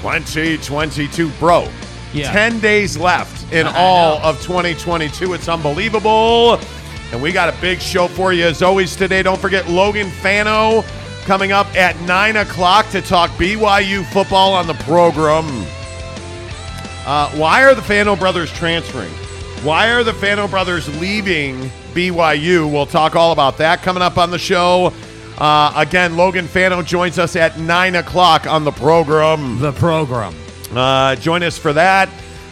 2022. Bro, Yeah. 10 days left in I all know. of 2022. It's unbelievable. And we got a big show for you as always today. Don't forget Logan Fano coming up at 9 o'clock to talk BYU football on the program. Uh, why are the Fano brothers transferring? Why are the Fano brothers leaving BYU? We'll talk all about that coming up on the show. Uh, again, Logan Fano joins us at 9 o'clock on the program. The program. Uh, join us for that.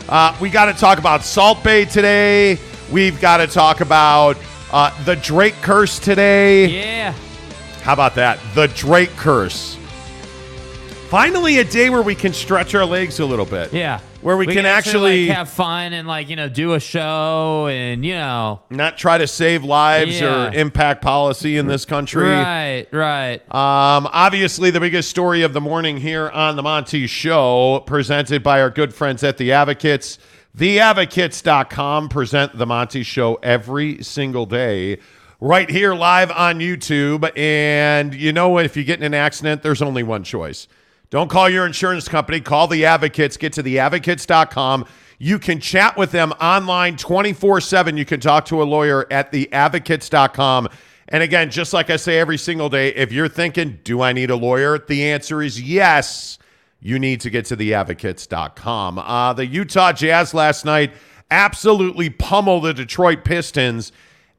Uh, we got to talk about Salt Bae today. We've got to talk about uh, the Drake curse today. Yeah. How about that? The Drake curse. Finally, a day where we can stretch our legs a little bit. Yeah. Where we can actually- like, have fun and like, you know, do a show and, you know. Not try to save lives Yeah. or impact policy in this country. Right, right. Um, obviously, the biggest story of the morning here on the Monty Show, presented by our good friends at The Advocates. TheAdvocates.com present the Monty Show every single day, right here live on YouTube. And you know, if you get in an accident, there's only one choice. Don't call your insurance company, call The Advocates. Get to TheAdvocates.com. You can chat with them online 24 7. You can talk to a lawyer at TheAdvocates.com. And again, just like I say every single day, if you're thinking, do I need a lawyer? The answer is yes. You need to get to theadvocates.com. Uh, the Utah Jazz last night absolutely pummeled the Detroit Pistons.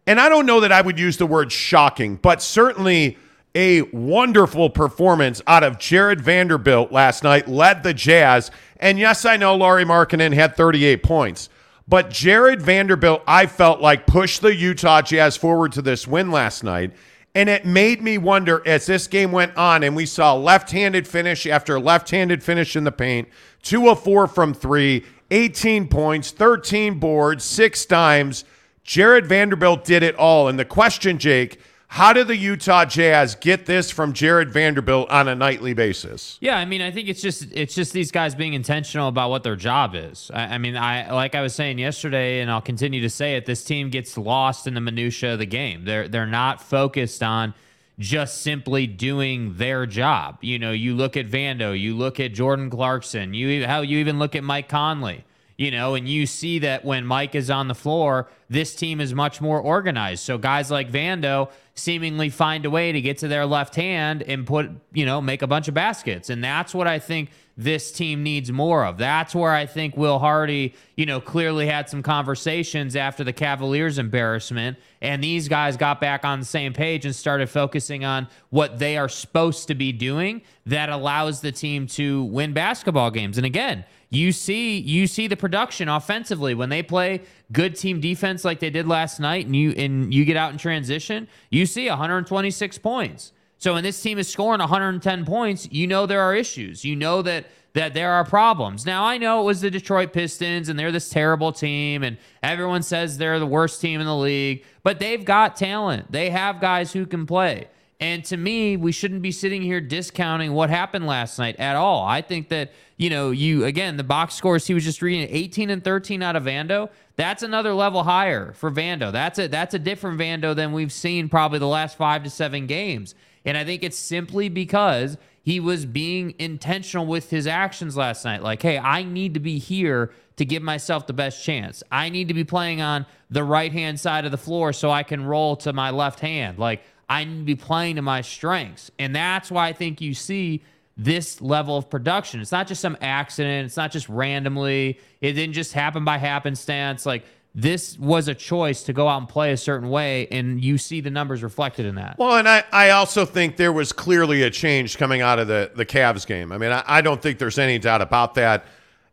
And I don't know that I would use the word shocking, but certainly a wonderful performance out of Jarred Vanderbilt last night, led the Jazz. And yes, I know Lauri Markkanen had 38 points. But Jarred Vanderbilt, I felt like pushed the Utah Jazz forward to this win last night. And it made me wonder as this game went on and we saw left handed finish after left handed finish in the paint, two of four from three, 18 points, 13 boards, six dimes. Jarred Vanderbilt did it all. And the question, Jake, how did the Utah Jazz get this from Jarred Vanderbilt on a nightly basis? Yeah, I mean, I think it's just it's just these guys being intentional about what their job is. I, I mean, I like I was saying yesterday, and I'll continue to say it. This team gets lost in the minutia of the game. They're they're not focused on just simply doing their job. You know, you look at Vando, you look at Jordan Clarkson, you how you even look at Mike Conley. You know, and you see that when Mike is on the floor, this team is much more organized. So guys like Vando seemingly find a way to get to their left hand and put, you know, make a bunch of baskets. And that's what I think this team needs more of. That's where I think Will Hardy, you know, clearly had some conversations after the Cavaliers embarrassment. And these guys got back on the same page and started focusing on what they are supposed to be doing that allows the team to win basketball games. And again, you see you see the production offensively when they play good team defense like they did last night and you and you get out in transition, you see 126 points. So when this team is scoring 110 points, you know there are issues. You know that that there are problems. Now I know it was the Detroit Pistons and they're this terrible team and everyone says they're the worst team in the league, but they've got talent. They have guys who can play. And to me, we shouldn't be sitting here discounting what happened last night at all. I think that, you know, you again, the box scores he was just reading 18 and 13 out of Vando. That's another level higher for Vando. That's a that's a different Vando than we've seen probably the last 5 to 7 games. And I think it's simply because he was being intentional with his actions last night. Like, hey, I need to be here to give myself the best chance. I need to be playing on the right hand side of the floor so I can roll to my left hand. Like, I need to be playing to my strengths. And that's why I think you see this level of production. It's not just some accident, it's not just randomly, it didn't just happen by happenstance. Like, this was a choice to go out and play a certain way, and you see the numbers reflected in that. Well, and I, I also think there was clearly a change coming out of the, the Cavs game. I mean, I, I don't think there's any doubt about that.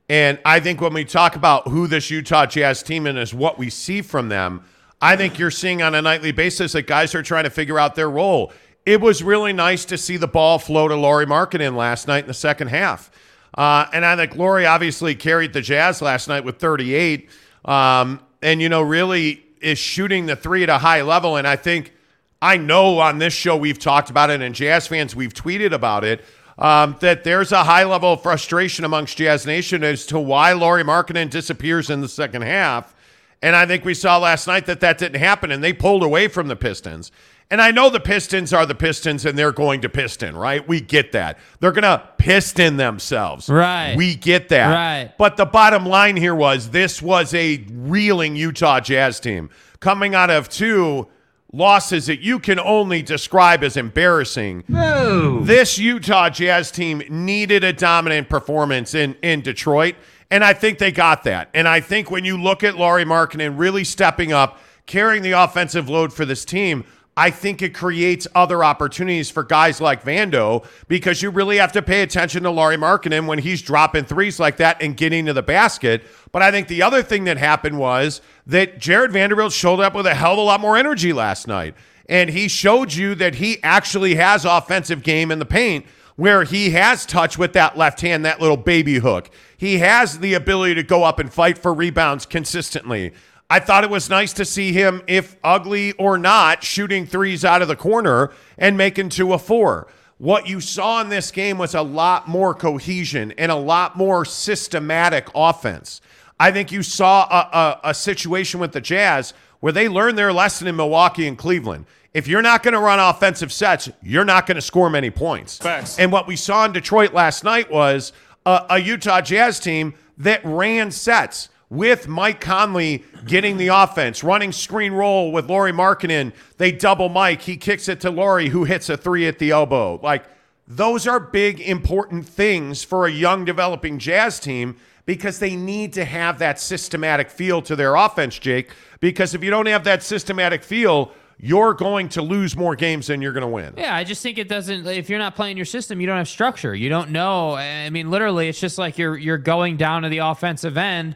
And I think when we talk about who this Utah Jazz team is, what we see from them, I think you're seeing on a nightly basis that guys are trying to figure out their role. It was really nice to see the ball flow to Lauri Markkanen last night in the second half. Uh, and I think Lauri obviously carried the Jazz last night with 38. Um, and, you know, really is shooting the three at a high level. And I think, I know on this show we've talked about it, and Jazz fans, we've tweeted about it. Um, that there's a high level of frustration amongst Jazz Nation as to why Lauri Markkanen disappears in the second half. And I think we saw last night that that didn't happen, and they pulled away from the Pistons. And I know the Pistons are the Pistons and they're going to piston, right? We get that. They're going to piston themselves. Right. We get that. Right. But the bottom line here was this was a reeling Utah Jazz team coming out of two losses that you can only describe as embarrassing. No. This Utah Jazz team needed a dominant performance in, in Detroit, and I think they got that. And I think when you look at Lauri Markkanen really stepping up, carrying the offensive load for this team, I think it creates other opportunities for guys like Vando because you really have to pay attention to Lauri Markkanen when he's dropping threes like that and getting to the basket. But I think the other thing that happened was that Jarred Vanderbilt showed up with a hell of a lot more energy last night. And he showed you that he actually has offensive game in the paint where he has touch with that left hand, that little baby hook. He has the ability to go up and fight for rebounds consistently. I thought it was nice to see him, if ugly or not, shooting threes out of the corner and making two a four. What you saw in this game was a lot more cohesion and a lot more systematic offense. I think you saw a, a, a situation with the Jazz where they learned their lesson in Milwaukee and Cleveland. If you're not going to run offensive sets, you're not going to score many points. Facts. And what we saw in Detroit last night was a, a Utah Jazz team that ran sets with Mike Conley getting the offense, running screen roll with Lauri Markkanen. They double Mike. He kicks it to Lauri, who hits a three at the elbow. Like, those are big, important things for a young, developing Jazz team because they need to have that systematic feel to their offense, Jake. Because if you don't have that systematic feel, you're going to lose more games than you're going to win. Yeah, I just think it doesn't. If you're not playing your system, you don't have structure. You don't know. I mean, literally, it's just like you're you're going down to the offensive end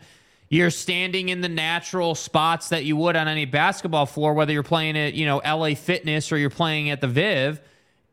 you're standing in the natural spots that you would on any basketball floor, whether you're playing at, you know, LA Fitness or you're playing at the Viv,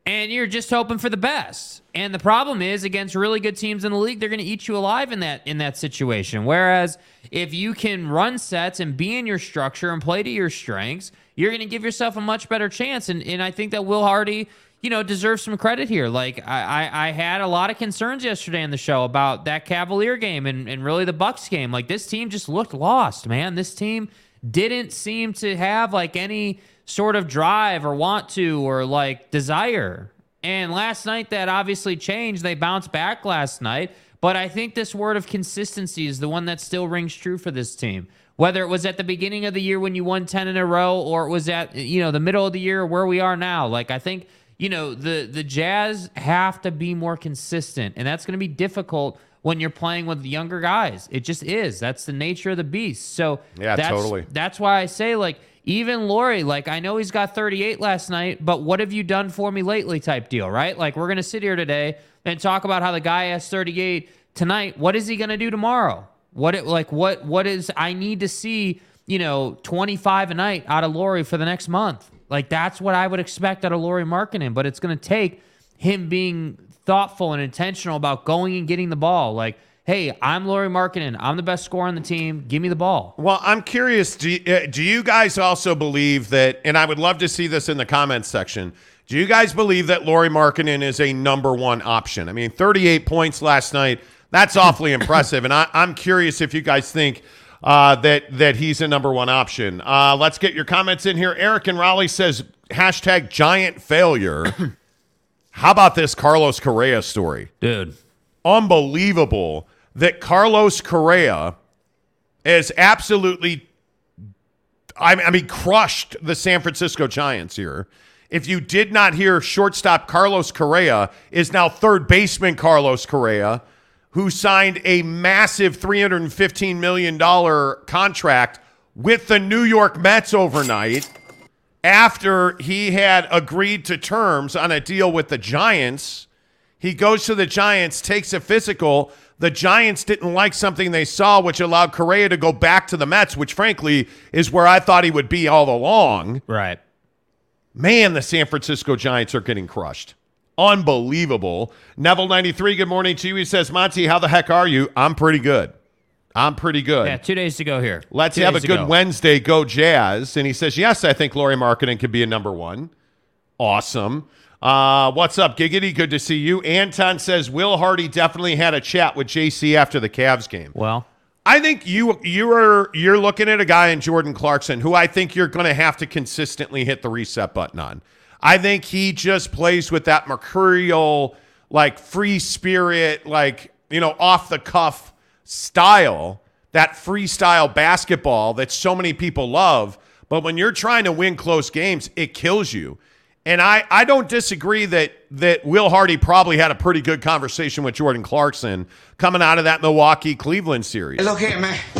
and you're just hoping for the best. And the problem is against really good teams in the league, they're going to eat you alive in that in that situation. Whereas if you can run sets and be in your structure and play to your strengths, you're going to give yourself a much better chance. And and I think that Will Hardy you know, deserves some credit here. Like I, I, I, had a lot of concerns yesterday in the show about that Cavalier game and, and really the Bucks game. Like this team just looked lost, man. This team didn't seem to have like any sort of drive or want to or like desire. And last night that obviously changed. They bounced back last night. But I think this word of consistency is the one that still rings true for this team. Whether it was at the beginning of the year when you won 10 in a row or it was at, you know, the middle of the year where we are now. Like I think you know, the the Jazz have to be more consistent, and that's going to be difficult when you're playing with younger guys. It just is. That's the nature of the beast. So yeah, that's, totally. That's why I say like even Lauri, like I know he's got 38 last night, but what have you done for me lately? Type deal, right? Like we're gonna sit here today and talk about how the guy has 38 tonight. What is he gonna do tomorrow? What it like what what is I need to see you know 25 a night out of Lauri for the next month. Like that's what I would expect out of Lauri Markkanen, but it's going to take him being thoughtful and intentional about going and getting the ball. Like, hey, I'm Lauri Markkanen. I'm the best scorer on the team. Give me the ball. Well, I'm curious. Do you, uh, do you guys also believe that? And I would love to see this in the comments section. Do you guys believe that Lauri Markkanen is a number one option? I mean, 38 points last night. That's awfully impressive. And I, I'm curious if you guys think uh, that that he's a number one option. Uh, let's get your comments in here. Eric and Raleigh says hashtag giant failure. How about this Carlos Correa story? Dude. Unbelievable that Carlos Correa is absolutely, I mean, crushed the San Francisco Giants here. If you did not hear, shortstop Carlos Correa is now third baseman Carlos Correa who signed a massive $315 million contract with the New York Mets overnight after he had agreed to terms on a deal with the Giants. He goes to the Giants, takes a physical. The Giants didn't like something they saw, which allowed Correa to go back to the Mets, which frankly is where I thought he would be all along. Right. Man, the San Francisco Giants are getting crushed. Unbelievable. Neville93, good morning to you. He says, Monty, how the heck are you? I'm pretty good. I'm pretty good. Yeah, two days to go here. Let's Two have a good go. Wednesday. Go Jazz. And he says, Yes, I think Lauri Markkanen could be a number one. Awesome. Uh, what's up, Giggity? Good to see you. Anton says Will Hardy definitely had a chat with JC after the Cavs game. Well, I think you you are you're looking at a guy in Jordan Clarkson who I think you're going to have to consistently hit the reset button on. I think he just plays with that mercurial, like free spirit, like you know, off the cuff style, that freestyle basketball that so many people love. But when you're trying to win close games, it kills you. And I, I don't disagree that that Will Hardy probably had a pretty good conversation with Jordan Clarkson coming out of that Milwaukee Cleveland series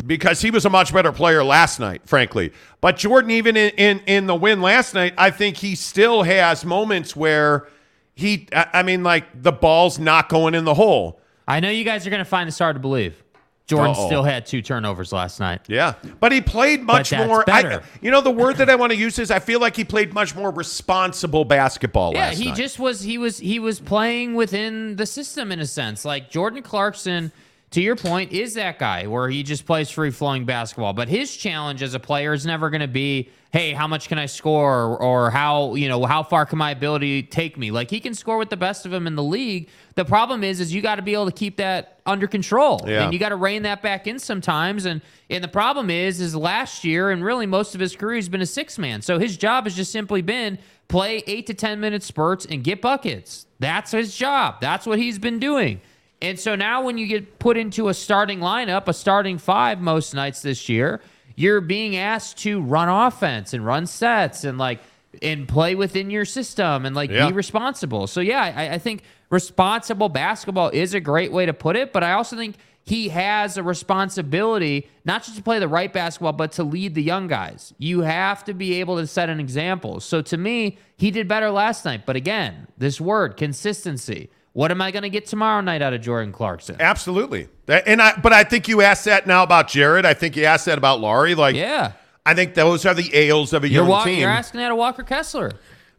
because he was a much better player last night, frankly. But Jordan, even in, in, in the win last night, I think he still has moments where he, I I mean, like the ball's not going in the hole. I know you guys are going to find this hard to believe. Jordan Uh-oh. still had two turnovers last night. Yeah, but he played much more. I, you know, the word that I want to use is I feel like he played much more responsible basketball Yeah, last he night. just was he was he was playing within the system in a sense. Like Jordan Clarkson, to your point, is that guy where he just plays free flowing basketball. But his challenge as a player is never going to be, hey, how much can I score, or, how you know how far can my ability take me? Like he can score with the best of them in the league. The problem is, is you got to be able to keep that under control, Yeah. and you got to rein that back in sometimes. And and the problem is, is last year and really most of his career, he's been a six man. So his job has just simply been play eight to ten minute spurts and get buckets. That's his job. That's what he's been doing. And so now when you get put into a starting lineup, a starting five most nights this year, you're being asked to run offense and run sets and like and play within your system and like Yeah. be responsible. So yeah, I, I think responsible basketball is a great way to put it, but I also think he has a responsibility not just to play the right basketball, but to lead the young guys. You have to be able to set an example. So to me, he did better last night. But again, this word consistency. What am I going to get tomorrow night out of Jordan Clarkson? Absolutely. That- And I, but I think you asked that now about Jarred. I think you asked that about Lauri. Like, Yeah. I think those are the ails of a You're, young team. you're asking that of Walker Kessler.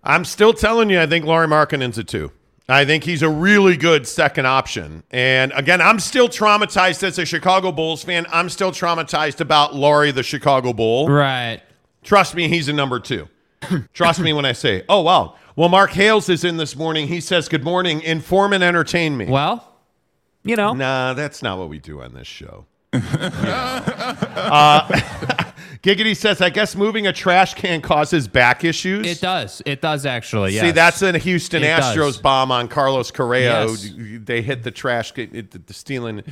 I'm still telling you, I think Lauri Markkanen's a two. I think he's a really good second option. And again, I'm still traumatized as a Chicago Bulls fan. I'm still traumatized about Lauri, the Chicago Bull. Right. Trust me, he's a number two. Trust me when I say, oh, wow. Well, Mark Hales is in this morning. He says, Good morning. Inform and entertain me. Well, you know, Nah, that's not what we do on this show. uh, Giggity says, I guess moving a trash can causes back issues. it does. It does actually. See, that's a Houston It Astros does. bomb on Carlos Correa. Yes. They hit the trash, can- the stealing.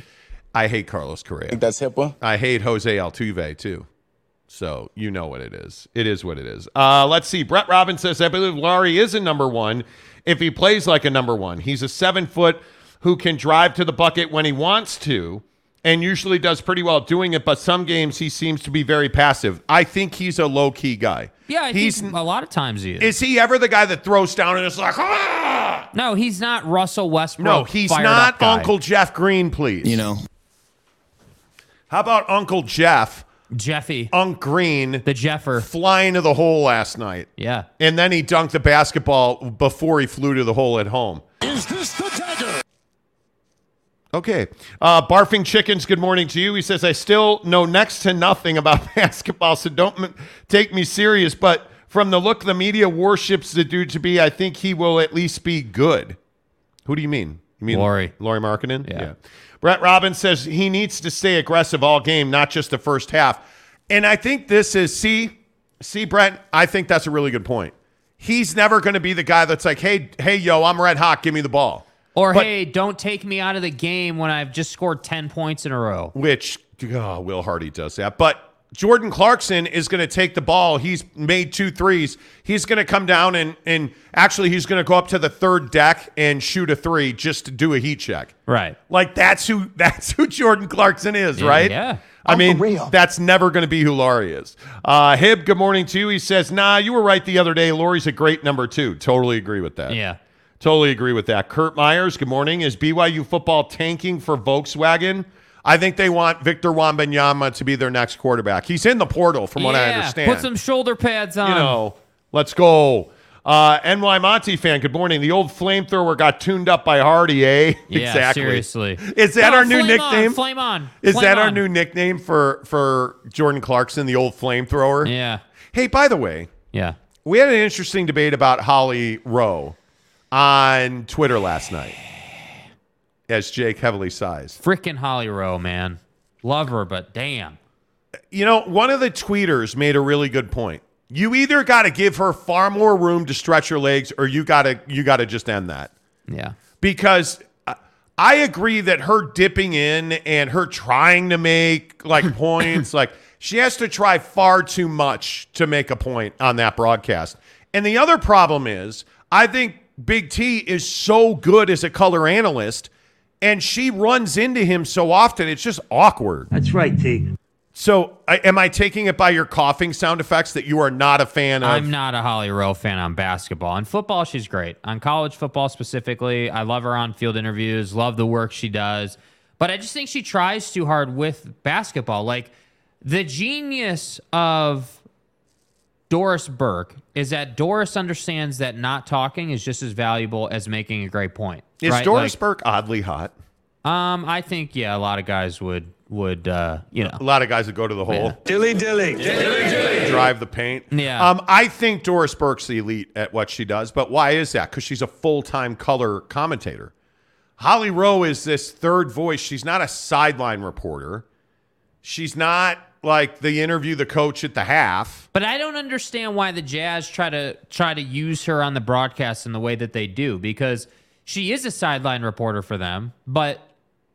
I hate Carlos Correa. That's HIPAA. I hate Jose Altuve too. So you know what it is. It is what it is. Uh, let's see. Brett Robbins says, I believe Lauri is a number one if he plays like a number one. He's a seven foot who can drive to the bucket when he wants to and usually does pretty well doing it, but some games he seems to be very passive. I think he's a low key guy. yeah. I he's think a lot of times he is. is he ever the guy that throws down and is like, ah? no, he's not Russell Westbrook. No, he's fired not up guy. Uncle Jeff Green, please. You know, How about Uncle Jeff, Jeffy, Unc Green, the Jeffer. flying to the hole last night? Yeah. And then he dunked the basketball before he flew to the hole at home. is this the dagger? Okay. Uh, Barfing Chickens, good morning to you. He says, I still know next to nothing about basketball, so don't m- take me serious. But from the look the media worships the dude to be, I think he will at least be good. Who do you mean? You mean Lauri. Lauri Markkanen? Yeah. Brett Robbins says he needs to stay aggressive all game, not just the first half. And I think this is, see, see, Brett, I think that's a really good point. He's never going to be the guy that's like, hey, hey, yo, I'm red hot, give me the ball. Or But- hey, don't take me out of the game when I've just scored ten points in a row. which oh, Will Hardy does that. But Jordan Clarkson is going to take the ball. He's made two threes. He's going to come down and and actually he's going to go up to the third deck and shoot a three just to do a heat check. Right. Like that's who that's who Jordan Clarkson is, right? yeah. I mean, real. that's never going to be who Lauri is. Uh, Hib, good morning to you. He says, "Nah, you were right the other day. Lauri's a great number two. Totally agree with that. Yeah. Totally agree with that. Kurt Myers, good morning. Is BYU football tanking for Volkswagen? I think they want Victor Wembanyama to be their next quarterback. He's in the portal, from what I Yeah, understand. Put some shoulder pads on. you know, let's go. Uh, NY Monty fan, good morning. The old flamethrower got tuned up by Hardy, eh? Yeah, exactly. seriously. Is that No, our new flame on, nickname? flame on. Is flame that our new nickname for for Jordan Clarkson, the old flamethrower? Yeah. Hey, by the way, Yeah. we had an interesting debate about Holly Rowe on Twitter last night. As Jake heavily sighs. Freaking Holly Rowe, man. Love her, but damn. You know, one of the tweeters made a really good point. You either got to give her far more room to stretch her legs, or you got to you got to just end that. Yeah. because I- I agree that her dipping in and her trying to make like points, like she has to try far too much to make a point on that broadcast. And the other problem is, I think Big T is so good as a color analyst, and she runs into him so often, it's just awkward. That's right, T. So, I, am I taking it by your coughing sound effects that you are not a fan of? I'm not a Holly Rowe fan on basketball. On football, she's great. On college football specifically, I love her on field interviews, love the work she does. But I just think she tries too hard with basketball. Like the genius of Doris Burke is that Doris understands that not talking is just as valuable as making a great point. Is right? Doris Like, Burke oddly hot? um, I think yeah, a lot of guys would would uh, you know A lot of guys would go to the hole. Dilly dilly. drive the paint. Yeah. Um, I think Doris Burke's the elite at what she does, but why is that? Because she's a full time color commentator. Holly Rowe is this third voice. She's not a sideline reporter. She's not like the interview the coach at the half. But I don't understand why the Jazz try to try to use her on the broadcast in the way that they do because she is a sideline reporter for them, but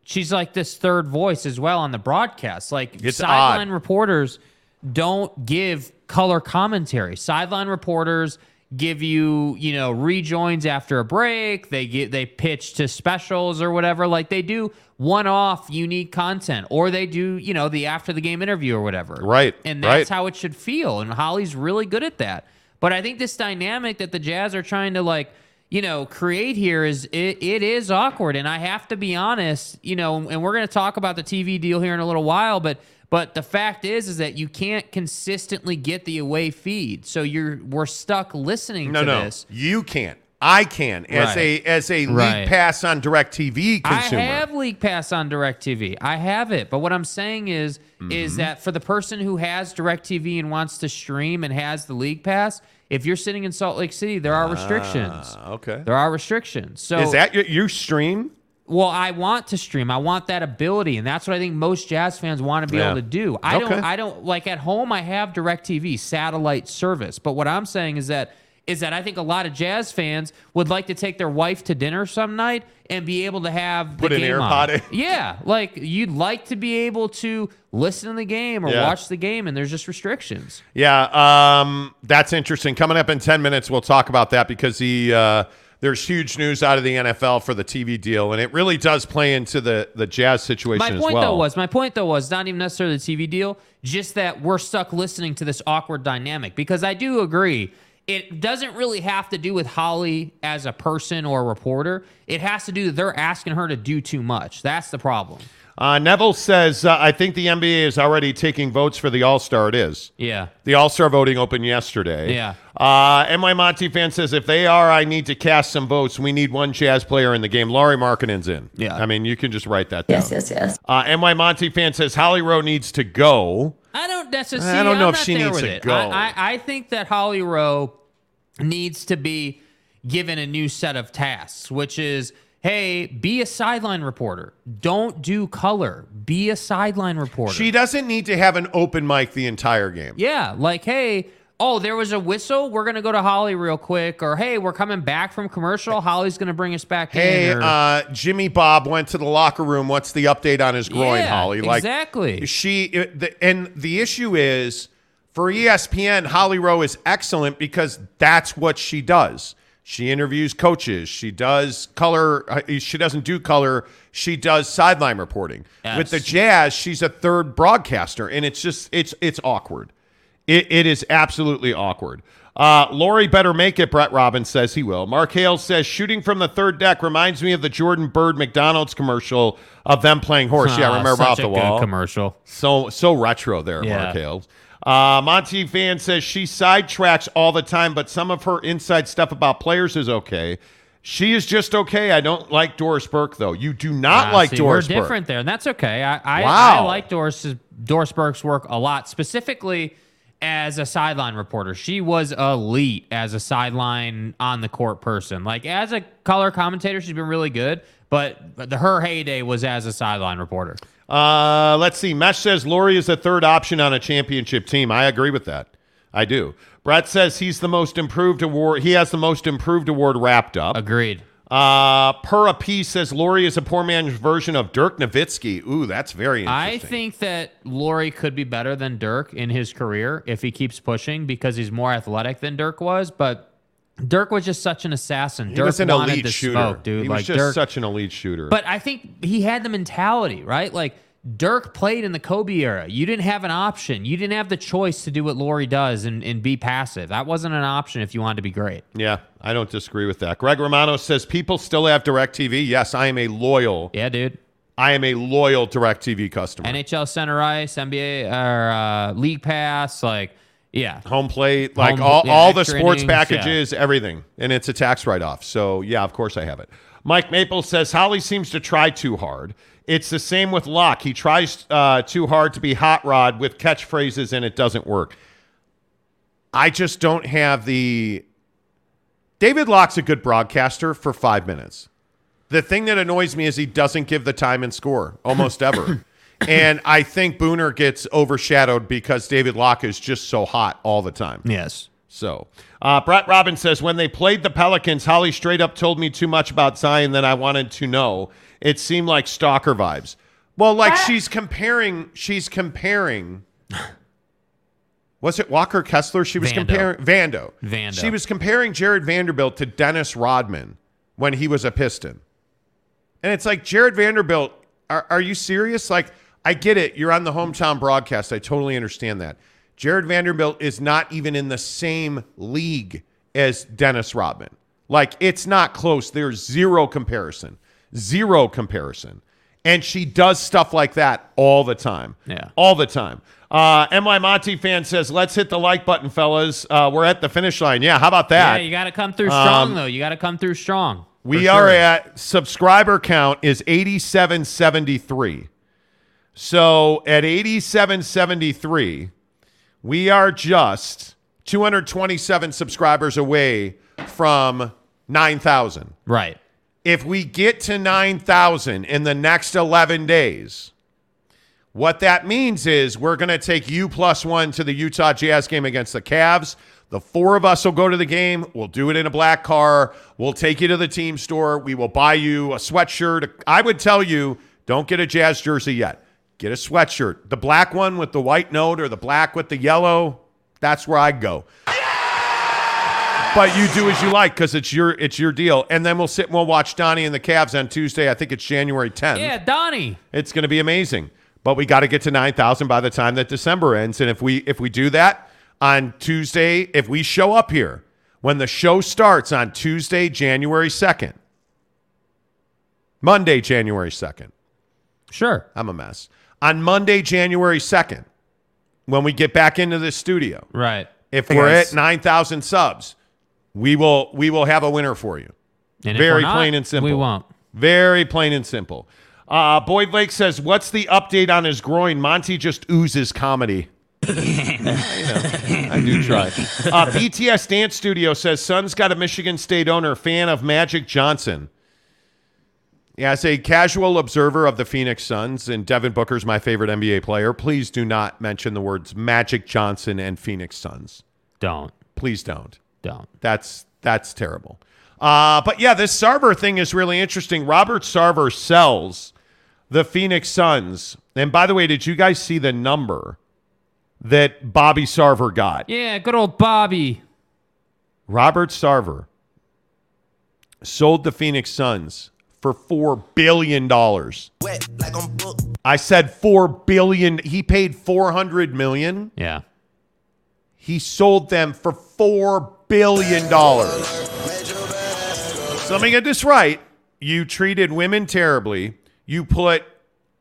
she's like this third voice as well on the broadcast. Like It's sideline odd. reporters don't give color commentary. Sideline reporters give you, you know, rejoins after a break. They get they pitch to specials or whatever. Like they do one-off unique content or they do, you know, the after the game interview or whatever. Right, And that's right. how it should feel. And Holly's really good at that. But I think this dynamic that the Jazz are trying to like, you know, create here is it, it is awkward. And I have to be honest, you know, and we're going to talk about the TV deal here in a little while, but but the fact is is that you can't consistently get the away feed. So you're we're stuck listening No, to no, this. you can't. I can as Right. a as a league Right. pass on DirecTV consumer. I have League Pass on DirecTV. I have it. But what I'm saying is Mm-hmm. is that for the person who has DirecTV and wants to stream and has the League Pass, if you're sitting in Salt Lake City, there are restrictions. Ah, okay. There are restrictions. So Is that your, you stream? well, I want to stream. I want that ability, and that's what I think most Jazz fans want to be Yeah. able to do. I Okay. don't. I don't like at home. I have Directv satellite service, but what I'm saying is that is that I think a lot of Jazz fans would like to take their wife to dinner some night and be able to have the Put an AirPod in. Yeah, like you'd like to be able to listen to the game or Yeah. watch the game, and there's just restrictions. Yeah, um, that's interesting. Coming up in 10 minutes, we'll talk about that because the uh, there's huge news out of the NFL for the TV deal, and it really does play into the, the Jazz situation My as point well. though was my point though was not even necessarily the TV deal, just that we're stuck listening to this awkward dynamic because I do agree it doesn't really have to do with Holly as a person or a reporter. It has to do they're asking her to do too much. That's the problem. uh, Neville says, uh, I think the NBA is already taking votes for the All Star. It is. Yeah. The All Star voting opened yesterday. Yeah. Uh, NY Monty fan says, if they are, I need to cast some votes. We need one Jazz player in the game. Lauri Markkanen's in. Yeah. I mean, you can just write that down. Yes, yes, yes. Uh, NY Monty fan says, Holly Rowe needs to go. I don't necessarily. I don't know I'm if she needs with to it. go. I, I, I think that Holly Rowe needs to be given a new set of tasks, which is, hey, be a sideline reporter. Don't do color. Be a sideline reporter. She doesn't need to have an open mic the entire game. yeah, like, hey. Oh, there was a whistle. We're gonna go to Holly real quick, or hey, we're coming back from commercial. Holly's gonna bring us back here. Hey, or- uh, Jimmy Bob went to the locker room. What's the update on his groin, Yeah, Holly? Like exactly. She the, and the issue is for ESPN, Holly Rowe is excellent because that's what she does. She interviews coaches. She does color. uh, She doesn't do color. She does sideline reporting. Yes. With the Jazz, she's a third broadcaster, and it's just it's it's awkward. It, it is absolutely awkward. Uh, Lauri better make it, Brett Robbins says he will. Mark Hale says shooting from the third deck reminds me of the Jordan Bird McDonald's commercial of them playing horse. yeah, Ah, remember a the good wall? commercial. So so retro there, Yeah. Mark Hales. Uh, Monty fan says she sidetracks all the time, but some of her inside stuff about players is okay. She is just okay. I don't like Doris Burke though. You do not Ah, like see, Doris We're Burke. different there, and that's okay. I I, Wow. I like Doris Doris Burke's work a lot, specifically as a sideline reporter. She was elite as a sideline on the court person. Like as a color commentator, she's been really good. But, but the, her heyday was as a sideline reporter. Uh, let's see. Mesh says Lauri is a third option on a championship team. I agree with that. I do. Brett says he's the most improved award. He has the most improved award wrapped up. Agreed. Uh, Pura P says Lauri is a poor man's version of Dirk Nowitzki. Ooh, that's very interesting. I think that Lauri could be better than Dirk in his career if he keeps pushing because he's more athletic than Dirk was. But Dirk was just such an assassin. he Dirk was an wanted elite the shooter, smoke, dude. He like was just Dirk, such an elite shooter. But I think he had the mentality, right? Like Dirk played in the Kobe era. You didn't have an option. You didn't have the choice to do what Lauri does and, and be passive. That wasn't an option if you wanted to be great. yeah, I don't disagree with that. Greg Romano says people still have DirecTV. Yes, I am a loyal. Yeah, dude. I am a loyal DirecTV customer. NHL Center Ice, NBA or uh, League Pass, like yeah. home plate, like Home- all, yeah, all the sports innings, yeah. packages, everything. And it's a tax write off. So, yeah, of course I have it. Mike Maple says Holly seems to try too hard. It's the same with Locke. He tries uh, too hard to be hot rod with catchphrases and it doesn't work. I just don't have the. David Locke's a good broadcaster for five minutes. The thing that annoys me is he doesn't give the time and score almost ever. and I think Booner gets overshadowed because David Locke is just so hot all the time. Yes. So, uh, Brett Robbins says when they played the Pelicans, Holly straight up told me too much about Zion that I wanted to know. It seemed like stalker vibes. Well, like she's comparing, she's comparing. Was it Walker Kessler? She was Vando. comparing Vando. Vando. She was comparing Jarred Vanderbilt to Dennis Rodman when he was a Piston. And it's like Jarred Vanderbilt, are, are you serious? Like, I get it. You're on the hometown broadcast. I totally understand that. Jarred Vanderbilt is not even in the same league as Dennis Rodman. Like, it's not close. There's zero comparison. Zero comparison. And she does stuff like that all the time. Yeah. All the time. Uh, MY Monty fan says, let's hit the like button, fellas. Uh, we're at the finish line. Yeah, how about that? Yeah, you got to come through strong Um, though. You got to come through strong. We are sure. at subscriber count is 8773. So at 8773, we are just 227 subscribers away from 9,000. right. If we get to 9,000 in the next 11 days, what that means is we're going to take you plus one to the Utah Jazz game against the Cavs. The four of us will go to the game. We'll do it in a black car. We'll take you to the team store. We will buy you a sweatshirt. I would tell you don't get a Jazz jersey yet. Get a sweatshirt. The black one with the white note or the black with the yellow. That's where I go. But you do as you like because it's your it's your deal. And then we'll sit and we'll watch Donnie and the Cavs on Tuesday. I think it's January 10th. Yeah, Donnie. It's going to be amazing. But we got to get to 9,000 by the time that December ends. And if we if we do that on Tuesday, if we show up here when the show starts on Tuesday, January 2nd, Monday, January 2nd, Sure. I'm a mess. On Monday, January 2nd, when we get back into the studio, Right. if we're at 9,000 subs, we will we will have a winner for you. And Very not, plain and simple. We won't. Very plain and simple. Uh, Boyd Lake says, "What's the update on his groin?" Monty just oozes comedy. I know. I do try. Uh, BTS Dance Studio says, "Son's got a Michigan State owner, fan of Magic Johnson." Yeah, as a casual observer of the Phoenix Suns, and Devin Booker's my favorite NBA player, please do not mention the words Magic Johnson and Phoenix Suns. Don't. Please don't. Don't. That's that's terrible. Uh, but yeah, this Sarver thing is really interesting. Robert Sarver sells the Phoenix Suns. And by the way, did you guys see the number that Bobby Sarver got? Yeah, good old Bobby. Robert Sarver sold the Phoenix Suns for four billion dollars. I said four billion. He paid four hundred million. Yeah. He sold them for four billion dollars. So let me get this right. You treated women terribly. You put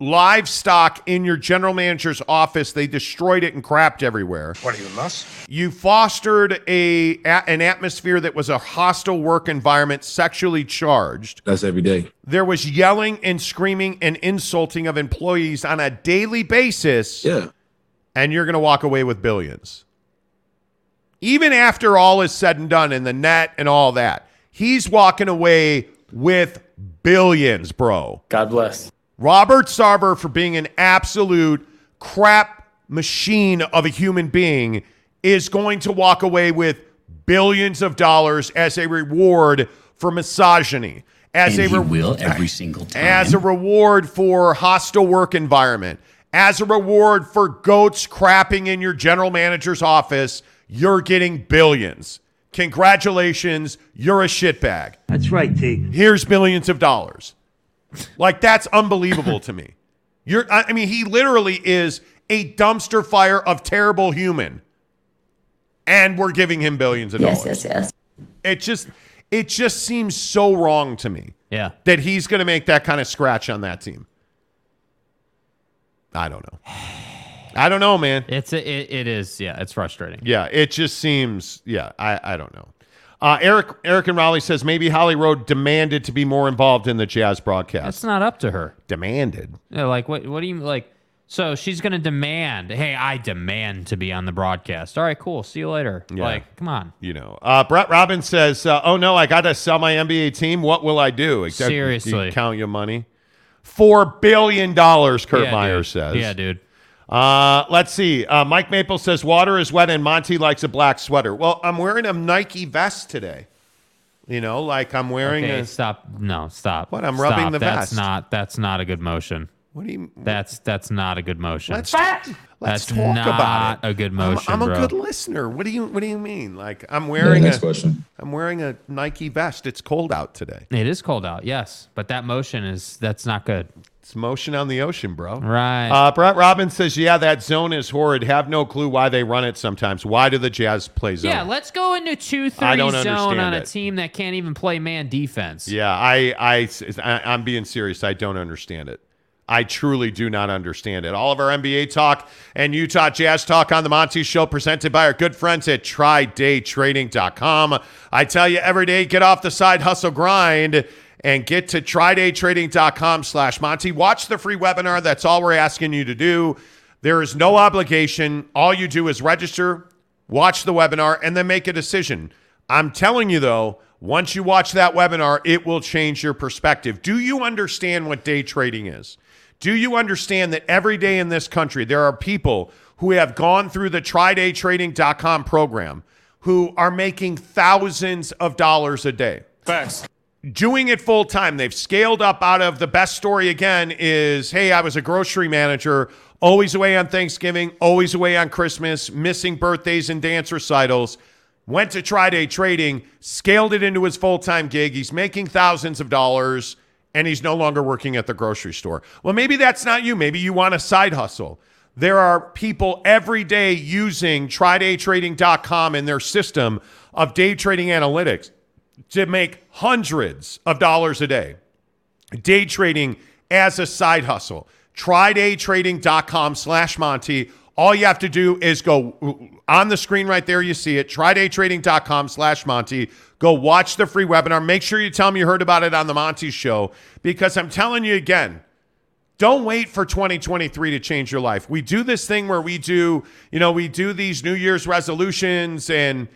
livestock in your general manager's office. They destroyed it and crapped everywhere. What are you, nuts? You fostered a, a- an atmosphere that was a hostile work environment, sexually charged. That's every day. There was yelling and screaming and insulting of employees on a daily basis, Yeah. and you're going to walk away with billions. Even after all is said and done in the net and all that, he's walking away with billions, bro. God bless. Robert Sarver for being an absolute crap machine of a human being is going to walk away with billions of dollars as a reward for misogyny, as and a he re- will every single time. as a reward for hostile work environment, as a reward for goats crapping in your general manager's office, you're getting billions. Congratulations, you're a shitbag. That's right, T. Here's billions of dollars. Like that's unbelievable to me. You're I I mean he literally is a dumpster fire of terrible human. And we're giving him billions of dollars. Yes, dollars. yes, yes. It just it just seems so wrong to me Yeah. that he's going to make that kind of scratch on that team. I don't know. I don't know, man. It's a, it, it is yeah, it's frustrating. Yeah, it just seems. Yeah, I, I don't know. Uh, Eric Eric and Raleigh says maybe Holly Rowe demanded to be more involved in the Jazz broadcast. It's not up to her. demanded. Yeah, like what what do you like so she's going to demand, "Hey, I demand to be on the broadcast." All right, cool. See you later. Yeah. Like, come on. You know, uh, Brett Robbins says, uh, "Oh no, I got to sell my NBA team. What will I do? Except Seriously. you count your money. Four billion dollars." Kurt Yeah, Meyer dude. says. Yeah, dude. Uh, let's see. Uh, Mike Maple says water is wet and Monty likes a black sweater. Well, I'm wearing a Nike vest today. You know, like I'm wearing Okay, a. stop. No, stop. What? I'm rubbing Stop. the that's vest. not that's not a good motion. What do you? That's that's not a good motion. Let's let's That's talk not about it. a good I'm- motion, I'm, a bro. good listener. What do you What do you mean? Like I'm Yeah, wearing next a question. I'm wearing a Nike vest. It's cold out today. It is cold out, yes, but that motion is that's not good. It's motion on the ocean, bro. Right. Uh, Brett Robbins says, "Yeah, that zone is horrid. Have no clue why they run it sometimes. Why do the Jazz play zone? yeah, let's go into two I don't zone understand on a it. team that can't even play man defense. Yeah, I, I, I, am being serious. I don't understand it. I truly do not understand it. All of our NBA talk and Utah Jazz talk on the Monty Show, presented by our good friends at TryDayTrading.com. I tell you every day, get off the side hustle grind and get to TryDayTrading.com slash Monty. Watch the free webinar. That's all we're asking you to do. There is no obligation. All you do is register, watch the webinar, and then make a decision. I'm telling you, though, once you watch that webinar, it will change your perspective. Do you understand what day trading is? Do you understand that every day in this country, there are people who have gone through the trydaytrading.com program who are making thousands of dollars a day? Facts. Doing it full time. They've scaled up out of the best story again is hey, I was a grocery manager, always away on Thanksgiving, always away on Christmas, missing birthdays and dance recitals. Went to Try Day Trading, scaled it into his full time gig. He's making thousands of dollars and he's no longer working at the grocery store. Well, maybe that's not you. Maybe you want a side hustle. There are people every day using trydaytrading.com in their system of day trading analytics to make hundreds of dollars a day. Day trading as a side hustle. TryDayTrading.com slash Monty. All you have to do is go on the screen right there. You see it. TryDayTrading.com slash Monty. Go watch the free webinar. Make sure you tell me you heard about it on the Monty Show because I'm telling you again, don't wait for 2023 to change your life. We do this thing where we do, you know, we do these New Year's resolutions and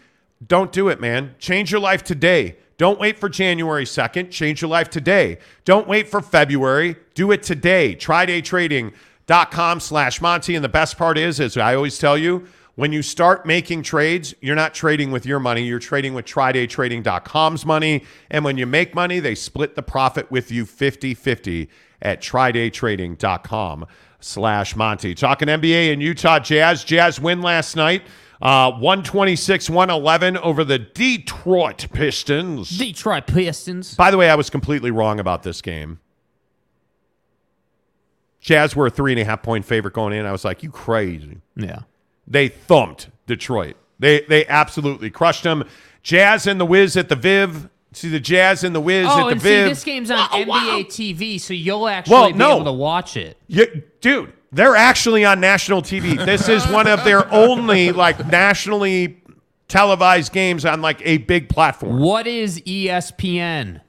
don't do it, man. Change your life today. Don't wait for January 2nd. Change your life today. Don't wait for February. Do it today. TryDayTrading.com slash Monty. And the best part is, as I always tell you, when you start making trades, you're not trading with your money. You're trading with TryDayTrading.com's money. And when you make money, they split the profit with you 50-50 at TryDayTrading.com slash Monty. Talking NBA and Utah Jazz. Jazz win last night. Uh, 126-111 over the Detroit Pistons. Detroit Pistons. By the way, I was completely wrong about this game. Jazz were a three and a half point favorite going in. I was like, you crazy. Yeah. They thumped Detroit. They they absolutely crushed them. Jazz and the Wiz at the Viv See the Jazz and the Wiz Oh, at the and see, Viv. this game's on Wow, NBA wow. TV, so you'll actually Well, be no. able to watch it. Yeah, dude, they're actually on national TV. This is one of their only like nationally televised games on like a big platform. What is ESPN?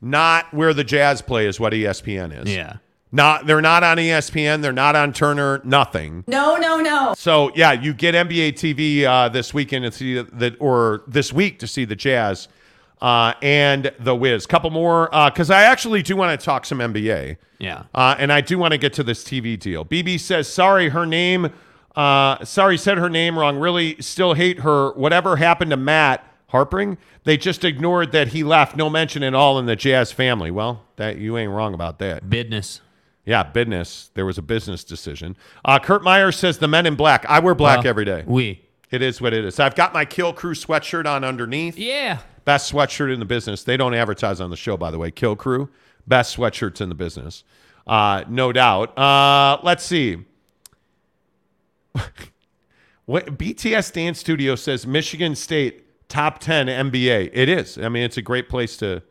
Not where the Jazz play is what ESPN is. Yeah. Not they're not on ESPN. They're not on Turner. Nothing. No, no, no. So yeah, you get NBA TV uh, this weekend to see the or this week to see the Jazz uh, and the Wiz. Couple more because I actually do want to talk some NBA. Yeah. Uh, and I do want to get to this TV deal. BB says, sorry, her name, uh, sorry, said her name wrong. Really still hate her. Whatever happened to Matt Harpring, they just ignored that he left. No mention at all in the Jazz family. Well, that you ain't wrong about that. Business. Yeah, business. There was a business decision. Uh, Kurt Meyer says, the men in black. I wear black Well, every day. We. It is what it is. I've got my Kill Crew sweatshirt on underneath. Yeah. Best sweatshirt in the business. They don't advertise on the show, by the way. Kill Crew, best sweatshirts in the business, uh, no doubt. Uh, let's see. what BTS Dance Studio says Michigan State top ten MBA. It is. I mean, it's a great place to,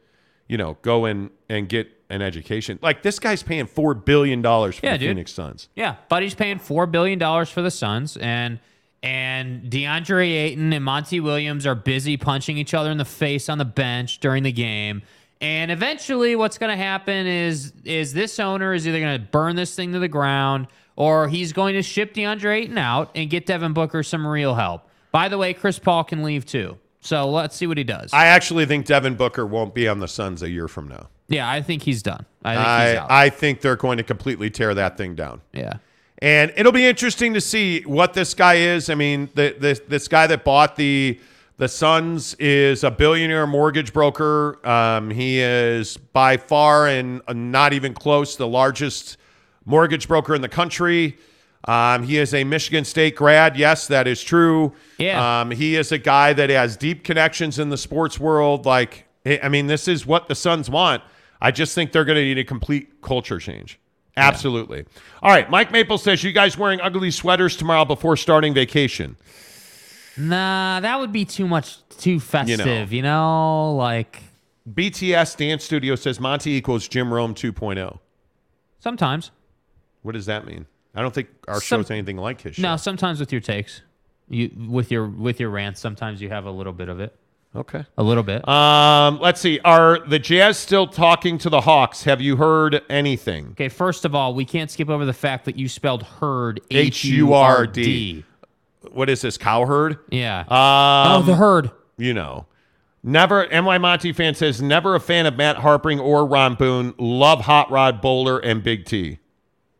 you know, go in and get an education. Like this guy's paying four billion dollars for Yeah, the dude. Phoenix Suns. Yeah, Buddy's paying four billion dollars for the Suns, and and DeAndre Ayton and Monty Williams are busy punching each other in the face on the bench during the game. And eventually, what's going to happen is is this owner is either going to burn this thing to the ground, or he's going to ship DeAndre Ayton out and get Devin Booker some real help. By the way, Chris Paul can leave too. So let's see what he does. I actually think Devin Booker won't be on the Suns a year from now. yeah, I think he's done. I think he's out. I, I think they're going to completely tear that thing down. yeah. And it'll be interesting to see what this guy is. I mean, the, this this guy that bought the the Suns is a billionaire mortgage broker. Um, he is by far and not even close the largest mortgage broker in the country. Um, he is a Michigan State grad. Yes, that is true. Yeah. Um, he is a guy that has deep connections in the sports world. Like, I mean, this is what the Suns want. I just think they're going to need a complete culture change. Absolutely. All right. Mike Maple says, You guys wearing ugly sweaters tomorrow before starting vacation? Nah, that would be too much, too festive. You know, like BTS Dance Studio says Monty equals Jim Rome 2.0. sometimes. What does that mean? I don't think our Some- show's anything like his show. No, sometimes with your takes, you with your with your rants, sometimes you have a little bit of it. Okay. A little bit. Um, let's see. Are the Jazz still talking to the Hawks? Have you heard anything? okay, first of all, we can't skip over the fact that you spelled herd H U R D. What is this, cowherd? Yeah. Um, oh, the herd. you know. Never, NY Monty fan says, never a fan of Matt Harpring or Ron Boone. Love Hot Rod Bowler and Big T.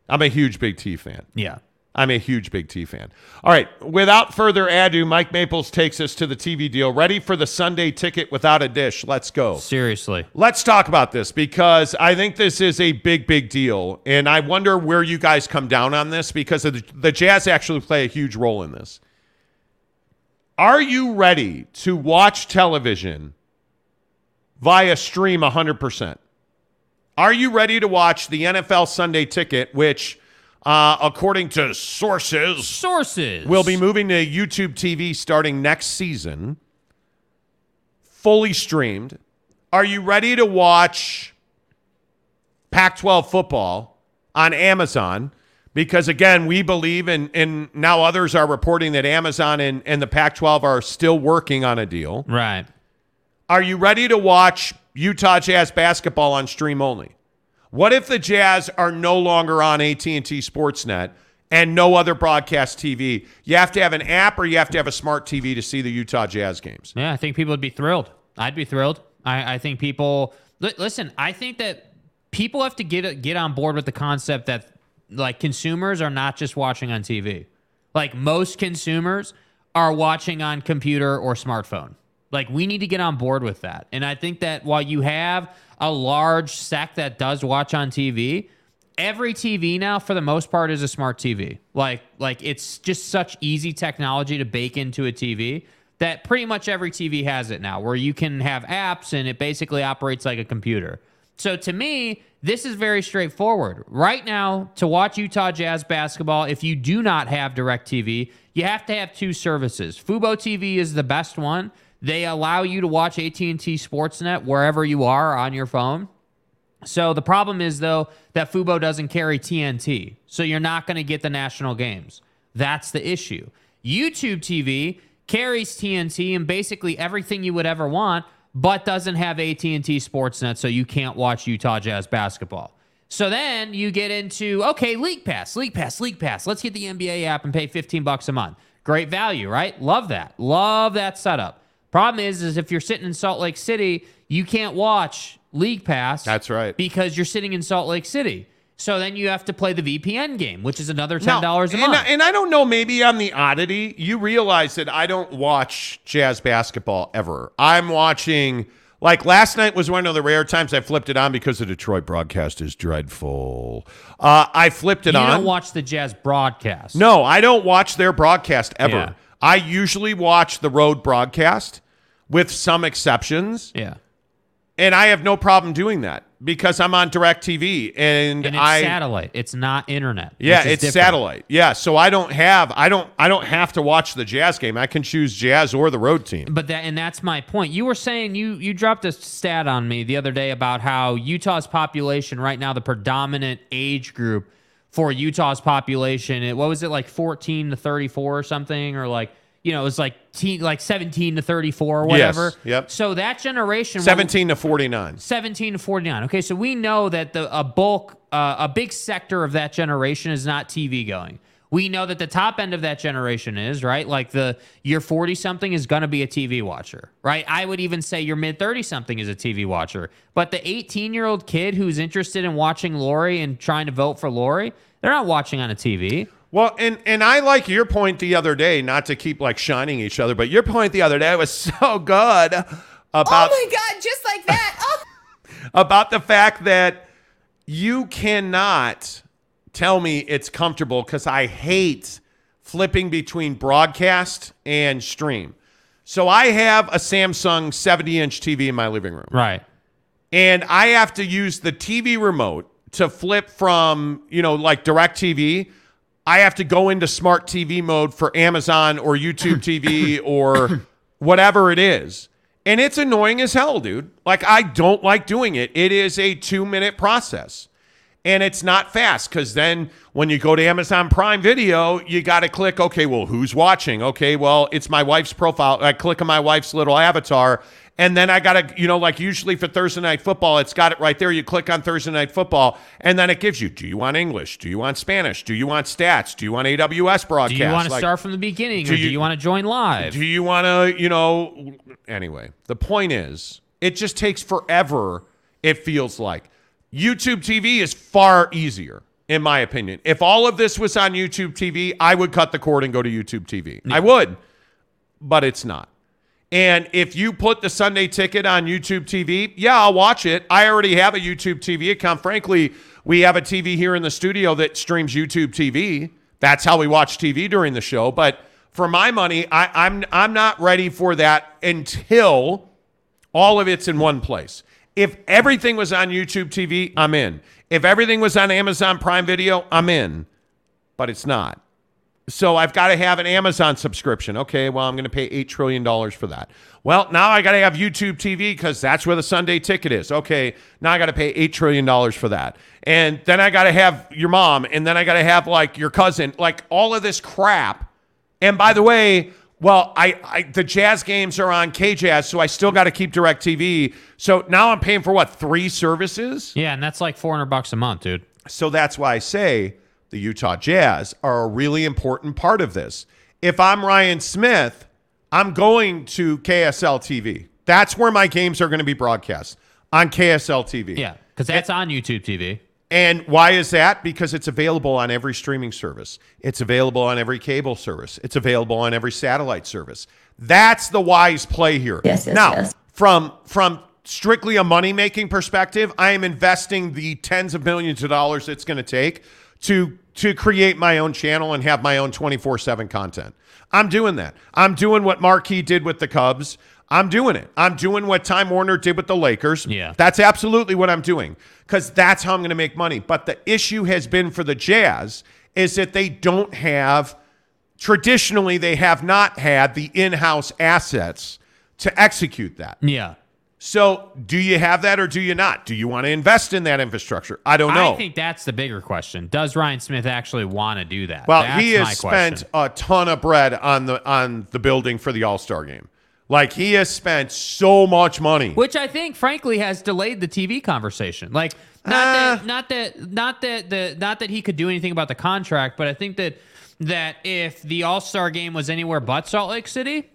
I'm a huge Big T fan. Yeah. I'm a huge Big T fan. All right, without further ado, Mike Maples takes us to the TV deal. Ready for the Sunday ticket without a dish? Let's go. Seriously. Let's talk about this because I think this is a big, big deal. And I wonder where you guys come down on this because of the, the Jazz actually play a huge role in this. Are you ready to watch television via stream 100%? Are you ready to watch the NFL Sunday ticket, which, uh, according to sources, Sources. will be moving to YouTube TV starting next season, fully streamed. Are you ready to watch Pac 12 football on Amazon? Because again, we believe, and, and now others are reporting that Amazon and, and the Pac 12 are still working on a deal. Right. Are you ready to watch Utah Jazz basketball on stream only? What if the Jazz are no longer on AT&T Sportsnet and no other broadcast TV? You have to have an app or you have to have a smart TV to see the Utah Jazz games. Yeah, I think people would be thrilled. I'd be thrilled. I, I think people li- listen. I think that people have to get get on board with the concept that like consumers are not just watching on TV. Like most consumers are watching on computer or smartphone. Like we need to get on board with that. And I think that while you have a large sect that does watch on TV, every TV now for the most part is a smart TV. Like like it's just such easy technology to bake into a TV that pretty much every TV has it now where you can have apps and it basically operates like a computer. So to me, this is very straightforward. Right now, to watch Utah Jazz basketball, if you do not have DirecTV, you have to have two services. Fubo TV is the best one. They allow you to watch AT&T Sportsnet wherever you are on your phone. So the problem is though that Fubo doesn't carry TNT. So you're not going to get the national games. That's the issue. YouTube TV carries TNT and basically everything you would ever want, but doesn't have AT&T Sportsnet so you can't watch Utah Jazz basketball. So then you get into okay, League Pass, League Pass, League Pass. Let's get the NBA app and pay 15 bucks a month. Great value, right? Love that. Love that setup. Problem is is if you're sitting in Salt Lake City, you can't watch League Pass. That's right. Because you're sitting in Salt Lake City. So then you have to play the VPN game, which is another ten dollars a and month. I, and I don't know, maybe I'm the oddity. You realize that I don't watch jazz basketball ever. I'm watching, like last night was one of the rare times I flipped it on because the Detroit broadcast is dreadful. Uh, I flipped it you on. don't watch the Jazz broadcast. No, I don't watch their broadcast ever. Yeah. I usually watch the road broadcast with some exceptions. Yeah. And I have no problem doing that because I'm on direct TV and, And it's I satellite. It's not internet. Yeah, it's different. satellite. Yeah, so I don't have I don't I don't have to watch the Jazz game. I can choose Jazz or the road team. But that and that's my point. You were saying you you dropped a stat on me the other day about how Utah's population right now, the predominant age group for Utah's population, it, what was it like 14 to 34 or something, or like you know it was like teen, like 17 to 34 or whatever. yep. So that generation, 17 to 49. 17 to 49. Okay, so we know that the a bulk, uh, a big sector of that generation is not TV going. We know that the top end of that generation is right. Like the your 40 something is going to be a TV watcher, right? I would even say your mid 30 something is a TV watcher. But the 18 year old kid who's interested in watching Lauri and trying to vote for Lauri, they're not watching on a TV. Well, and and I like your point the other day, not to keep like shining each other, but your point the other day was so good about oh my God, just like that. Oh. about the fact that you cannot tell me it's comfortable because I hate flipping between broadcast and stream. So I have a Samsung 70 inch TV in my living room. Right. and I have to use the TV remote to flip from, you know, like direct TV. I have to go into smart TV mode for Amazon or YouTube TV or whatever it is. And it's annoying as hell, dude. Like, I don't like doing it. It is a two minute process. And it's not fast because then when you go to Amazon Prime Video, you got to click, okay, well, who's watching? Okay, well, it's my wife's profile. I click on my wife's little avatar. And then I got to, you know, like usually for Thursday Night Football, it's got it right there. You click on Thursday Night Football, and then it gives you do you want English? Do you want Spanish? Do you want stats? Do you want AWS broadcast? Do you want to Like, start from the beginning, do or do you- you want to join live? do you want to, you know, anyway, the point is, it just takes forever, it feels like. YouTube TV is far easier, in my opinion. If all of this was on YouTube TV, I would cut the cord and go to YouTube TV. I would, but it's not. And if you put the Sunday ticket on YouTube TV, yeah, I'll watch it. I already have a YouTube TV account. Frankly, we have a TV here in the studio that streams YouTube TV. That's how we watch TV during the show. But for my money, I, I'm I'm not ready for that until all of it's in one place. If everything was on YouTube TV, I'm in. If everything was on Amazon Prime Video, I'm in. But it's not. So I've got to have an Amazon subscription. Okay, well, I'm going to pay $8 trillion for that. Well, now I got to have YouTube TV because that's where the Sunday ticket is. Okay, now I got to pay $8 trillion for that. And then I got to have your mom, and then I got to have like your cousin, like all of this crap. And by the way, well, I, I the Jazz games are on KJazz, so I still got to keep Direct TV. So now I'm paying for what three services? yeah, and that's like 400 bucks a month, dude. So that's why I say the Utah Jazz are a really important part of this. If I'm Ryan Smith, I'm going to KSL TV. That's where my games are going to be broadcast on KSL TV. Yeah, because that's on YouTube TV. And why is that? Because it's available on every streaming service. It's available on every cable service. It's available on every satellite service. That's the wise play here. Yes, yes, now, yes. from from strictly a money making perspective, I am investing the tens of millions of dollars it's going to take to to create my own channel and have my own 24/7 content. I'm doing that. I'm doing what Marquee did with the Cubs. I'm doing it. I'm doing what Time Warner did with the Lakers. Yeah. That's absolutely what I'm doing because that's how I'm going to make money. But the issue has been for the Jazz is that they don't have, traditionally, they have not had the in house assets to execute that. Yeah. So, do you have that or do you not? Do you want to invest in that infrastructure? I don't know. I think that's the bigger question. Does Ryan Smith actually want to do that? well, That's he has spent a ton of bread on the on the building for the All Star game. Like he has spent so much money. which I think, frankly, has delayed the TV conversation. Like, not Ah. that, not that, not that the, not that he could do anything about the contract, but I think that that if the All Star game was anywhere but Salt Lake City,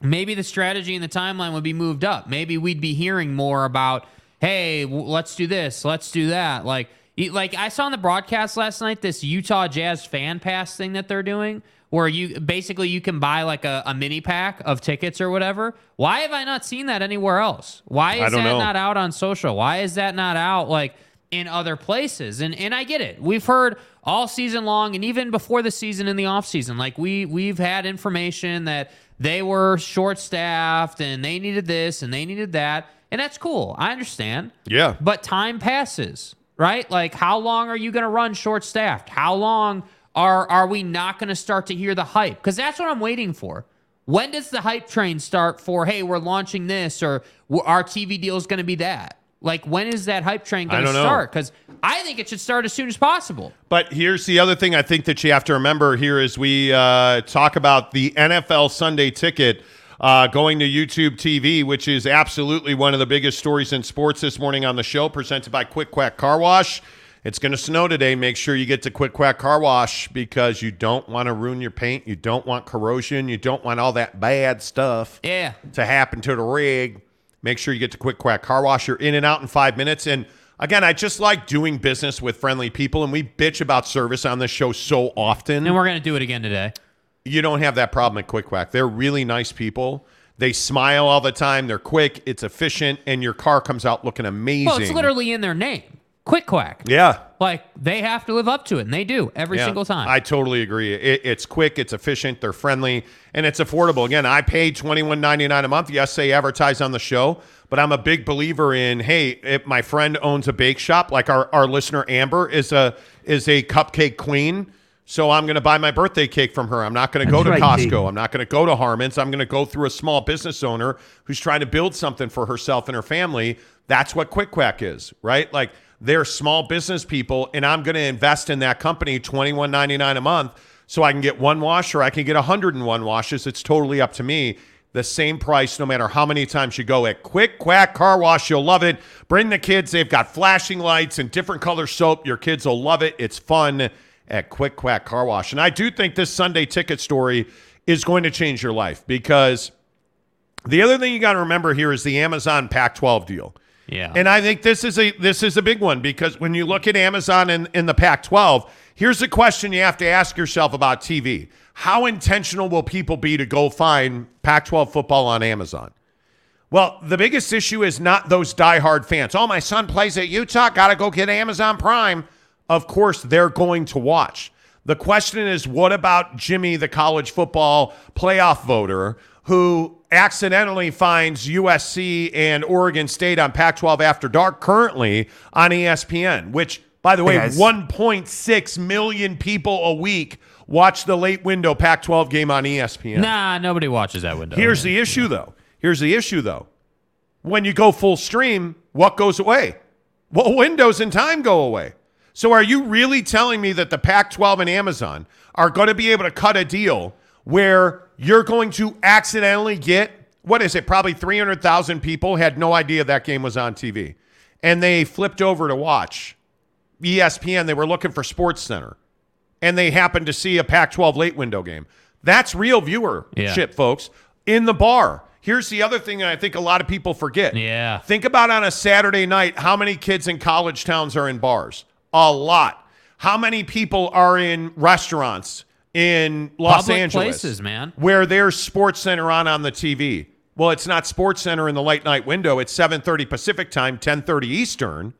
maybe the strategy and the timeline would be moved up. Maybe we'd be hearing more about, hey, w- let's do this, let's do that. Like, like I saw on the broadcast last night this Utah Jazz fan pass thing that they're doing, where you basically you can buy like a, a mini pack of tickets or whatever. Why have I not seen that anywhere else? Why is that know. not out on social? Why is that not out like in other places? And and I get it. We've heard all season long and even before the season in the off season, like we we've had information that they were short staffed and they needed this and they needed that. And that's cool. I understand. Yeah. But time passes, right? Like how long are you going to run short staffed? How long are are we not going to start to hear the hype? Cuz that's what I'm waiting for. When does the hype train start for hey, we're launching this or our TV deal is going to be that? Like when is that hype train going to start? Cuz I think it should start as soon as possible. But here's the other thing I think that you have to remember here as we uh, talk about the NFL Sunday ticket uh, going to YouTube TV, which is absolutely one of the biggest stories in sports this morning on the show, presented by Quick Quack Car Wash. It's going to snow today. Make sure you get to Quick Quack Car Wash because you don't want to ruin your paint. You don't want corrosion. You don't want all that bad stuff Yeah. to happen to the rig. Make sure you get to Quick Quack Car Wash. You're in and out in five minutes. And again, I just like doing business with friendly people. And we bitch about service on this show so often. And we're going to do it again today. you don't have that problem at Quick Quack. They're really nice people. They smile all the time. They're quick. It's efficient, and your car comes out looking amazing. Well, it's literally in their name. Quick Quack. yeah. Like they have to live up to it, and they do every Yeah, single time. I totally agree. It, it's quick, it's efficient, they're friendly, and it's affordable. Again, I pay twenty one ninety nine a month. Yes, they advertise on the show, but I'm a big believer in hey, if my friend owns a bake shop, like our, our listener Amber is a is a cupcake queen. So I'm going to buy my birthday cake from her. I'm not going to go to right, Costco. Dave. I'm not going to go to Harmon's. I'm going to go through a small business owner who's trying to build something for herself and her family. That's what Quick Quack is, right? Like they're small business people, and I'm going to invest in that company twenty one ninety nine a month, so I can get one wash or I can get hundred and one washes. It's totally up to me. The same price, no matter how many times you go at Quick Quack Car Wash. You'll love it. Bring the kids. They've got flashing lights and different color soap. Your kids will love it. It's fun at Quick Quack Car Wash. And I do think this Sunday ticket story is going to change your life because the other thing you got to remember here is the Amazon Pac-12 deal. Yeah. And I think this is a this is a big one because when you look at Amazon in, in the Pac-12, here's the question you have to ask yourself about TV. How intentional will people be to go find Pac-12 football on Amazon? Well, the biggest issue is not those diehard fans. Oh, my son plays at Utah, got to go get Amazon Prime. Of course, they're going to watch. The question is, what about Jimmy, the college football playoff voter, who accidentally finds USC and Oregon State on Pac 12 After Dark currently on ESPN, which, by the way, Hey, guys. 1.6 million people a week watch the late window Pac 12 game on ESPN. nah, nobody watches that window. Here's the issue, though. Here's the issue, though. When you go full stream, what goes away? Well, windows and time go away. So, are you really telling me that the Pac 12 and Amazon are going to be able to cut a deal where you're going to accidentally get, what is it, probably 300,000 people had no idea that game was on TV and they flipped over to watch ESPN? They were looking for Sports Center and they happened to see a Pac 12 late window game. That's real viewership, Yeah. folks, in the bar. Here's the other thing that I think a lot of people forget. Yeah. Think about on a Saturday night how many kids in college towns are in bars? A lot. How many people are in restaurants in Los Public Angeles? places, man. Where there's Sports Center on on the TV. Well, it's not Sports Center in the late night window. It's 7:30 Pacific time, 10:30 Eastern.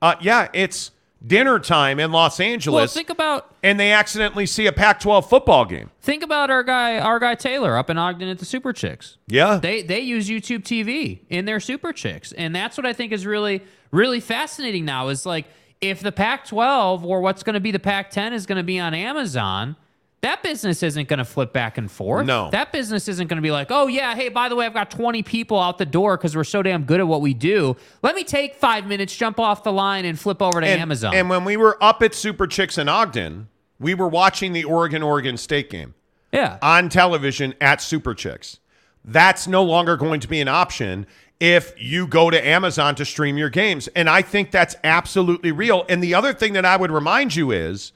Uh, yeah, it's dinner time in Los Angeles well, think about and they accidentally see a Pac-12 football game. think about our guy our guy Taylor up in Ogden at the Super Chicks. Yeah. They they use YouTube TV in their Super Chicks, and that's what I think is really really fascinating now. Is like if the Pac-12 or what's going to be the Pac-10 is going to be on Amazon, that business isn't going to flip back and forth. No. That business isn't going to be like, oh, yeah, hey, by the way, I've got 20 people out the door because we're so damn good at what we do. Let me take five minutes, jump off the line, and flip over to and, Amazon. And when we were up at Super Chicks in Ogden, we were watching the Oregon Oregon State game yeah. on television at Super Chicks. That's no longer going to be an option if you go to Amazon to stream your games. And I think that's absolutely real. And the other thing that I would remind you is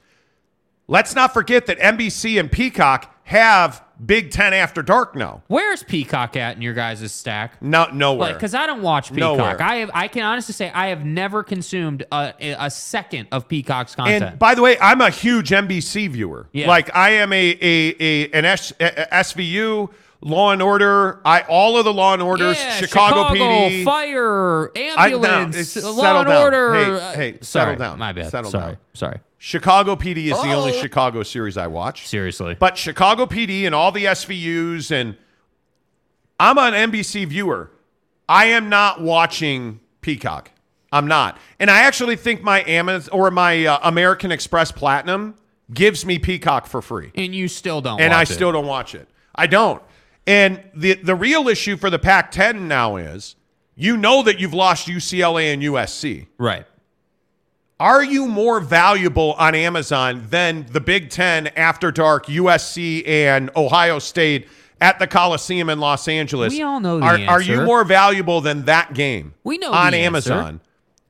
let's not forget that NBC and Peacock have Big Ten After Dark now. Where's Peacock at in your guys' stack? No, nowhere. Like, because I don't watch Peacock. Nowhere. I have, I can honestly say I have never consumed a, a second of Peacock's content. And by the way, I'm a huge NBC viewer. Yeah. Like I am a a, a an S, a, SVU, Law and Order. I all of the Law and Orders, yeah, Chicago, PD. fire, I- no, ambulance, law and down. order. Hey, hey, settle sorry, down. My bad. Settle sorry, down. sorry. Chicago PD is the only Oh. Chicago series I watch. Seriously. But Chicago PD and all the SVUs and I'm an NBC viewer. I am not watching Peacock. I'm not. And I actually think my Amazon or my uh, American Express Platinum gives me Peacock for free. and you still don't. and I it. still don't watch it. I don't. And the the real issue for the Pac-10 now is you know that you've lost UCLA and USC. right. Are you more valuable on Amazon than the Big Ten after dark USC and Ohio State at the Coliseum in Los Angeles? We all know the are, are you more valuable than that game? We know on the answer. Amazon.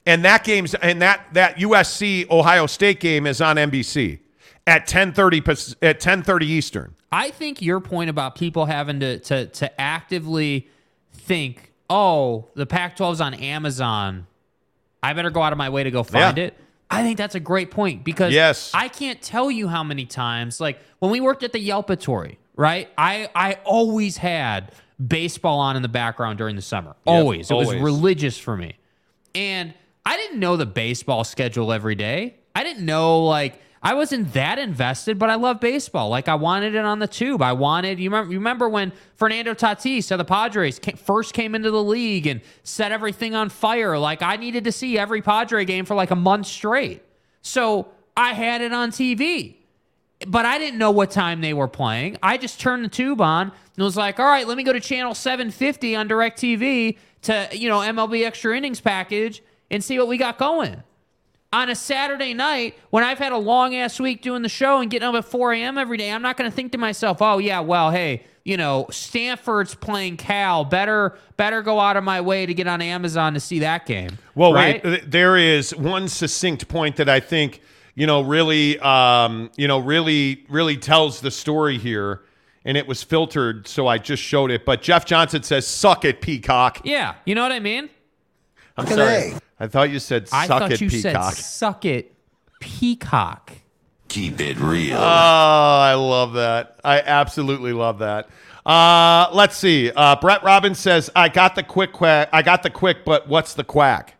And that game's and that that USC Ohio State game is on NBC at 10:30 Pac- at 10:30 Eastern. I think your point about people having to to to actively think, oh, the Pac-12's on Amazon. I better go out of my way to go find Yeah. it. I think that's a great point because Yes. I can't tell you how many times, like when we worked at the Yelpatory, right? I I always had baseball on in the background during the summer. always. It was religious for me. And I didn't know the baseball schedule every day. I didn't know like I wasn't that invested, but I love baseball. Like I wanted it on the tube. I wanted you remember, you remember when Fernando Tatis of the Padres came, first came into the league and set everything on fire. Like I needed to see every Padre game for like a month straight. So I had it on TV but I didn't know what time they were playing. I just turned the tube on and was like, all right, let me go to channel 750 on DirecTV to, you know, MLB Extra Innings package and see what we got going. On a Saturday night, when I've had a long ass week doing the show and getting up at 4 a.m. every day, I'm not going to think to myself, oh, yeah, well, hey, you know, Stanford's playing Cal. Better, better go out of my way to get on Amazon to see that game. Well, right? wait. There is one succinct point that I think you know really, um, you know, really, really tells the story here, and it was filtered, so I just showed it. But Jeff Johnson says, "Suck it, Peacock." Yeah, you know what I mean? I'm sorry. I thought you said, I "Suck thought it, you Peacock." said suck it, peacock. Keep it real. Oh, I love that. I absolutely love that. Uh, let's see. Uh, Brett Robbins says, "I got the quick quack. I got the quick, but what's the quack?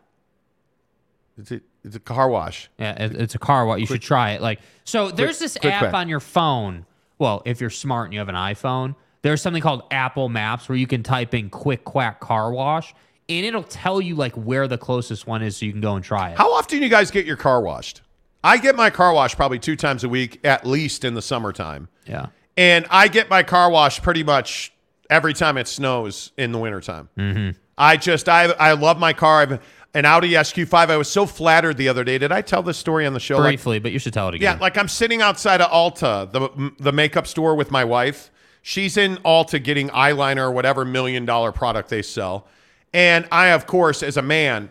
It's a, it's a car wash. Yeah, it, it's a car wash. You should try it. Like, so there's this quick app quack. on your phone. Well, if you're smart and you have an iPhone, there's something called Apple Maps where you can type in "quick quack car wash" and it'll tell you like where the closest one is, so you can go and try it. How often do you guys get your car washed? I get my car washed probably two times a week, at least in the summertime. yeah. And I get my car washed pretty much every time it snows in the wintertime. Mm-hmm. I just, I, I love my car. I've an Audi SQ5. I was so flattered the other day. Did I tell this story on the show? Like, Briefly, but you should tell it again. yeah, like I'm sitting outside of Alta, the the makeup store with my wife. She's in Alta getting eyeliner or whatever million dollar product they sell. And I, of course, as a man,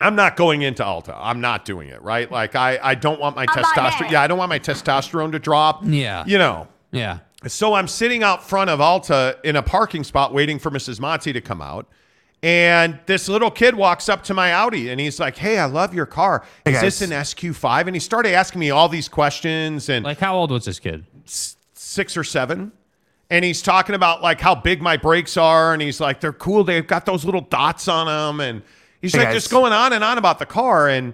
I'm not going into Alta. I'm not doing it, right? Like I, I don't want my testosterone. Yeah, I don't want my testosterone to drop. Yeah. You know. yeah. So I'm sitting out front of Alta in a parking spot waiting for Mrs. Monty to come out. And this little kid walks up to my Audi and he's like, Hey, I love your car. Is this an SQ5? And he started asking me all these questions and Like, how old was this kid? six or seven. And he's talking about like how big my brakes are. And he's like, they're cool. They've got those little dots on them. And he's like, just going on and on about the car. And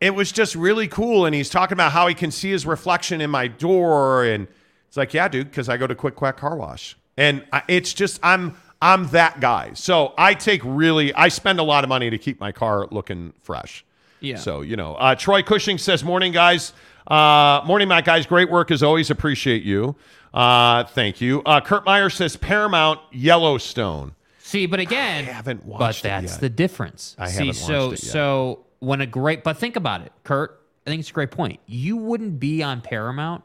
it was just really cool. And he's talking about how he can see his reflection in my door. And it's like, yeah, dude, because I go to Quick Quack Car Wash. And I, it's just, I'm, I'm that guy. So I take really, I spend a lot of money to keep my car looking fresh. Yeah. So, you know, uh, Troy Cushing says, Morning, guys. Uh, morning, Matt guys. Great work as always. Appreciate you. Uh, thank you. Uh, Kurt Meyer says Paramount Yellowstone. See, but again, I haven't watched But that's the difference. I See, haven't so watched it yet. so when a great, but think about it, Kurt. I think it's a great point. You wouldn't be on Paramount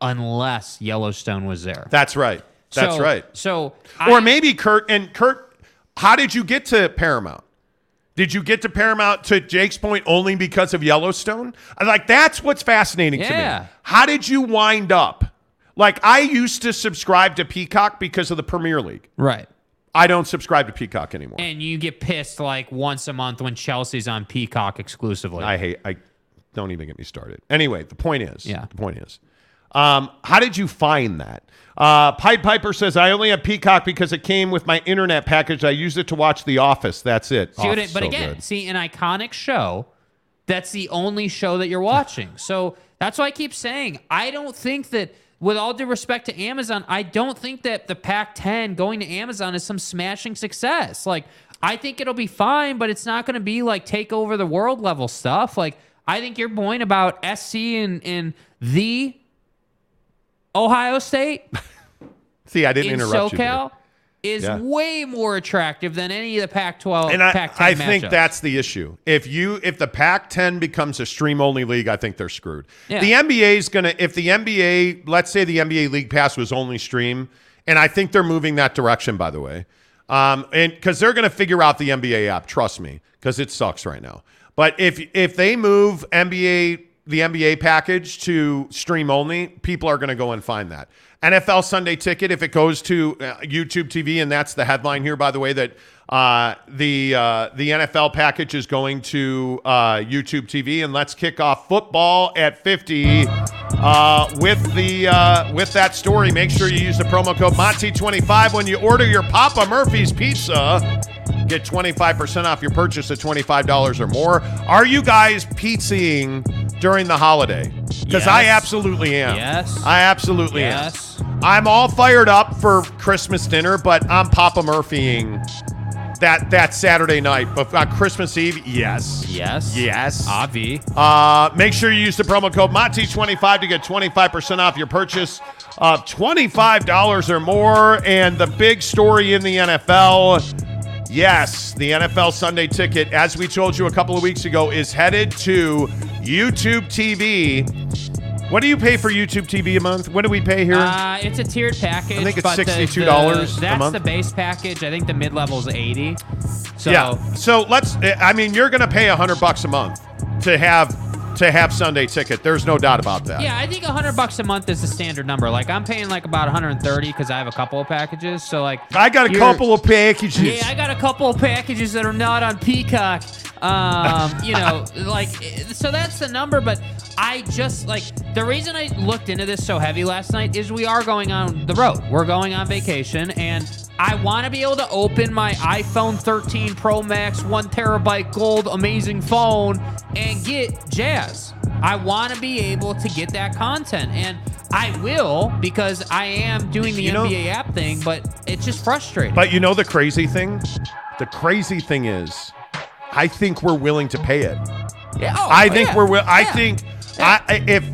unless Yellowstone was there. That's right. That's So- right. So, Or I- maybe Kurt and Kurt. How did you get to Paramount? Did you get to Paramount to Jake's point only because of Yellowstone? Like that's what's fascinating to Yeah. me. How did you wind up? Like I used to subscribe to Peacock because of the Premier League. right. I don't subscribe to Peacock anymore. And you get pissed like once a month when Chelsea's on Peacock exclusively. I hate. I don't even get me started. Anyway, the point is. Yeah. The point is. Um, how did you find that? Uh, Pied Piper says I only have Peacock because it came with my internet package. I used it to watch The Office. That's it. See what Oh, it- but so again, good. see an iconic show. That's the only show that you're watching. So that's why I keep saying I don't think that. With all due respect to Amazon, I don't think that the Pac-10 going to Amazon is some smashing success. Like I think it'll be fine, but it's not going to be like take over the world level stuff. Like I think your point about SC and and the Ohio State See, I didn't in interrupt you. there. Is Yeah. way more attractive than any of the Pac-12 And I, Pac-10 I think matchups. that's the issue. If you if the Pac-10 becomes a stream-only league, I think they're screwed. Yeah. The NBA is gonna if the NBA, let's say the NBA League Pass was only stream, and I think they're moving that direction. By the way, um, and because they're gonna figure out the NBA app, trust me, because it sucks right now. But if if they move NBA the NBA package to stream only, people are going to go and find that. NFL Sunday Ticket, if it goes to uh, YouTube TV, and that's the headline here, by the way, that uh, the uh, the NFL package is going to uh, YouTube TV, and let's kick off football at 50 uh, with the uh, with that story. Make sure you use the promo code Monty25 when you order your Papa Murphy's pizza. Get 25% off your purchase at $25 or more. Are you guys pizzaing during the holiday? Because I absolutely am. Yes. I absolutely am. Yes. am. I'm all fired up for Christmas dinner, but I'm Papa Murphying that that Saturday night. But on Christmas Eve, yes. Yes. Yes. Avi. Uh, make sure you use the promo code Monty25 to get 25% off your purchase of $25 or more. And the big story in the NFL yes, the NFL Sunday ticket, as we told you a couple of weeks ago, is headed to YouTube TV. What do you pay for YouTube TV a month? What do we pay here? Uh, it's a tiered package. I think it's but the- $62 the- a That's the base package. I think the mid level is eighty. So yeah. So let's. I mean, you're going to pay a hundred bucks a month to have to have Sunday ticket. There's no doubt about that. Yeah, I think 100 bucks a month is the standard number. Like I'm paying like about 130 because I have a couple of packages. So like I got a couple of packages. Yeah, I got a couple of packages that are not on Peacock. Um, you know, like so that's the number. But I just like the reason I looked into this so heavy last night is we are going on the road. We're going on vacation, and I want to be able to open my iPhone 13 Pro Max, one terabyte gold, amazing phone, and get jazz. I want to be able to get that content, and I will because I am doing the You know- NBA app thing. But it's just frustrating. But you know the crazy thing? The crazy thing is, I think we're willing to pay it. Yeah, oh, I think yeah, we're. wi- I yeah. think. I I- if.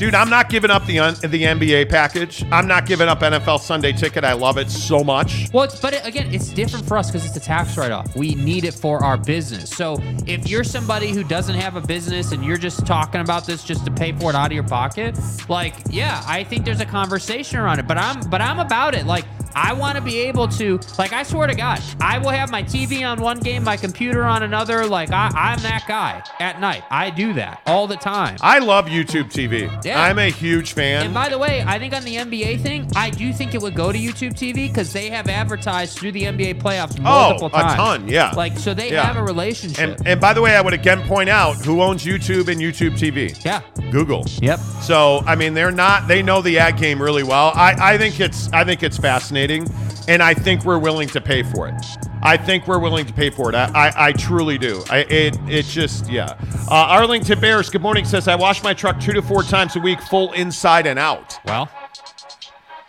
Dude, I'm not giving up the un, the NBA package. I'm not giving up NFL Sunday ticket. I love it so much. Well, but it, again, it's different for us because it's a tax write-off. We need it for our business. So if you're somebody who doesn't have a business and you're just talking about this just to pay for it out of your pocket, like, yeah, I think there's a conversation around it. But I'm, but I'm about it. Like, I want to be able to, like, I swear to God, I will have my TV on one game, my computer on another. Like, I, I'm that guy at night. I do that all the time. I love YouTube TV. Yeah. I'm a huge fan. And by the way, I think on the NBA thing, I do think it would go to YouTube TV because they have advertised through the NBA playoffs oh, multiple Oh, a times. ton, yeah. Like so, they Yeah. have a relationship. and and by the way, I would again point out who owns YouTube and YouTube TV. yeah. Google. Yep. So I mean, they're not. They know the ad game really well. I, I think it's I think it's fascinating, and I think we're willing to pay for it. I think we're willing to pay for it. I, I, I truly do. I it it just yeah. Uh, Arlington Bears. Good morning. Says I wash my truck two to four times a week, full inside and out. Well,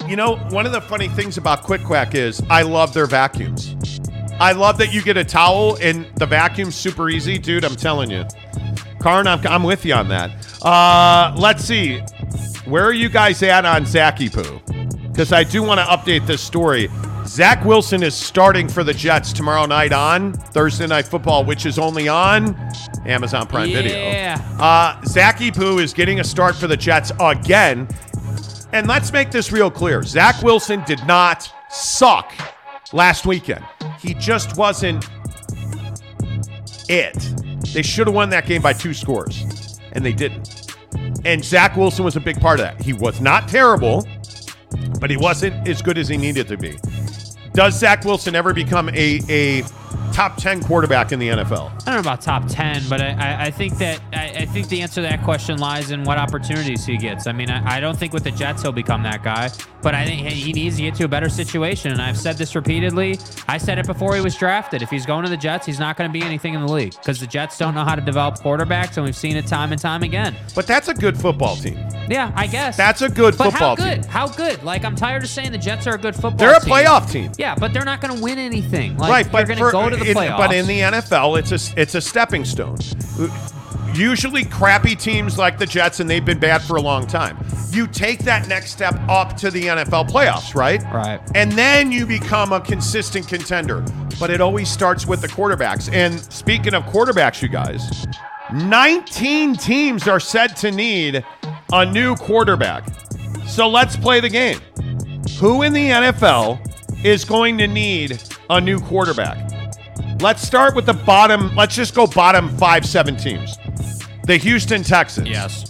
You know, one of the funny things about Quick Quack is I love their vacuums. I love that you get a towel and the vacuum's super easy, dude. I'm telling you. Karn, I'm, I'm with you on that. Uh, let's see. Where are you guys at on Zachy Poo? Because I do want to update this story. Zach Wilson is starting for the Jets tomorrow night on Thursday Night Football, which is only on Amazon Prime Video. Yeah. Uh, Zachy Poo is getting a start for the Jets again. And let's make this real clear Zach Wilson did not suck last weekend. He just wasn't it. They should have won that game by two scores, and they didn't. And Zach Wilson was a big part of that. He was not terrible, but he wasn't as good as he needed to be. Does Zach Wilson ever become a, a top 10 quarterback in the NFL? I don't know about top ten, but I, I, I think that I, I think the answer to that question lies in what opportunities he gets. I mean, I, I don't think with the Jets he'll become that guy, but I think he needs to get to a better situation. And I've said this repeatedly. I said it before he was drafted. If he's going to the Jets, he's not going to be anything in the league because the Jets don't know how to develop quarterbacks, and we've seen it time and time again. But that's a good football team. Yeah, I guess That's a good But football how good? team. How good? Like I'm tired of saying the Jets are a good football. They're a team. playoff team. Yeah, but they're not going to win anything. Like, right, but going to go to the in- playoffs. But in the NFL, it's a it's a stepping stone. Usually, crappy teams like the Jets, and they've been bad for a long time. You take that next step up to the NFL playoffs, right? Right. And then you become a consistent contender. But it always starts with the quarterbacks. And speaking of quarterbacks, you guys, 19 teams are said to need a new quarterback. So let's play the game. Who in the NFL is going to need a new quarterback? Let's start with the bottom. Let's just go bottom five, seven teams. The Houston Texans. yes.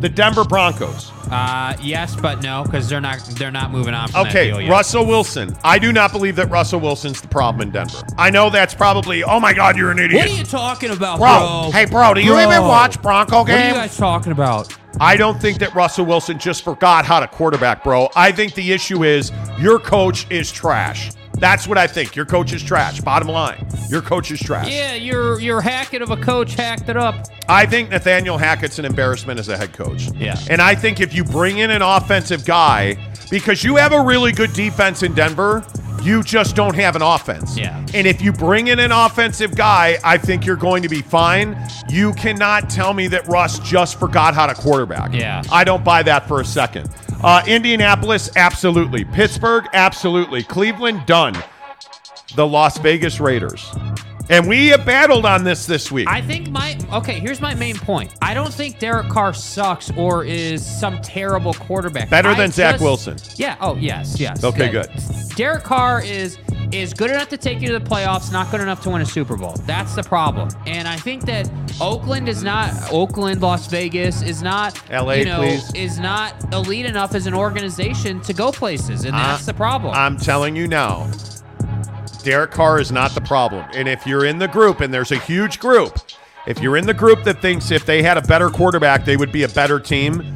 The Denver Broncos. Uh, yes, but no, because they're not they're not moving on Okay, deal yet. Russell Wilson. I do not believe that Russell Wilson's the problem in Denver. I know that's probably, oh my God, you're an idiot. What are you talking about, bro, bro? hey, bro, do you Bro. even watch Bronco games? What are you guys talking about? I don't think that Russell Wilson just forgot how to quarterback, bro. I think the issue is your coach is trash. That's what I think. Your coach is trash. Bottom line, your coach is trash. Yeah, your your Hackett of a coach hacked it up. I think Nathaniel Hackett's an embarrassment as a head coach. Yeah. And I think if you bring in an offensive guy, because you have a really good defense in Denver, you just don't have an offense. Yeah. And if you bring in an offensive guy, I think you're going to be fine. You cannot tell me that Russ just forgot how to quarterback. Yeah. I don't buy that for a second. Uh, Indianapolis, absolutely. Pittsburgh, absolutely. Cleveland, done. The Las Vegas Raiders. And we have battled on this this week. I think my okay. Here's my main point. I don't think Derek Carr sucks or is some terrible quarterback. Better I than Zach just- Wilson. Yeah. Oh yes, yes. Okay, good. Derek Carr is is good enough to take you to the playoffs, not good enough to win a Super Bowl. That's the problem. And I think that Oakland is not Oakland, Las Vegas is not LA, you know, please. is not elite enough as an organization to go places, and that's the problem. I'm telling you now, Derek Carr is not the problem. And if you're in the group, and there's a huge group, if you're in the group that thinks if they had a better quarterback, they would be a better team,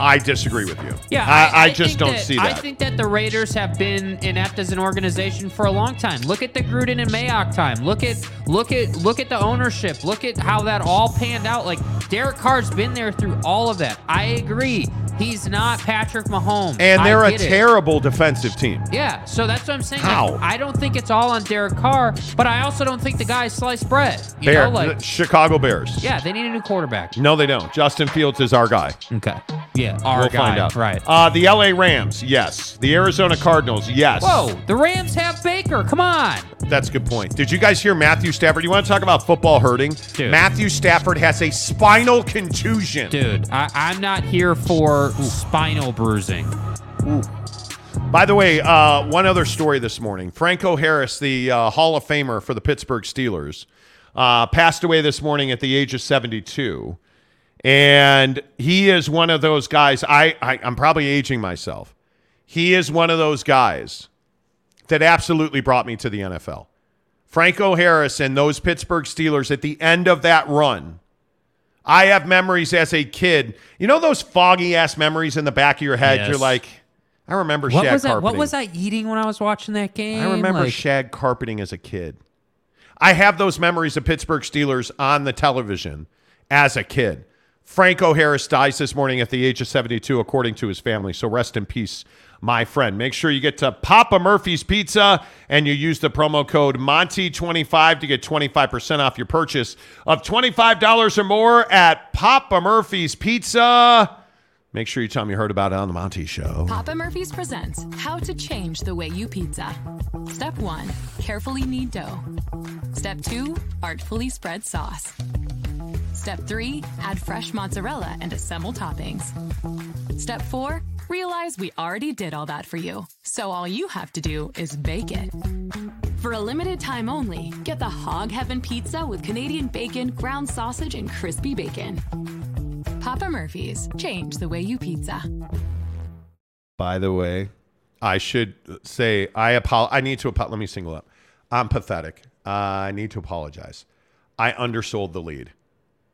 I disagree with you. Yeah, I, I, think just don't that- see that. I think that the Raiders have been inept as an organization for a long time. Look at the Gruden and Mayock time. Look at look at look at the ownership. Look at how that all panned out. Like Derek Carr's been there through all of that. I agree. He's not Patrick Mahomes. and they're a get it. terrible defensive team. Yeah, so that's what I'm saying. How? Like, I don't think it's all on Derek Carr, but I also don't think the guy's sliced bread. You Bear, know, like the Chicago Bears. yeah, they need a new quarterback. No, they don't. Justin Fields is our guy. Okay. Yeah, our we'll guy. find out. Right. Uh, the LA Rams, yes. The Arizona Cardinals, yes. Whoa, the Rams have Baker. Come on. That's a good point. Did you guys hear Matthew Stafford? You want to talk about football hurting? Dude. Matthew Stafford has a spinal contusion. Dude, I, I'm not here for spinal bruising. By the way, uh, one other story this morning. Franco Harris, the uh, Hall of Famer for the Pittsburgh Steelers, uh, passed away this morning at the age of 72. And he is one of those guys. I, I, I'm probably aging myself. He is one of those guys that absolutely brought me to the NFL. Franco Harris and those Pittsburgh Steelers at the end of that run. I have memories as a kid. You know those foggy ass memories in the back of your head? Yes. You're like, I remember What shag was, I, carpeting. what was I eating when I was watching that game? I remember Like, shag carpeting as a kid. I have those memories of Pittsburgh Steelers on the television as a kid. Franco Harris dies this morning at the age of 72, according to his family. So rest in peace, my friend. Make sure you get to Papa Murphy's Pizza and you use the promo code Monty25 to get 25% off your purchase of $25 or more at Papa Murphy's Pizza. Make sure you tell them you heard about it on the Monty Show. Papa Murphy's presents How to Change the Way You Pizza. Step one, carefully knead dough. Step two, artfully spread sauce. Step three, add fresh mozzarella and assemble toppings. Step four, realize we already did all that for you. So all you have to do is bake it. For a limited time only, get the Hog Heaven Pizza with Canadian bacon, ground sausage, and crispy bacon. Papa Murphy's, change the way you pizza. By the way, I should say I apo- I need to apo- let me single up. I'm pathetic. Uh, I need to apologize. I undersold the lead.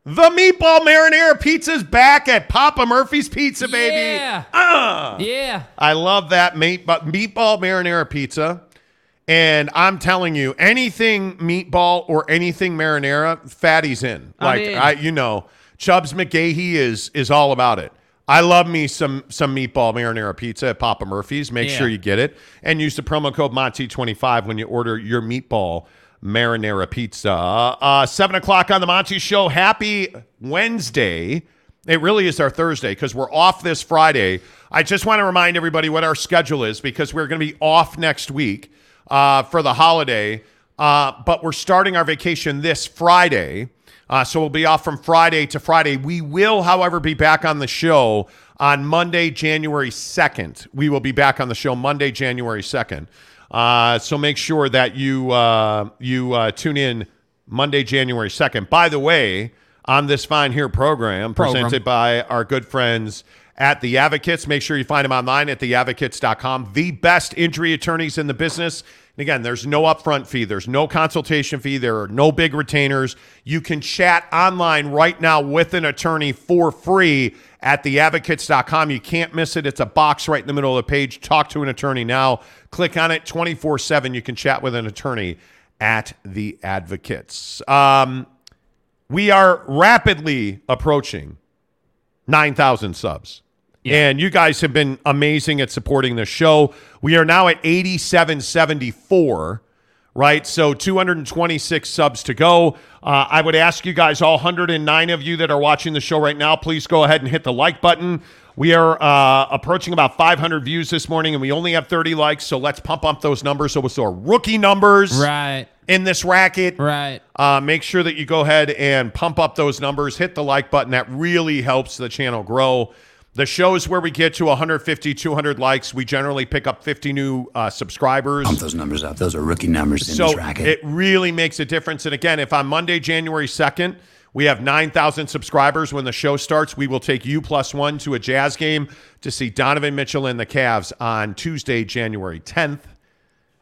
The meatball marinara pizza's back at Papa Murphy's Pizza, baby. Yeah. Ah! Yeah. I love that meat, but meatball marinara pizza. And I'm telling you, anything meatball or anything marinara, fatty's in. Like in. I, you know, Chubbs McGahee is is all about it. I love me some some meatball marinara pizza at Papa Murphy's. Make Yeah. sure you get it and use the promo code Monty25 when you order your meatball marinara pizza. Uh, seven o'clock on the Monty Show. Happy Wednesday. It really is our Thursday because we're off this Friday. I just want to remind everybody what our schedule is because we're going to be off next week uh, for the holiday. Uh, but we're starting our vacation this Friday. Uh, so we'll be off from Friday to Friday. We will, however, be back on the show on Monday, January 2nd. We will be back on the show Monday, January 2nd. Uh, so make sure that you uh, you uh, tune in Monday, January 2nd. By the way, on this fine here program, Program. presented by our good friends at The Advocates. Make sure you find them online at theadvocates.com. The best injury attorneys in the business. And again, there's no upfront fee, there's no consultation fee, there are no big retainers. You can chat online right now with an attorney for free at theadvocates.com. You can't miss it. It's a box right in the middle of the page. Talk to an attorney now. Click on it 24 7. You can chat with an attorney at The Advocates. Um, we are rapidly approaching 9,000 subs. And you guys have been amazing at supporting the show. We are now at 8774, right? So 226 subs to go. Uh, I would ask you guys, all 109 of you that are watching the show right now, please go ahead and hit the like button. We are uh, approaching about 500 views this morning, and we only have 30 likes. So let's pump up those numbers. So it's our rookie numbers Right. in this racket. Right. Uh, make sure that you go ahead and pump up those numbers. Hit the like button. That really helps the channel grow. The shows where we get to 150, 200 likes, we generally pick up 50 new uh, subscribers. Pump those numbers up. Those are rookie numbers in So this racket. it really makes a difference. And again, if on Monday, January 2nd, we have 9,000 subscribers when the show starts, we will take you plus one to a jazz game to see Donovan Mitchell and the Cavs on Tuesday, January 10th.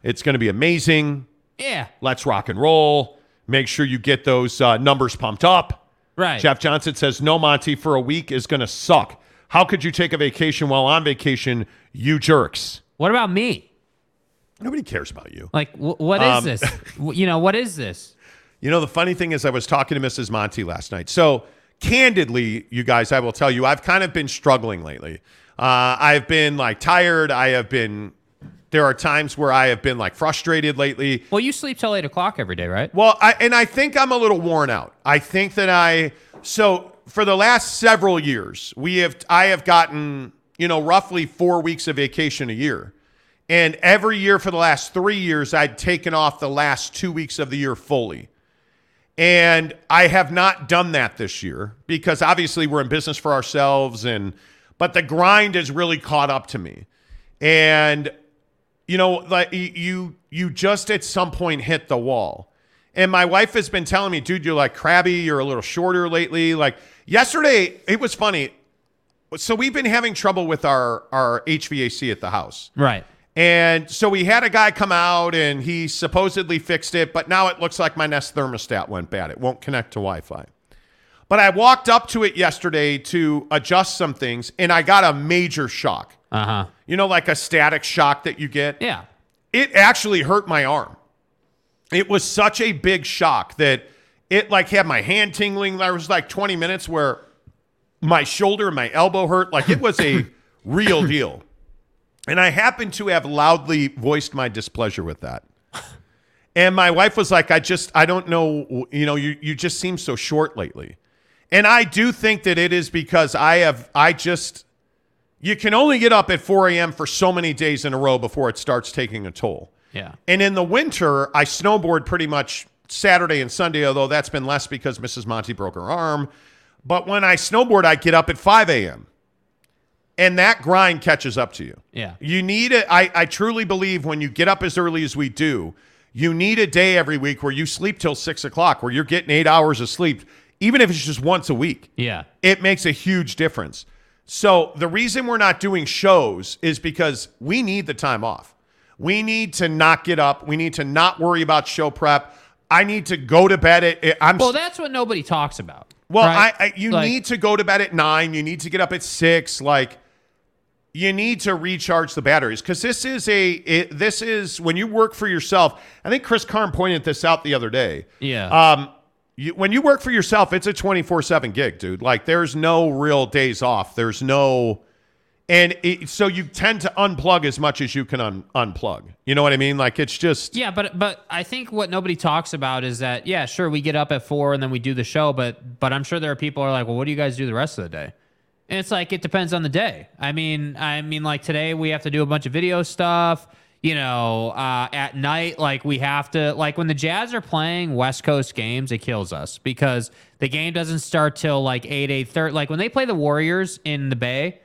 It's going to be amazing. Yeah. Let's rock and roll. Make sure you get those uh, numbers pumped up. Right. Jeff Johnson says, No, Monty, for a week is going to suck. How could you take a vacation while on vacation, you jerks? What about me? Nobody cares about you. Like, wh- what is Um, this? You know, what is this? You know, the funny thing is, I was talking to Mrs. Monty last night. So, candidly, you guys, I will tell you, I've kind of been struggling lately. Uh, I've been like tired. I have been, there are times where I have been like frustrated lately. Well, you sleep till eight o'clock every day, right? Well, I, and I think I'm a little worn out. I think that I so for the last several years, we have I have gotten, you know, roughly 4 weeks of vacation a year. And every year for the last 3 years I'd taken off the last 2 weeks of the year fully. And I have not done that this year because obviously we're in business for ourselves and but the grind has really caught up to me. And you know, like you you just at some point hit the wall. And my wife has been telling me, dude, you're like crabby, you're a little shorter lately. Like yesterday, it was funny. So we've been having trouble with our our HVAC at the house. Right. And so we had a guy come out and he supposedly fixed it, but now it looks like my Nest thermostat went bad. It won't connect to Wi Fi. But I walked up to it yesterday to adjust some things and I got a major shock. Uh huh. You know, like a static shock that you get? Yeah. It actually hurt my arm. It was such a big shock that it like had my hand tingling. There was like 20 minutes where my shoulder and my elbow hurt. Like it was a real deal. And I happened to have loudly voiced my displeasure with that. And my wife was like, I just, I don't know, you know, you, you just seem so short lately. And I do think that it is because I have, I just, you can only get up at 4 a.m. for so many days in a row before it starts taking a toll. Yeah. And in the winter, I snowboard pretty much Saturday and Sunday, although that's been less because Mrs. Monty broke her arm. But when I snowboard, I get up at 5 a.m. And that grind catches up to you. Yeah. You need it. I, I truly believe when you get up as early as we do, you need a day every week where you sleep till six o'clock, where you're getting eight hours of sleep, even if it's just once a week. Yeah. It makes a huge difference. So the reason we're not doing shows is because we need the time off. We need to not get up. We need to not worry about show prep. I need to go to bed at. I'm Well, that's what nobody talks about. well, right? I, I you Like- need to go to bed at nine. You need to get up at six. Like, you need to recharge the batteries because this is a it, this is when you work for yourself. I think Chris Karn pointed this out the other day. Yeah. Um, you, when you work for yourself, it's a twenty four seven gig, dude. Like, there's no real days off. There's no, and it, so you tend to unplug as much as you can un, unplug. You know what I mean? Like, it's just Yeah, but but I think what nobody talks about is that yeah, sure we get up at four and then we do the show, but but I'm sure there are people who are like, well, what do you guys do the rest of the day? And it's like it depends on the day. I mean, I mean, like today we have to do a bunch of video stuff. You know, uh, at night, like we have to like when the Jazz are playing West Coast games, it kills us because the game doesn't start till like eight eight thirty. Like when they play the Warriors in the Bay,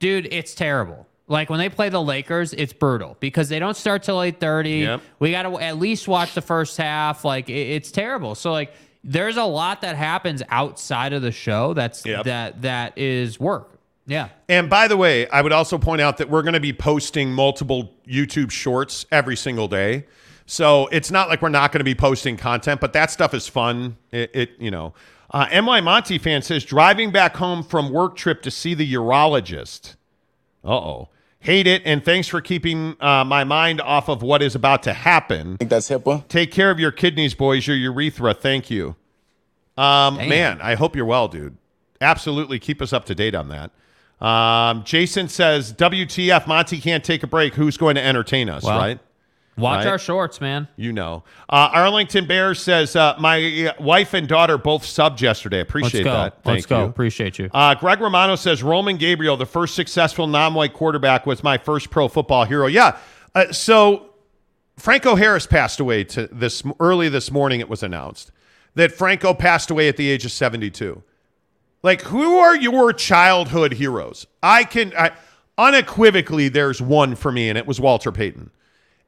dude, it's terrible. Like when they play the Lakers, it's brutal because they don't start till eight thirty. Yep. We got to at least watch the first half. Like it, it's terrible. So like there's a lot that happens outside of the show. That's Yep. that that is work. Yeah. And by the way, I would also point out that we're going to be posting multiple YouTube shorts every single day. So it's not like we're not going to be posting content, but that stuff is fun. It, it you know. Uh, NY Monty fan says driving back home from work trip to see the urologist. Uh oh. Hate it, and thanks for keeping uh, my mind off of what is about to happen. I think that's HIPAA. Take care of your kidneys, boys. Your urethra. Thank you. Um, Damn. man, I hope you're well, dude. Absolutely, keep us up to date on that. Um, Jason says, "WTF? Monty can't take a break. Who's going to entertain us? Well, right? Watch Right. our shorts, man. You know." Uh, Arlington Bears says, uh, "My wife and daughter both subbed yesterday. Appreciate that. Thank Let's go. you. Appreciate you. Uh, Greg Romano says Roman Gabriel, the first successful non-white quarterback, was my first pro football hero. Yeah. Uh, so Franco Harris passed away to this early this morning. It was announced that Franco passed away at the age of 72. Like, who are your childhood heroes? I can I, unequivocally, there's one for me, and it was Walter Payton.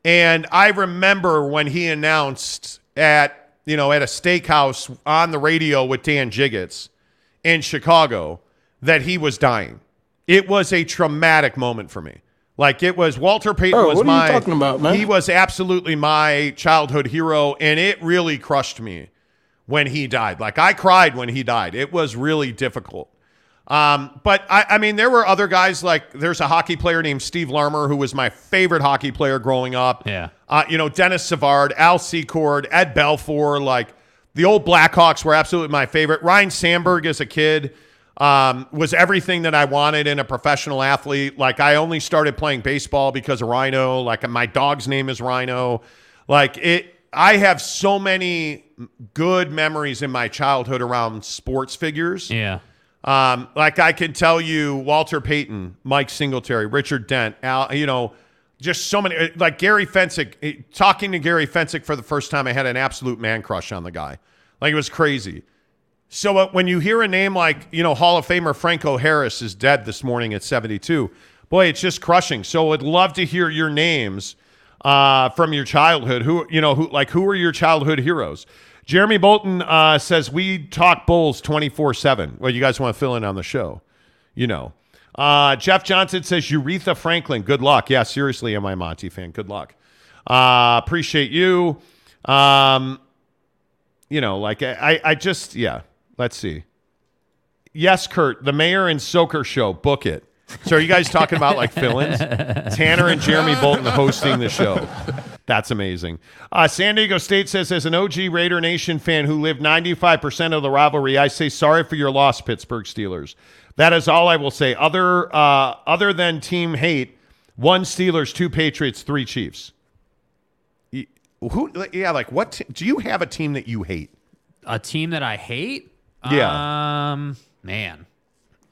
And I remember when he announced at you know at a steakhouse on the radio with Dan Jiggetts in Chicago that he was dying. It was a traumatic moment for me. Like it was Walter Payton Bro, was what are you my talking about, man? He was absolutely my childhood hero, and it really crushed me when he died. Like I cried when he died. It was really difficult. Um, but I, I mean, there were other guys like there's a hockey player named Steve Larmer who was my favorite hockey player growing up. Yeah. Uh, you know, Denis Savard, Al Secord, Ed Belfour, like the old Blackhawks were absolutely my favorite. Ryne Sandberg as a kid um, was everything that I wanted in a professional athlete. Like I only started playing baseball because of Ryno. Like my dog's name is Rhino. Like it, I have so many good memories in my childhood around sports figures. Yeah. Um, like I can tell you, Walter Payton, Mike Singletary, Richard Dent, Al, you know, just so many. Like Gary Fencik. Talking to Gary Fencik for the first time, I had an absolute man crush on the guy. Like it was crazy. So uh, when you hear a name like you know Hall of Famer Franco Harris is dead this morning at 72, boy, it's just crushing. So I'd love to hear your names uh, from your childhood. Who you know who like who are your childhood heroes? Jeremy Bolton uh, says we talk Bulls 24 seven. Well, you guys want to fill in on the show, you know. Uh, Jeff Johnson says Aretha Franklin. Good luck. Yeah, seriously, am I a Monty fan? Good luck. Uh, appreciate you. Um, you know, like I, I just, yeah. Let's see. Yes, Kurt, the mayor and Soaker show. Book it. So are you guys talking about like fill-ins? Tanner and Jeremy Bolton hosting the show. That's amazing. Uh, San Diego State says, as an OG Raider Nation fan who lived 95% of the rivalry, I say sorry for your loss, Pittsburgh Steelers. That is all I will say. Other uh, other than team hate, one Steelers, two Patriots, three Chiefs. Who? Yeah, like what? t- do you have a team that you hate? A team that I hate? Yeah. Um, man.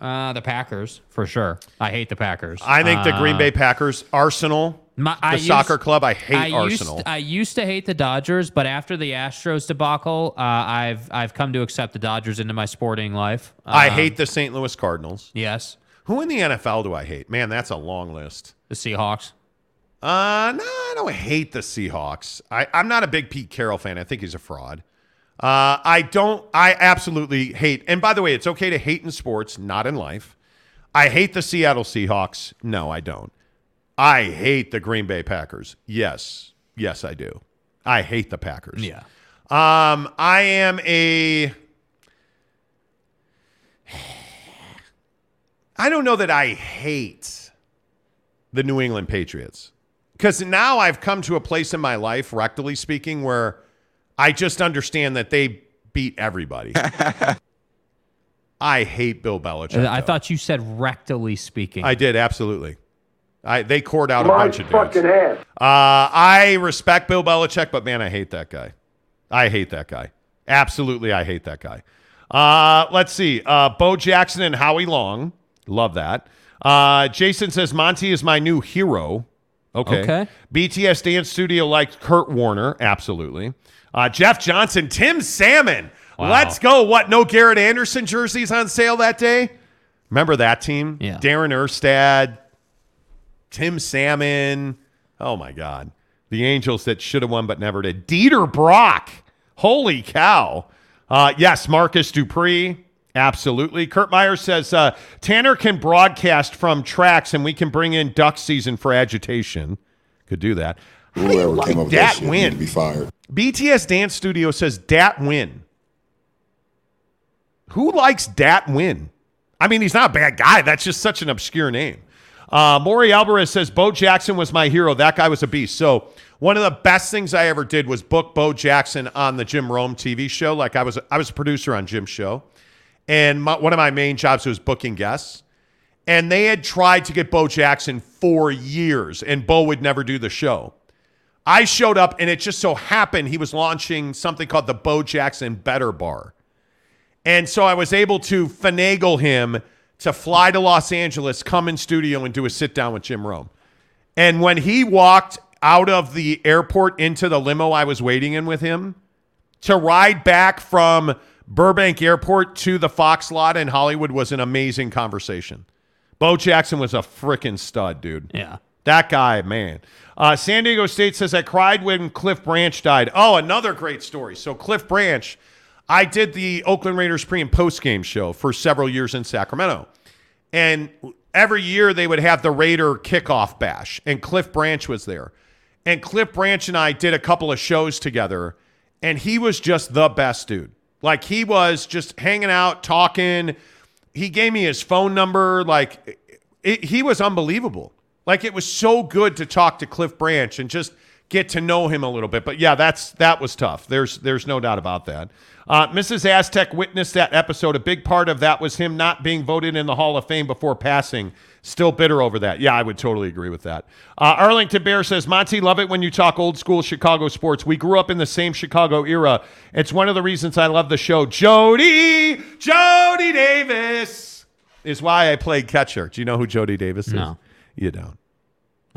Uh, the Packers, for sure. I hate the Packers. I think the Green Uh, Bay Packers, Arsenal, My- the used- soccer club. I hate I Arsenal. Used, I used to hate the Dodgers, but after the Astros debacle, uh, I've I've come to accept the Dodgers into my sporting life. I Um, hate the St. Louis Cardinals. Yes, Who in the NFL do I hate? Man, that's a long list. the Seahawks. Uh, no, I don't hate the Seahawks. I, I'm not a big Pete Carroll fan. I think he's a fraud. Uh, I don't. I absolutely hate. And by the way, it's okay to hate in sports, not in life. I hate the Seattle Seahawks. No, I don't. I hate the Green Bay Packers. Yes, yes, I do. I hate the Packers. Yeah. Um, I am a. I don't know that I hate the New England Patriots because now I've come to a place in my life, rectally speaking, where I just understand that they beat everybody. I hate Bill Belichick. I though. thought you said rectally speaking. I did absolutely. I they cored out a bunch of dudes. Uh, I respect Bill Belichick, but man, I hate that guy. I hate that guy. Absolutely, I hate that guy. Uh, let's see. Uh, Bo Jackson and Howie Long. Love that. Uh, Jason says Monty is my new hero. Okay. Okay. BTS Dance Studio likes Kurt Warner. Absolutely. Uh, Jeff Johnson, Tim Salmon. Wow. Let's go. What? No Garrett Anderson jerseys on sale that day? Remember that team? Yeah. Darren Erstad, Tim Salmon. Oh my God. The Angels that should have won but never did. Dieter Brock. Holy cow. Uh, yes, Marcus Dupree. Absolutely. Kurt Meyer says uh, Tanner can broadcast from tracks and we can bring in duck season for agitation. Could do that. How Whoever like came up with that that shit win? to be fired. BTS Dance Studio says Dat Win. Who likes Dat Win? I mean, he's not a bad guy. That's just such an obscure name. Uh, Maury Alvarez says Bo Jackson was my hero. That guy was a beast. So one of the best things I ever did was book Bo Jackson on the Jim Rome TV show. Like I was, I was a producer on Jim's show, and my, one of my main jobs was booking guests. And they had tried to get Bo Jackson for years, and Bo would never do the show. I showed up, and it just so happened he was launching something called the Bo Jackson Better Bar. And so I was able to finagle him to fly to Los Angeles, come in studio, and do a sit down with Jim Rome. And when he walked out of the airport into the limo I was waiting in with him to ride back from Burbank Airport to the Fox lot in Hollywood was an amazing conversation. Bo Jackson was a freaking stud, dude. yeah. That guy, man. Uh, San Diego State says, I cried when Cliff Branch died. Oh, another great story. So, Cliff Branch, I did the Oakland Raiders pre and post game show for several years in Sacramento. And every year they would have the Raider kickoff bash, and Cliff Branch was there. And Cliff Branch and I did a couple of shows together, and he was just the best dude. Like, he was just hanging out, talking. He gave me his phone number. Like, it, he was unbelievable. Like it was so good to talk to Cliff Branch and just get to know him a little bit. But yeah, that's that was tough. There's there's no doubt about that. Uh, Mrs. Aztec witnessed that episode. A big part of that was him not being voted in the Hall of Fame before passing. Still bitter over that. Yeah, I would totally agree with that. Uh, Arlington Bear says, Monty, love it when you talk old school Chicago sports. We grew up in the same Chicago era. It's one of the reasons I love the show. Jody, Jody Davis is why I played catcher. Do you know who Jody Davis is? No. You don't.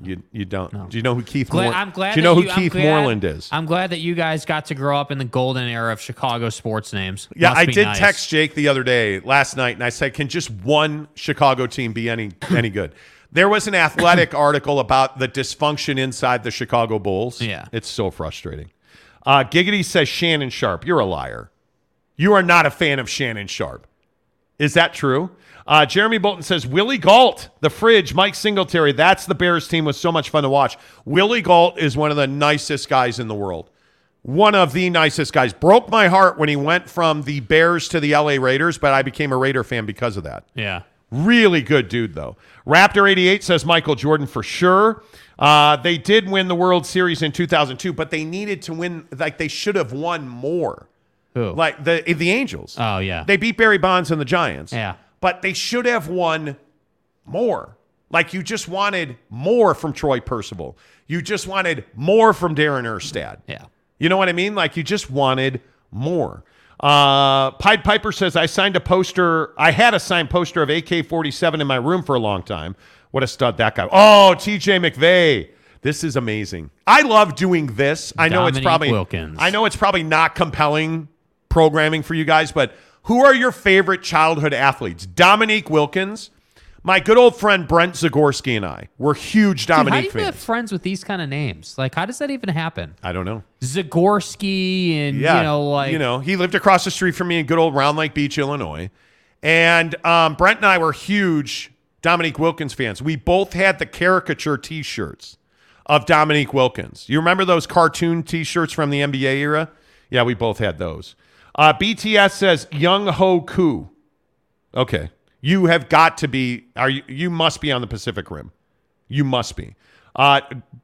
You you don't. Do you know who Keith? Glad, Moore- I'm glad. Do you know who I'm Keith glad- Moreland is? I'm glad that you guys got to grow up in the golden era of Chicago sports names. yeah, Must I did nice. text Jake the other day, last night, and I said, "Can just one Chicago team be any any good?" There was an athletic article about the dysfunction inside the Chicago Bulls. Yeah. it's so frustrating. Uh, Giggity says Shannon Sharpe. You're a liar. You are not a fan of Shannon Sharpe. Is that true? Uh, Jeremy Bolton says Willie Gault, the fridge, Mike Singletary. That's the Bears team. Was so much fun to watch. Willie Gault is one of the nicest guys in the world. One of the nicest guys. Broke my heart when he went from the Bears to the LA Raiders, but I became a Raider fan because of that. Yeah. Really good dude, though. Raptor88 says Michael Jordan for sure. Uh, they did win the World Series in 2002, but they needed to win. Like they should have won more. Who? Like the the Angels. Oh, yeah. They beat Barry Bonds and the Giants. Yeah. But they should have won more. Like you just wanted more from Troy Percival. You just wanted more from Darren Erstad. Yeah. You know what I mean? Like you just wanted more. Uh, Pied Piper says, I signed a poster. I had a signed poster of AK 47 in my room for a long time. What a stud that guy. Oh, TJ McVeigh. This is amazing. I love doing this. I know it's probably Wilkins. I know it's probably not compelling programming for you guys, but who are your favorite childhood athletes? Dominique Wilkins, my good old friend Brent Zagorski and I were huge Dude, how do Dominique you have fans. friends with these kind of names? Like, how does that even happen? I don't know. Zagorski and Yeah, you know, like you know, he lived across the street from me in good old Round Lake Beach, Illinois, and um, Brent and I were huge Dominique Wilkins fans. We both had the caricature T-shirts of Dominique Wilkins. You remember those cartoon T-shirts from the NBA era? Yeah, we both had those. Uh, BTS says Younghoe Koo. Okay, you have got to be. Are you? You must be on the Pacific Rim. You must be. Uh,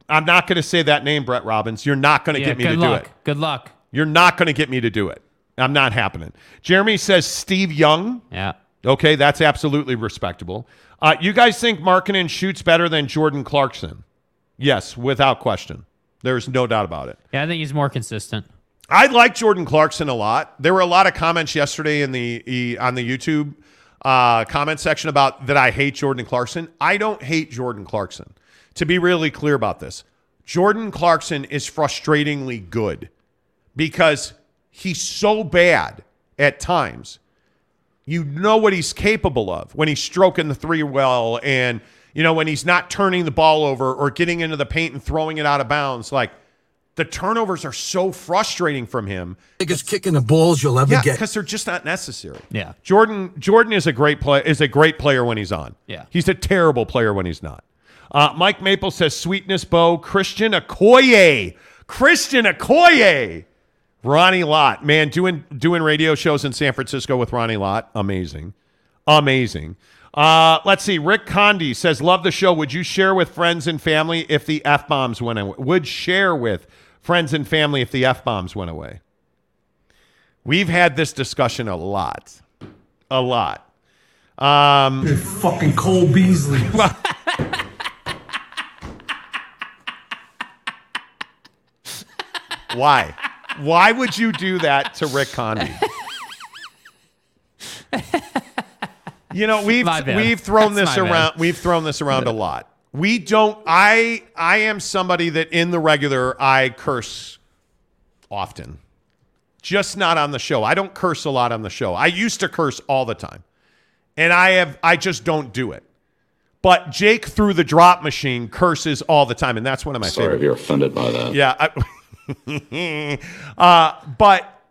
I'm not going to say that name, Brett Robbins. You're not going to yeah, get me to luck. do it. Good luck. You're not going to get me to do it. I'm not happening. Jeremy says Steve Young. Yeah. Okay, that's absolutely respectable. Uh, you guys think Markkanen shoots better than Jordan Clarkson? Yes, without question. There's no doubt about it. Yeah, I think he's more consistent. I like Jordan Clarkson a lot. There were a lot of comments yesterday in the on the YouTube uh, comment section about that I hate Jordan Clarkson. I don't hate Jordan Clarkson. To be really clear about this, Jordan Clarkson is frustratingly good because he's so bad at times. You know what he's capable of when he's stroking the three well and you know when he's not turning the ball over or getting into the paint and throwing it out of bounds like the turnovers are so frustrating from him. Biggest kick in the balls you'll ever Yeah, get. because they're just not necessary. Yeah. Jordan Jordan is a great play is a great player when he's on. Yeah. He's a terrible player when he's not. Uh, Mike Maple says sweetness bow Christian Okoye. Christian Okoye. Ronnie Lott, man, doing doing radio shows in San Francisco with Ronnie Lott, amazing, amazing. Uh, let's see. Rick Condi says, "Love the show. Would you share with friends and family if the f bombs went away? Would share with friends and family if the f bombs went away?" We've had this discussion a lot, a lot. Um, fucking Cole Beasley. why? Why would you do that to Rick Condi? You know, we've we've thrown That's this my bad. around. We've thrown this around a lot. We don't. I I am somebody that in the regular I curse often, just not on the show. I don't curse a lot on the show. I used to curse all the time, and I have I just don't do it. But Jake through the drop machine curses all the time, and that's one of my Sorry favorite. if you're offended by that. Yeah. I, uh, but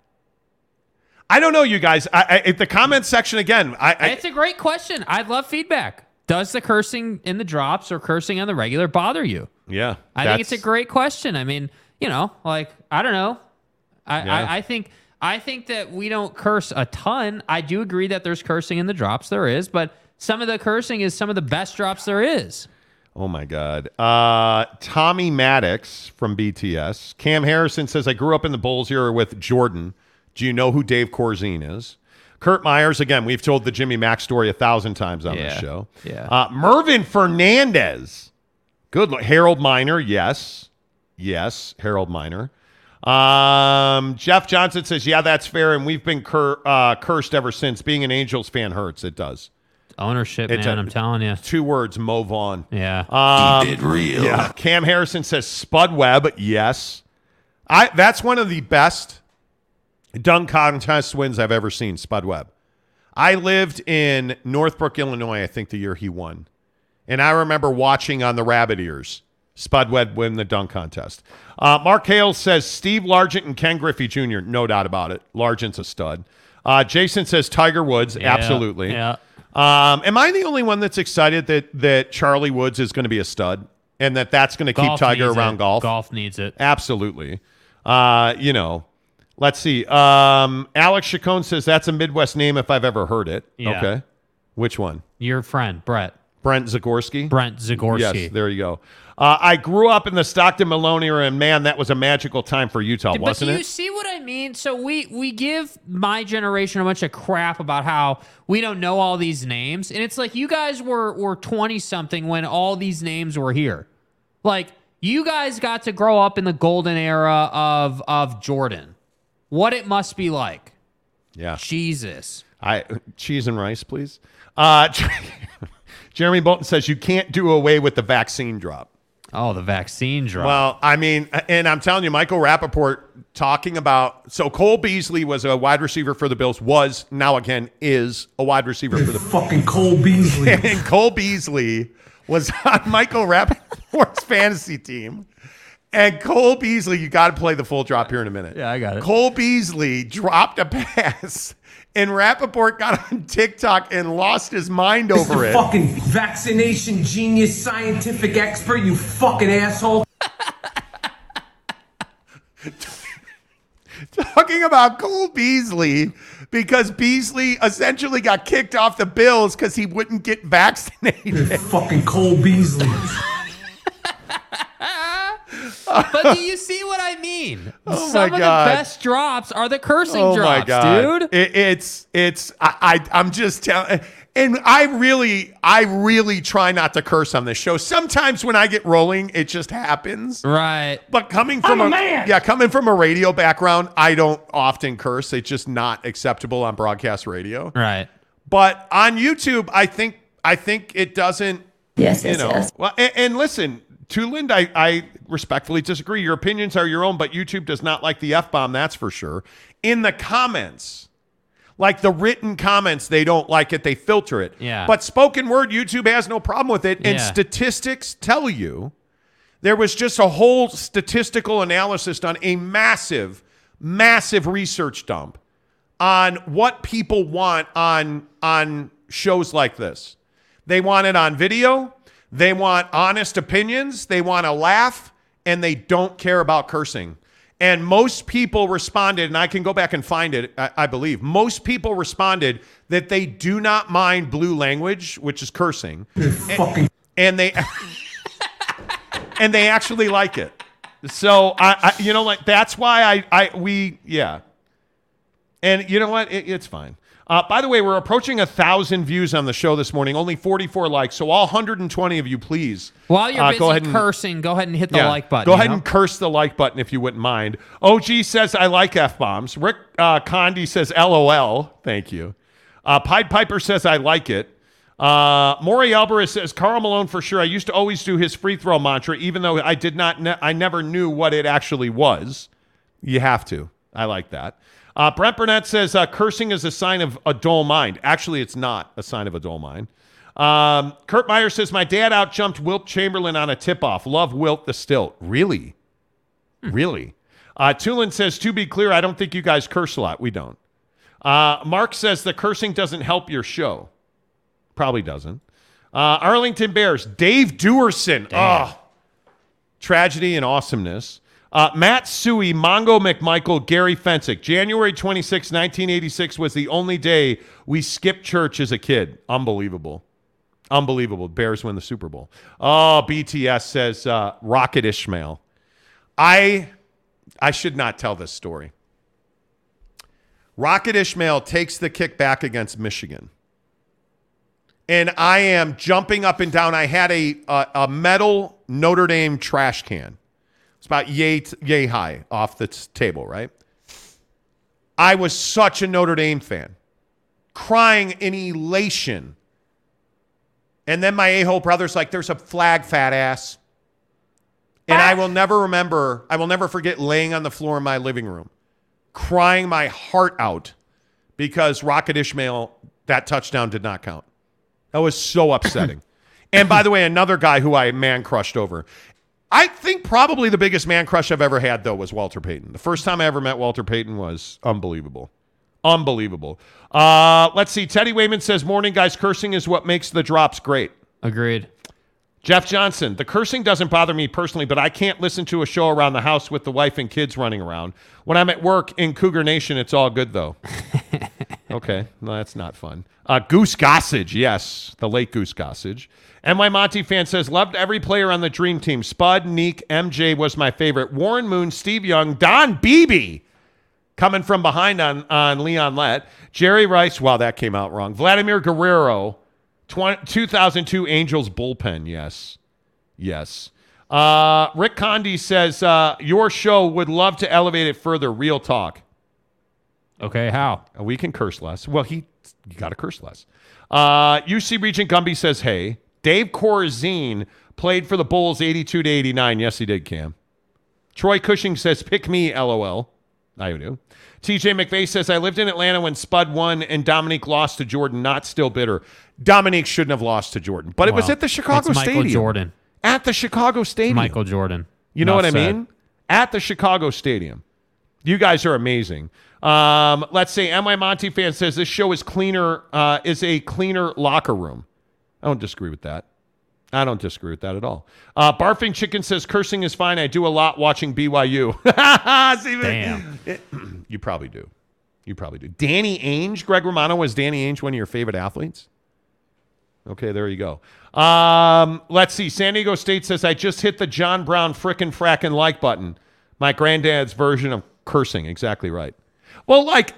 I don't know, you guys. I, I, the comment section again. I, I It's a great question. I'd love feedback. Does the cursing in the drops or cursing on the regular bother you? yeah. I think it's a great question. I mean, you know, like I don't know. I, Yeah. I, I think I think that we don't curse a ton. I do agree that there's cursing in the drops. There is, but some of the cursing is some of the best drops there is. Oh my God. Uh, Tommy Maddox from BTS. Cam Harrison says, I grew up in the Bulls era with Jordan. Do you know who Dave Corzine is? Kurt Myers, again, we've told the Jimmy Mack story a thousand times on this show. Yeah. Uh, Mervyn Fernandez. Good. look. Harold Miner. Yes. Yes. Harold Miner. Um, Jeff Johnson says, yeah, that's fair. And we've been cur- uh, cursed ever since. Being an Angels fan hurts. It does. Ownership, It's man. a- I'm telling you. Two words, Mo Vaughn. Yeah. Um, Keep it real. yeah. Cam Harrison says Spud Webb. Yes. I that's one of the best dunk contest wins I've ever seen, Spud Webb. I lived in Northbrook, Illinois, I think the year he won. And I remember watching on the Rabbit Ears Spud Webb win the dunk contest. Uh, Mark Hale says Steve Largent and Ken Griffey Jr., no doubt about it. Largent's a stud. Uh, Jason says Tiger Woods, Yeah. absolutely. Yeah. Um, am I the only one that's excited that that Charlie Woods is going to be a stud and that that's going to keep Tiger around it. golf? Golf needs it. Absolutely. Uh, you know, let's see. Um, Alex Chacon says that's a Midwest name if I've ever heard it. Yeah. Okay. Which one? Your friend, Brett. Brent Zagorski. Brent Zagorski. Yes, there you go. Uh, I grew up in the Stockton Malone era, and man, that was a magical time for Utah, wasn't it? do you it? see what I mean? So we we give my generation a bunch of crap about how we don't know all these names, and it's like you guys were were twenty something when all these names were here. Like you guys got to grow up in the golden era of of Jordan. What it must be like. Yeah. Jesus. I cheese and rice, please. Uh, Jeremy Bolton says you can't do away with the vaccine drop. Oh, the vaccine drop. Well, I mean, and I'm telling you, Michael Rapaport talking about so Cole Beasley was a wide receiver for the Bills, was now again is a wide receiver for the Fucking Cole Beasley. and Cole Beasley was on Michael Rapaport's fantasy team. And Cole Beasley, you got to play the full drop here in a minute. Yeah, I got it. Cole Beasley dropped a pass, and Rapaport got on TikTok and lost his mind over Mr. it. fucking vaccination genius scientific expert, you fucking asshole. talking about Cole Beasley because Beasley essentially got kicked off the Bills because he wouldn't get vaccinated. fucking Cole Beasley. but do you see what I mean? Oh Some my of God. the best drops are the cursing oh drops, my god, dude. It, it's it's I, I I'm just telling. And I really, I really try not to curse on this show. Sometimes when I get rolling, it just happens. Right. But coming from I'm a man. yeah, coming from a radio background, I don't often curse. It's just not acceptable on broadcast radio. Right. But on YouTube, I think I think it doesn't. Yes, you yes, know. yes. Well, and, and listen, to Lind, I, I respectfully disagree. Your opinions are your own, but YouTube does not like the f bomb. That's for sure. In the comments, like the written comments, they don't like it. They filter it. Yeah. But spoken word, YouTube has no problem with it. And Yeah. statistics tell you there was just a whole statistical analysis done, a massive, massive research dump on what people want on on shows like this. They want it on video, they want honest opinions, they want to laugh, and they don't care about cursing. And most people responded, and I can go back and find it, I, I believe. Most people responded that they do not mind blue language, which is cursing. fucking And they and they actually like it. So I, I you know, like that's why I, I we yeah. And you know what? It, it's fine. Uh, by the way, we're approaching a thousand views on the show this morning. Only 44 likes. So all 120 of you, please. While you're uh, busy go ahead and, cursing, go ahead and hit the yeah, like button. Go ahead know? and curse the like button if you wouldn't mind. OG says I like f bombs. Rick uh, Condi says LOL. Thank you. Uh, Pied Piper says I like it. Uh, Maury Alvarez says Karl Malone for sure. I used to always do his free throw mantra, even though I did not. Ne- I never knew what it actually was. You have to. I like that. Uh, Brent Burnett says uh, cursing is a sign of a dull mind. Actually, it's not a sign of a dull mind. Um, Kurt Meyer says my dad outjumped Wilt Chamberlain on a tip-off. Love Wilt the stilt. Really, really. Uh, Tulin says to be clear, I don't think you guys curse a lot. We don't. Uh, Mark says the cursing doesn't help your show. Probably doesn't. Uh, Arlington Bears. Dave Duerson. Oh, tragedy and awesomeness. Uh, Matt Suhey, Mongo McMichael, Gary Fencik. January 26, 1986 was the only day we skipped church as a kid. Unbelievable. Unbelievable. Bears win the Super Bowl. Oh, BTS says uh, Rocket Ishmael. I I should not tell this story. Rocket Ishmael takes the kick back against Michigan. And I am jumping up and down. I had a, a, a metal Notre Dame trash can. It's about yay, yay high off the t- table, right? I was such a Notre Dame fan, crying in elation. And then my a hole brother's like, there's a flag, fat ass. And I will never remember, I will never forget laying on the floor in my living room, crying my heart out because Rocket Ishmael, that touchdown did not count. That was so upsetting. and by the way, another guy who I man crushed over. I think probably the biggest man crush I've ever had, though, was Walter Payton. The first time I ever met Walter Payton was unbelievable. Unbelievable. Uh, let's see. Teddy Wayman says, Morning, guys. Cursing is what makes the drops great. Agreed. Jeff Johnson, the cursing doesn't bother me personally, but I can't listen to a show around the house with the wife and kids running around. When I'm at work in Cougar Nation, it's all good, though. Okay, no, that's not fun. Uh, Goose Gossage, yes, the late Goose Gossage. And my Monty fan says, loved every player on the Dream Team. Spud, Nique, MJ was my favorite. Warren Moon, Steve Young, Don Beebe coming from behind on, on Leon Lett. Jerry Rice, wow, that came out wrong. Vladimir Guerrero, 20, 2002 Angels bullpen, yes. Yes. Uh, Rick Condi says, uh, your show would love to elevate it further. Real talk. Okay, how? Uh, We can curse less. Well, he you got to curse less. Uh, UC Regent Gumby says, "Hey, Dave Corzine played for the Bulls 82 to 89. Yes, he did, Cam. Troy Cushing says, pick me, LOL. I do. TJ McVeigh says, I lived in Atlanta when Spud won and Dominique lost to Jordan. Not still bitter. Dominique shouldn't have lost to Jordan, but it was Well, at the Chicago Michael Stadium. Jordan. At the Chicago Stadium. Michael Jordan. You know Enough what I said. mean? At the Chicago Stadium. You guys are amazing. Um, let's see. My Monty fan says this show is cleaner. Uh, is a cleaner locker room. I don't disagree with that. I don't disagree with that at all. Uh, Barfing Chicken says cursing is fine. I do a lot watching BYU. Damn. you probably do. You probably do. Danny Ainge, Greg Romano, was Danny Ainge one of your favorite athletes? Okay, there you go. Um, let's see. San Diego State says, I just hit the John Brown frickin' frackin' like button. My granddad's version of cursing. Exactly right. Well, like,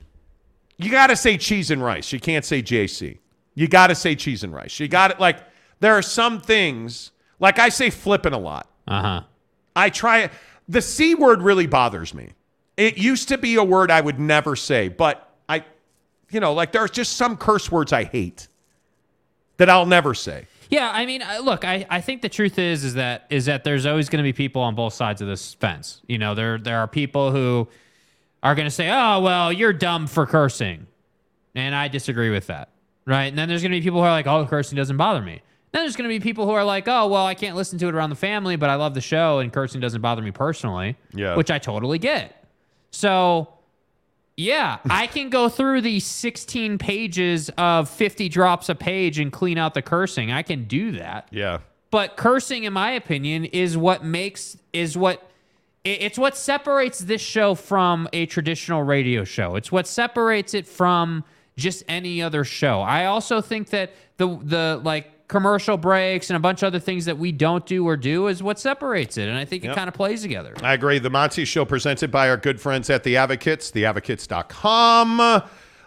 you got to say cheese and rice. You can't say JC. You got to say cheese and rice. You got it. Like, there are some things, like I say flipping a lot. Uh huh. I try the C word really bothers me. It used to be a word I would never say, but I, you know, like there's just some curse words I hate that I'll never say. Yeah, I mean, look, I, I think the truth is is that is that there's always going to be people on both sides of this fence. You know, there there are people who are going to say, "Oh, well, you're dumb for cursing," and I disagree with that, right? And then there's going to be people who are like, "Oh, cursing doesn't bother me." Then there's going to be people who are like, "Oh, well, I can't listen to it around the family, but I love the show, and cursing doesn't bother me personally." Yeah. which I totally get. So yeah, I can go through the 16 pages of 50 drops a page and clean out the cursing. I can do that. Yeah. But cursing, in my opinion, is what makes is what it's what separates this show from a traditional radio show. It's what separates it from just any other show. I also think that the the like commercial breaks and a bunch of other things that we don't do or do is what separates it, and I think Yep. it kind of plays together. I agree. The Monty Show presented by our good friends at The Advocates, theadvocates.com.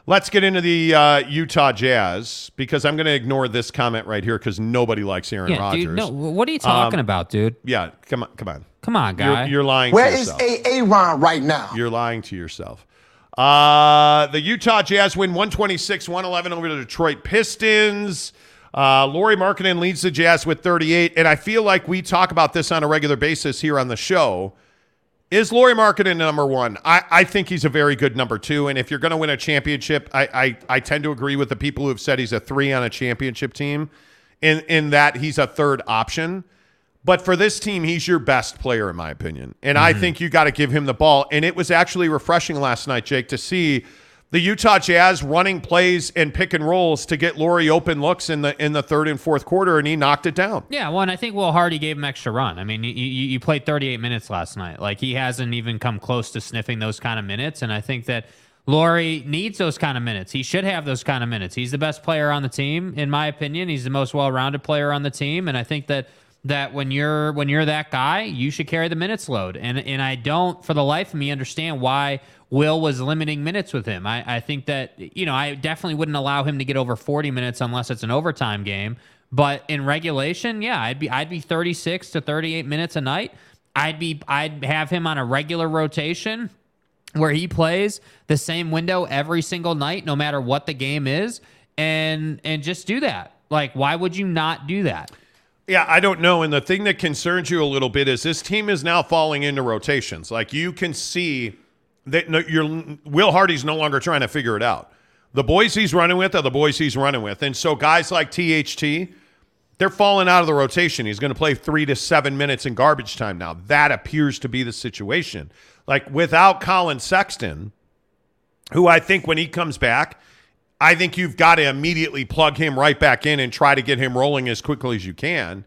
Let's get into the uh, Utah Jazz because I'm going to ignore this comment right here because nobody likes Aaron Yeah, Rodgers. dude. No, what are you talking about, dude? Yeah, come on, come on. Come on, You're, guy. you're lying Where to is yourself. Aaron right now? You're lying to yourself. Uh, the Utah Jazz win 126 111 over the Detroit Pistons. Uh, Lauri Markkanen leads the Jazz with 38. And I feel like we talk about this on a regular basis here on the show. Is Lauri Markkanen number one? I, I think he's a very good number two. And if you're going to win a championship, I, I, I tend to agree with the people who have said he's a three on a championship team in, in that he's a third option. But for this team, he's your best player, in my opinion. And I think you got to give him the ball. And it was actually refreshing last night, Jake, to see the Utah Jazz running plays and pick and rolls to get Lauri open looks in the in the third and fourth quarter, and he knocked it down. Yeah, well, and I think Will Hardy gave him extra run. I mean, you, you, you played 38 minutes last night. Like, he hasn't even come close to sniffing those kind of minutes. And I think that Lauri needs those kind of minutes. He should have those kind of minutes. He's the best player on the team, in my opinion. He's the most well rounded player on the team. And I think that that when you're when you're that guy, you should carry the minutes load. And and I don't for the life of me understand why Will was limiting minutes with him. I, I think that you know I definitely wouldn't allow him to get over 40 minutes unless it's an overtime game. But in regulation, yeah, I'd be I'd be 36 to 38 minutes a night. I'd be I'd have him on a regular rotation where he plays the same window every single night, no matter what the game is, and and just do that. Like, why would you not do that? Yeah, I don't know. And the thing that concerns you a little bit is this team is now falling into rotations. Like you can see that no, you're, Will Hardy's no longer trying to figure it out. The boys he's running with are the boys he's running with. And so guys like THT, they're falling out of the rotation. He's going to play three to seven minutes in garbage time now. That appears to be the situation. Like without Collin Sexton, who I think when he comes back, I think you've got to immediately plug him right back in and try to get him rolling as quickly as you can.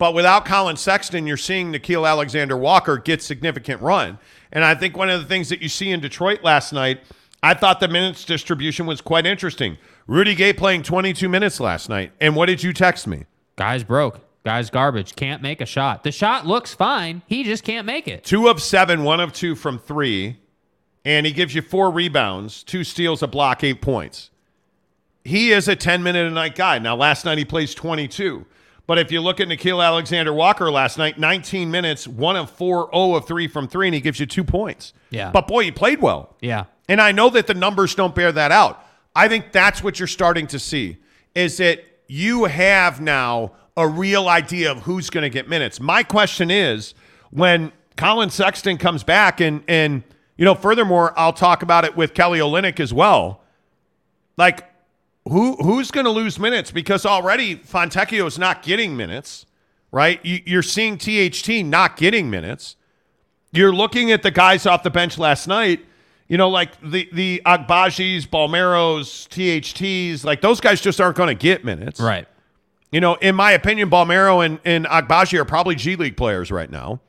But without Collin Sexton, you're seeing Nickeil Alexander Walker get significant run. And I think one of the things that you see in Detroit last night I thought the minutes distribution was quite interesting. Rudy Gay playing 22 minutes last night. And what did you text me? Guy's broke. Guy's garbage. Can't make a shot. The shot looks fine. He just can't make it. Two of seven, one of two from three. And he gives you four rebounds, two steals, a block, eight points. He is a 10 minute a night guy. Now, last night he plays 22. But if you look at Nickeil Alexander Walker last night, 19 minutes, one of four, 0 of three from three, and he gives you two points. Yeah. But boy, he played well. Yeah. And I know that the numbers don't bear that out. I think that's what you're starting to see is that you have now a real idea of who's going to get minutes. My question is when Collin Sexton comes back and and you know furthermore I'll talk about it with Kelly Olynyk as well. Like who who's going to lose minutes because already Fontecchio is not getting minutes, right? You, you're seeing THT not getting minutes. You're looking at the guys off the bench last night you know, like the the Agbajis, Bolmaros, THTs, like those guys just aren't going to get minutes. Right. You know, in my opinion, Bolmaro and, and Agbaji are probably G League players right now.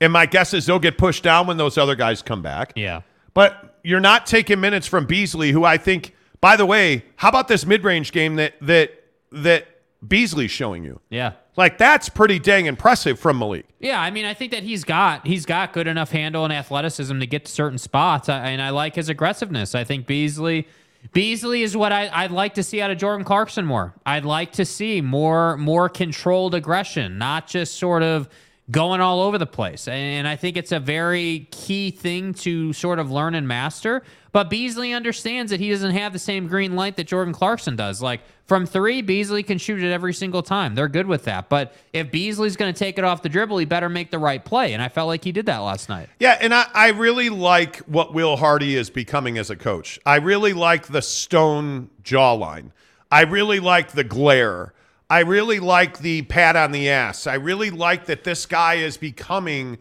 And my guess is they'll get pushed down when those other guys come back. Yeah. But you're not taking minutes from Beasley, who I think, by the way, how about this mid range game that that that Beasley's showing you? Yeah. Like that's pretty dang impressive from Malik. Yeah, I mean, I think that he's got he's got good enough handle and athleticism to get to certain spots, I, and I like his aggressiveness. I think Beasley Beasley is what I, I'd like to see out of Jordan Clarkson more. I'd like to see more more controlled aggression, not just sort of going all over the place. And I think it's a very key thing to sort of learn and master. But Beasley understands that he doesn't have the same green light that Jordan Clarkson does. Like from three, Beasley can shoot it every single time. They're good with that. But if Beasley's going to take it off the dribble, he better make the right play. And I felt like he did that last night. Yeah, and I, I really like what Will Hardy is becoming as a coach. I really like the stone jawline. I really like the glare. I really like the pat on the ass. I really like that this guy is becoming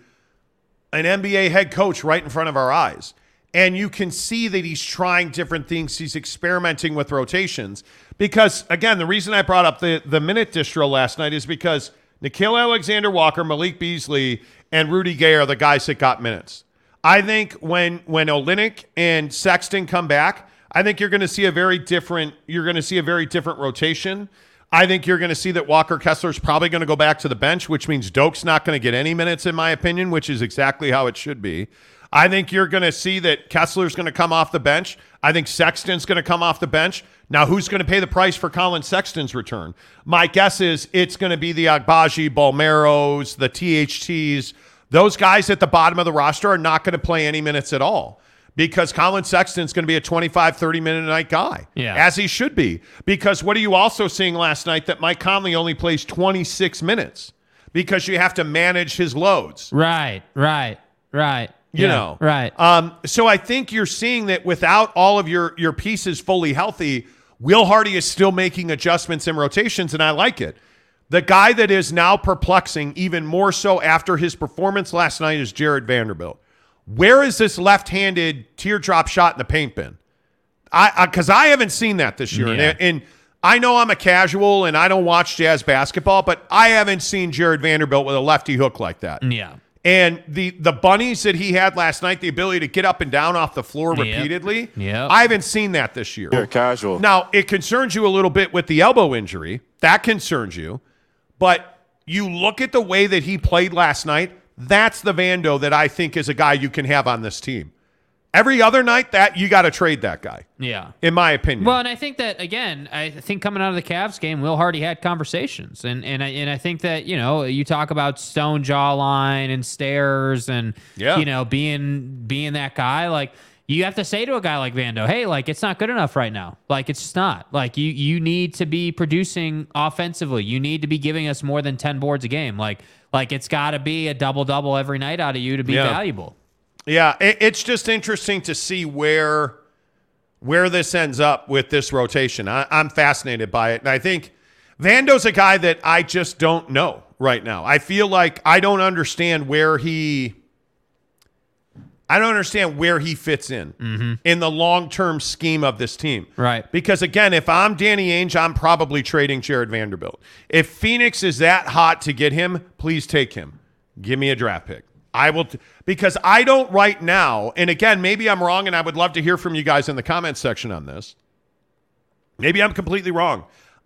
an NBA head coach right in front of our eyes. And you can see that he's trying different things. He's experimenting with rotations. Because, again, the reason I brought up the, the minute distro last night is because Nickeil Alexander Walker, Malik Beasley, and Rudy Gay are the guys that got minutes. I think when when Olynyk and Sexton come back, I think you're going to see a very different you're going to see a very different rotation. I think you're going to see that Walker Kessler's probably going to go back to the bench, which means Doke's not going to get any minutes, in my opinion, which is exactly how it should be. I think you're going to see that Kessler's going to come off the bench. I think Sexton's going to come off the bench. Now, who's going to pay the price for Collin Sexton's return? My guess is it's going to be the Agbaji, Bolmaros, the THTs. Those guys at the bottom of the roster are not going to play any minutes at all because Collin Sexton's going to be a 25, 30 minute a night guy, Yeah. as he should be. Because what are you also seeing last night that Mike Conley only plays 26 minutes because you have to manage his loads? Right, right, right. you Yeah, know right. um so i think you're seeing that without all of your your pieces fully healthy will hardy is still making adjustments and rotations and i like it the guy that is now perplexing even more so after his performance last night is jarred vanderbilt where is this left-handed teardrop shot in the paint bin i because I, haven't seen that this year Yeah. and, and I know I'm a casual and I don't watch jazz basketball, but I haven't seen Jarred Vanderbilt with a lefty hook like that. yeah. And the the bunnies that he had last night, the ability to get up and down off the floor Yep. repeatedly, Yeah. I haven't seen that this year. casual. Now it concerns you a little bit with the elbow injury. That concerns you, but you look at the way that he played last night. That's the Vando that I think is a guy you can have on this team. Every other night, that you got to trade that guy, Yeah. in my opinion. Well, and I think that again, I think coming out of the Cavs game, Will Hardy had conversations, and and I, and I think that you know you talk about stone jawline and stairs, and Yeah. you know being being that guy, like you have to say to a guy like Vando, hey, like it's not good enough right now, like it's just not, like you you need to be producing offensively, you need to be giving us more than ten boards a game, like like it's got to be a double double every night out of you to be Yeah. valuable. Yeah, it, it's just interesting to see where where this ends up with this rotation. I, I'm fascinated by it, and I think Vando's a guy that I just don't know right now. I feel like I don't understand where he. I don't understand where he fits in mm-hmm. in the long term scheme of this team. Right. Because again, if I'm Danny Ainge, I'm probably trading Jarred Vanderbilt. If Phoenix is that hot to get him, please take him. Give me a draft pick. I will, t- because I don't right now, and again, maybe I'm wrong, and I would love to hear from you guys in the comments section on this. Maybe I'm completely wrong.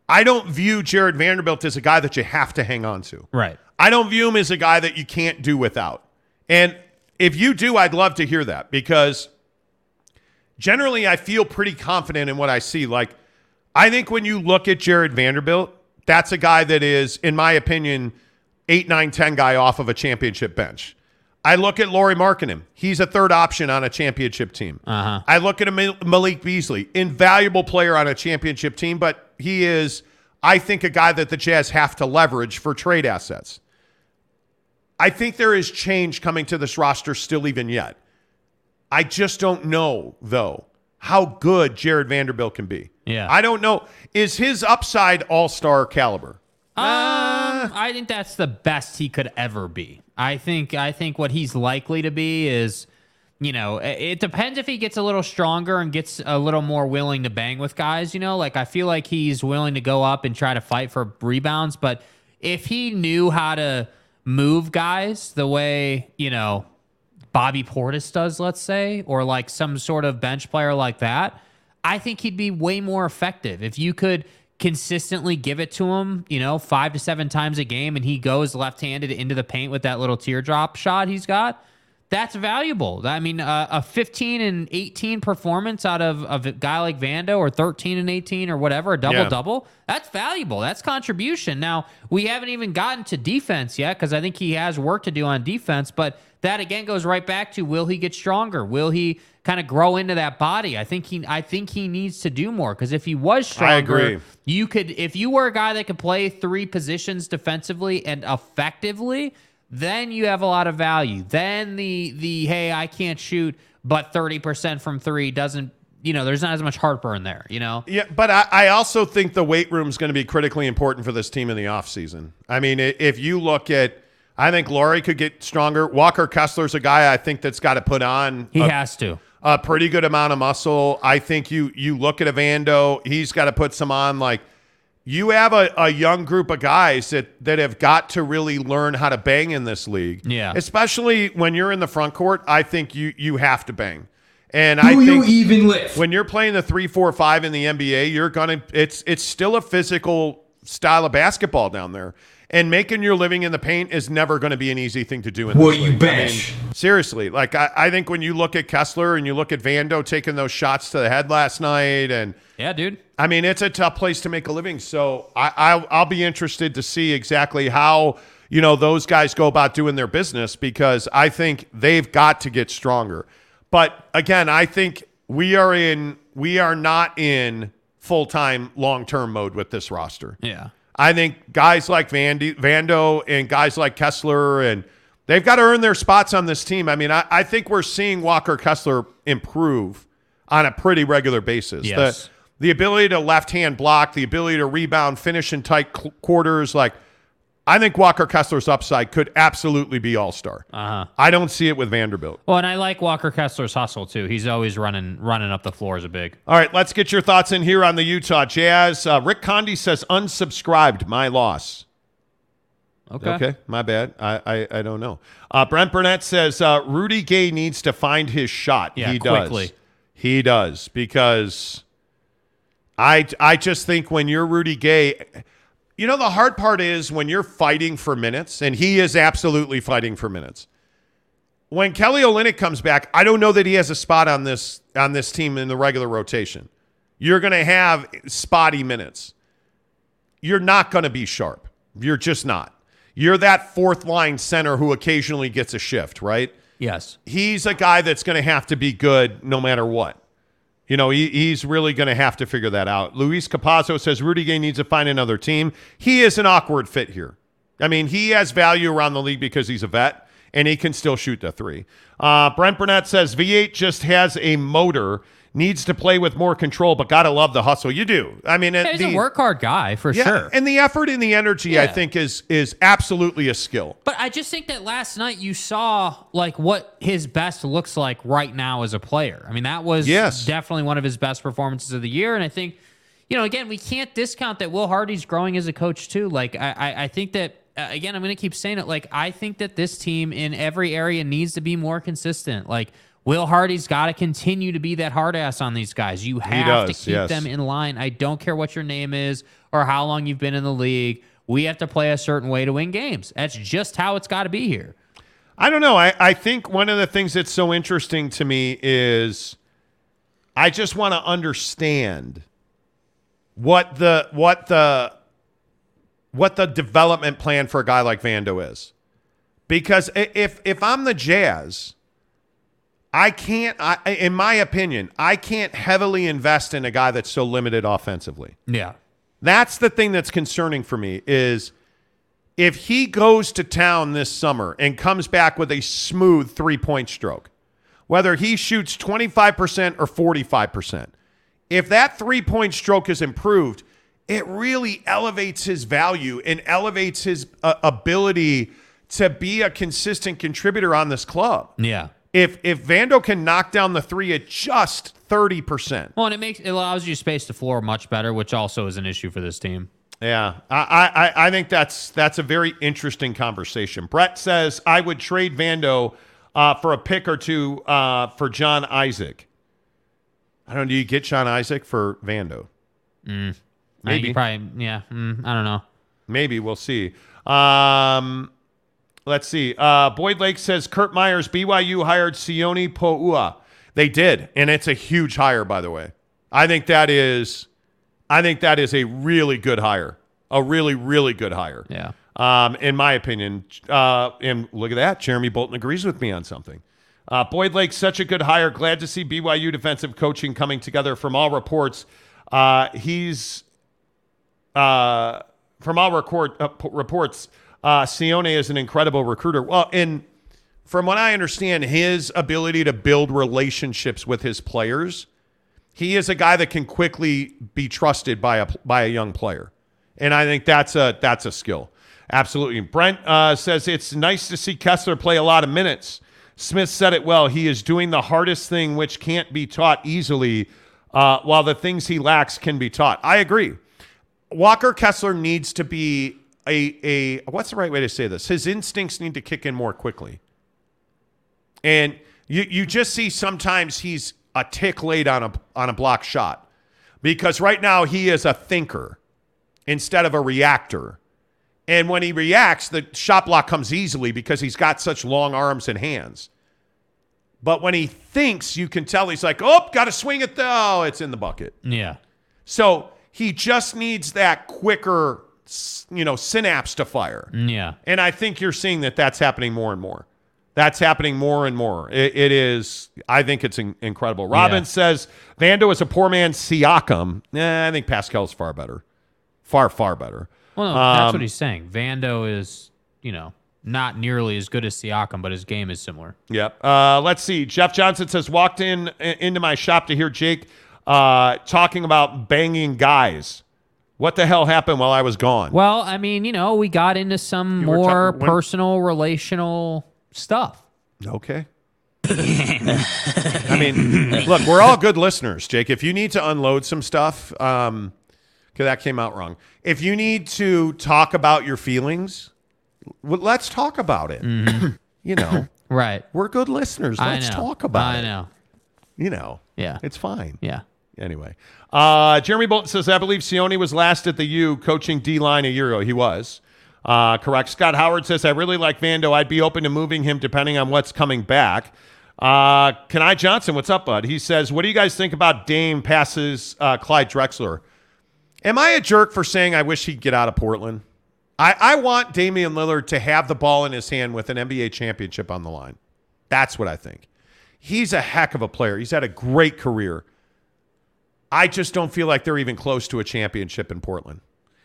I don't view Jarred Vanderbilt as a guy that you have to hang on to. Right. I don't view him as a guy that you can't do without. And if you do, I'd love to hear that because generally I feel pretty confident in what I see. Like, I think when you look at Jarred Vanderbilt, that's a guy that is, in my opinion, eight, nine, 10 guy off of a championship bench. I look at Lauri Markkanen. He's a third option on a championship team. Uh-huh. I look at Malik Beasley, invaluable player on a championship team, but he is, I think, a guy that the Jazz have to leverage for trade assets. I think there is change coming to this roster still, even yet. I just don't know, though, how good Jarred Vanderbilt can be. Yeah. I don't know. Is his upside all star caliber? Um, I think that's the best he could ever be. I think I think what he's likely to be is, you know, it depends if he gets a little stronger and gets a little more willing to bang with guys. You know, like I feel like he's willing to go up and try to fight for rebounds, but if he knew how to move guys the way you know Bobby Portis does, let's say, or like some sort of bench player like that, I think he'd be way more effective. If you could consistently give it to him, you know, five to seven times a game and he goes left handed into the paint with that little teardrop shot he's got, that's valuable. I mean, uh, a 15 and 18 performance out of, of a guy like Vando or 13 and 18 or whatever, a double Yeah. double, that's valuable. That's contribution. Now, we haven't even gotten to defense yet because I think he has work to do on defense, but that again goes right back to will he get stronger? Will he kind of grow into that body? I think he I think he needs to do more because if he was stronger, agree. you could if you were a guy that could play three positions defensively and effectively, then you have a lot of value. Then the the hey, I can't shoot, but 30% from 3 doesn't you know, there's not as much heartburn there, you know? Yeah, but I, I also think the weight room is going to be critically important for this team in the offseason. I mean, if you look at, I think Lauri could get stronger. Walker Kessler's a guy I think that's got to put on He a, has to. a pretty good amount of muscle. I think you you look at Evando, he's got to put some on. Like you have a, a young group of guys that that have got to really learn how to bang in this league. Yeah. especially when you're in the front court. I think you you have to bang. And I Do you think even lift? when you're playing the three, four, five in the NBA, you're gonna it's it's still a physical style of basketball down there. And making your living in the paint is never going to be an easy thing to do. In What this do you league. I bench? mean, seriously, like I, I think when you look at Kessler and you look at Vando taking those shots to the head last night, and Yeah, dude. I mean it's a tough place to make a living. So I, I'll, I'll be interested to see exactly how you know those guys go about doing their business because I think they've got to get stronger. But again, I think we are in we are not in full time long term mode with this roster. Yeah. I think guys like Vandy, Vando and guys like Kessler and they've got to earn their spots on this team. I mean, I, I think we're seeing Walker Kessler improve on a pretty regular basis. Yes. The, the ability to left hand block, the ability to rebound, finish in tight qu- quarters, like I think Walker Kessler's upside could absolutely be all star. Uh-huh. I don't see it with Vanderbilt. Well, and I like Walker Kessler's hustle too. He's always running running up the floor as a big. All right, let's get your thoughts in here on the Utah Jazz. Uh, Rick Condi says unsubscribed, my loss. Okay. Okay, my bad. I I, I don't know. Uh, Brent Burnett says uh, Rudy Gay needs to find his shot. Yeah, he quickly. does. He does because I I just think when you're Rudy Gay, you know the hard part is when you're fighting for minutes, and he is absolutely fighting for minutes. When Kelly Olynyk comes back, I don't know that he has a spot on this on this team in the regular rotation. You're going to have spotty minutes. You're not going to be sharp. You're just not. You're that fourth line center who occasionally gets a shift, right? Yes. He's a guy that's going to have to be good no matter what. You know, he, he's really going to have to figure that out. Luis Capazzo says Rudy Gay needs to find another team. He is an awkward fit here. I mean, he has value around the league because he's a vet and he can still shoot the three. Uh, Brent Burnett says V8 just has a motor, needs to play with more control, but got to love the hustle. You do. I mean, Yeah, he's the, a work hard guy for yeah, sure. and the effort and the energy, I think, is is absolutely a skill. But I just think that last night you saw like what his best looks like right now as a player. I mean, that was Yes. definitely one of his best performances of the year. And I think, you know, again, we can't discount that Will Hardy's growing as a coach too. Like I, I, I think that uh, again, I'm going to keep saying it. Like, I think that this team in every area needs to be more consistent. Like, Will Hardy's got to continue to be that hard ass on these guys. You have does, to keep yes. them in line. I don't care what your name is or how long you've been in the league. We have to play a certain way to win games. That's just how it's got to be here. I don't know. I, I think one of the things that's so interesting to me is I just want to understand what the what the what the development plan for a guy like Vando is. Because if if I'm the Jazz, I can't I, in my opinion, I can't heavily invest in a guy that's so limited offensively. Yeah. That's the thing that's concerning for me is if he goes to town this summer and comes back with a smooth three-point stroke, whether he shoots 25% or 45%, if that three-point stroke is improved, it really elevates his value and elevates his uh, ability to be a consistent contributor on this club. Yeah. If if Vando can knock down the three at just 30%, Well, and it makes it allows you space the floor much better, which also is an issue for this team. Yeah, I, I, I think that's that's a very interesting conversation. Brett says I would trade Vando uh, for a pick or two uh, for John Isaac. I don't know. Do you get John Isaac for Vando? Think Maybe. probably, yeah. Mm, I don't know. Maybe we'll see. Um, let's see. Uh, Boyd Lake says Kurt Myers BYU hired Sione Po'uha. They did, and it's a huge hire, by the way. I think that is, I think that is a really good hire, a really really good hire. Yeah. Um, in my opinion, uh, and look at that, Jeremy Bolton agrees with me on something. Uh, Boyd Lake, such a good hire. Glad to see BYU defensive coaching coming together. From all reports, uh, he's uh, from all record, uh, reports, uh, Sione is an incredible recruiter. Well, and from what I understand, his ability to build relationships with his players, he is a guy that can quickly be trusted by a by a young player, and I think that's a that's a skill. Absolutely. Brent uh, says it's nice to see Kessler play a lot of minutes. Smith said it well. He is doing the hardest thing, which can't be taught easily, uh, while the things he lacks can be taught. I agree. Walker Kessler needs to be a a what's the right way to say this? His instincts need to kick in more quickly. And you you just see sometimes he's a tick late on a on a block shot. Because right now he is a thinker instead of a reactor. And when he reacts, the shot block comes easily because he's got such long arms and hands. But when he thinks, you can tell he's like, oh, got to swing it though. It's in the bucket. Yeah. So he just needs that quicker, you know, synapse to fire. Yeah. And I think you're seeing that that's happening more and more. That's happening more and more. It, it is, I think it's in, incredible. Robin Yeah. says Vando is a poor man Siakam. Eh, I think Pascal's far better. Far, far better. Well, no, that's Um, what he's saying. Vando is, you know, not nearly as good as Siakam, but his game is similar. Yep. Uh, let's see. Jeff Johnson says walked in into my shop to hear Jake uh, talking about banging guys. What the hell happened while I was gone? Well, I mean, you know, we got into some You were more talking- when- personal, relational stuff. Okay. I mean, look, we're all good listeners, Jake. If you need to unload some stuff, um, okay, that came out wrong. If you need to talk about your feelings, well, let's talk about it. you know, Right. we're good listeners. I Let's know. talk about it. I it. know. You know, Yeah. it's fine. Yeah. Anyway, uh, Jeremy Bolton says, I believe Sione was last at the U coaching D line a year ago. He was. Uh, correct. Scott Howard says, I really like Vando. I'd be open to moving him depending on what's coming back. Uh, I Johnson, what's up, bud? He says, What do you guys think about Dame passes uh, Clyde Drexler? Am I a jerk for saying I wish he'd get out of Portland? I, I want Damian Lillard to have the ball in his hand with an NBA championship on the line. That's what I think. He's a heck of a player. He's had a great career. I just don't feel like they're even close to a championship in Portland.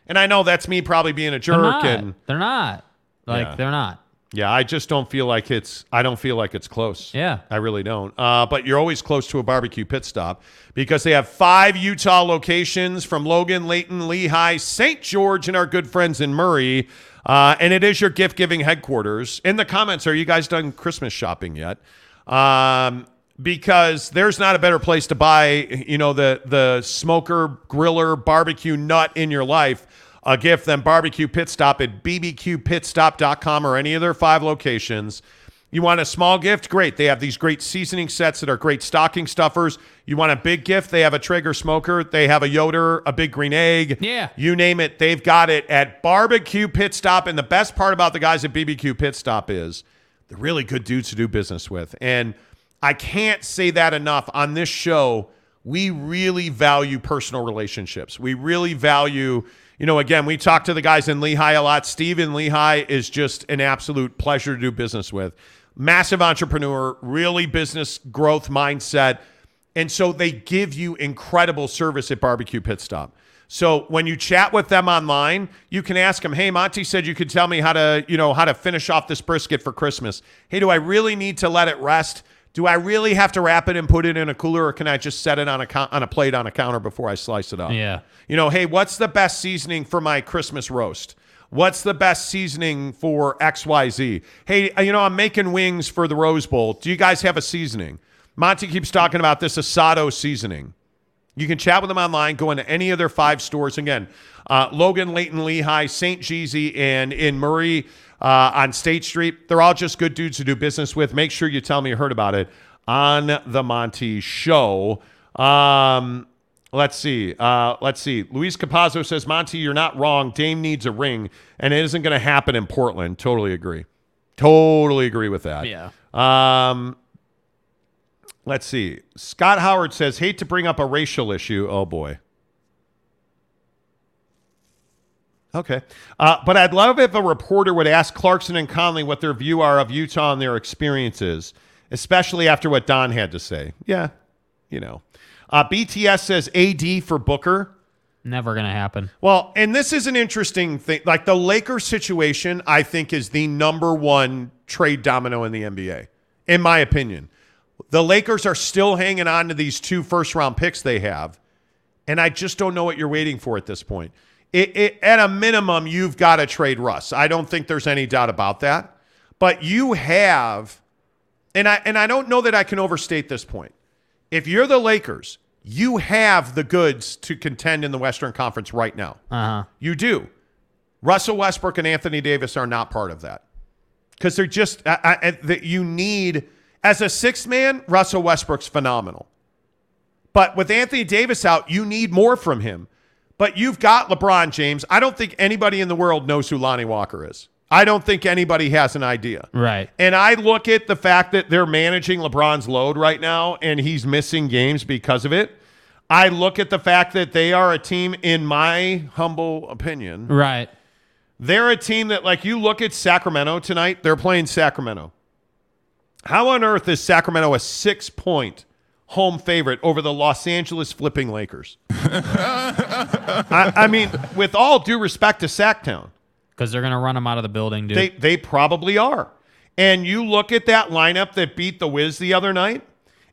And I know that's me probably being a They're jerk not. and They're not. Like, Yeah. they're not. yeah, I just don't feel like it's I don't feel like it's close. Yeah. I really don't. Uh, but you're always close to a barbecue pit stop because they have five Utah locations from Logan, Layton, Lehi, St. George, and our good friends in Murray. Uh, and it is your gift giving headquarters. In the comments, are you guys done Christmas shopping yet? Um, because there's not a better place to buy, you know, the the smoker, griller, barbecue nut in your life a gift, than barbecue pit stop at bbqpitstop.com or any of their five locations. You want a small gift? Great. They have these great seasoning sets that are great stocking stuffers. You want a big gift? They have a Traeger smoker. They have a Yoder, a big green egg. Yeah. You name it, they've got it at Barbecue Pit Stop. And the best part about the guys at BBQ Pit Stop is they're really good dudes to do business with. And I can't say that enough on this show. We really value personal relationships. We really value, you know, again, we talk to the guys in Lehi a lot. Steve in Lehi is just an absolute pleasure to do business with. Massive entrepreneur, really business growth mindset. And so they give you incredible service at Barbecue Pit Stop. So when you chat with them online, you can ask them, "Hey, Monty said you could tell me how to, you know, how to finish off this brisket for Christmas. Hey, do I really need to let it rest? Do I really have to wrap it and put it in a cooler, or can I just set it on a on a plate on a counter before I slice it up? Yeah. You know, hey, what's the best seasoning for my Christmas roast? What's the best seasoning for XYZ? Hey, uh, you know, I'm making wings for the Rose Bowl. Do you guys have a seasoning? Monty keeps talking about this Asado seasoning. You can chat with them online, go into any of their five stores. Again, uh, Logan, Layton, Lehi, St. Jeezy, and in Murray uh, on State Street. They're all just good dudes to do business with. Make sure you tell me you heard about it on the Monty Show. Um, let's see. Uh, let's see. Luis Capazzo says, Monty, you're not wrong. Dame needs a ring, and it isn't going to happen in Portland. Totally agree. Totally agree with that. Yeah. Um, let's see. Scott Howard says, hate to bring up a racial issue. Oh, boy. Okay. Uh, but I'd love if a reporter would ask Clarkson and Conley what their view are of Utah and their experiences, especially after what Don had to say. Yeah, you know. Uh, BTS says AD for Booker. Never going to happen. Well, and this is an interesting thing. Like the Lakers situation, I think is the number one trade domino in the NBA, in my opinion. The Lakers are still hanging on to these two first round picks they have. And I just don't know what you're waiting for at this point. It, it, at a minimum, you've got to trade Russ. I don't think there's any doubt about that. But you have, and I and I don't know that I can overstate this point. If you're the Lakers, you have the goods to contend in the Western Conference right now. Uh huh. You do. Russell Westbrook and Anthony Davis are not part of that because they're just that you need as a sixth man. Russell Westbrook's phenomenal, but with Anthony Davis out, you need more from him. But you've got LeBron James. I don't think anybody in the world knows who Lonnie Walker is. I don't think anybody has an idea. Right. And I look at the fact that they're managing LeBron's load right now and he's missing games because of it. I look at the fact that they are a team, in my humble opinion, Right. they're a team that, like, you look at Sacramento tonight, they're playing Sacramento. How on earth is Sacramento a six point home favorite over the Los Angeles flipping Lakers? I, I mean, with all due respect to Sacktown, Because they're going to run them out of the building, dude. they, they probably are. And you look at that lineup that beat the Wiz the other night,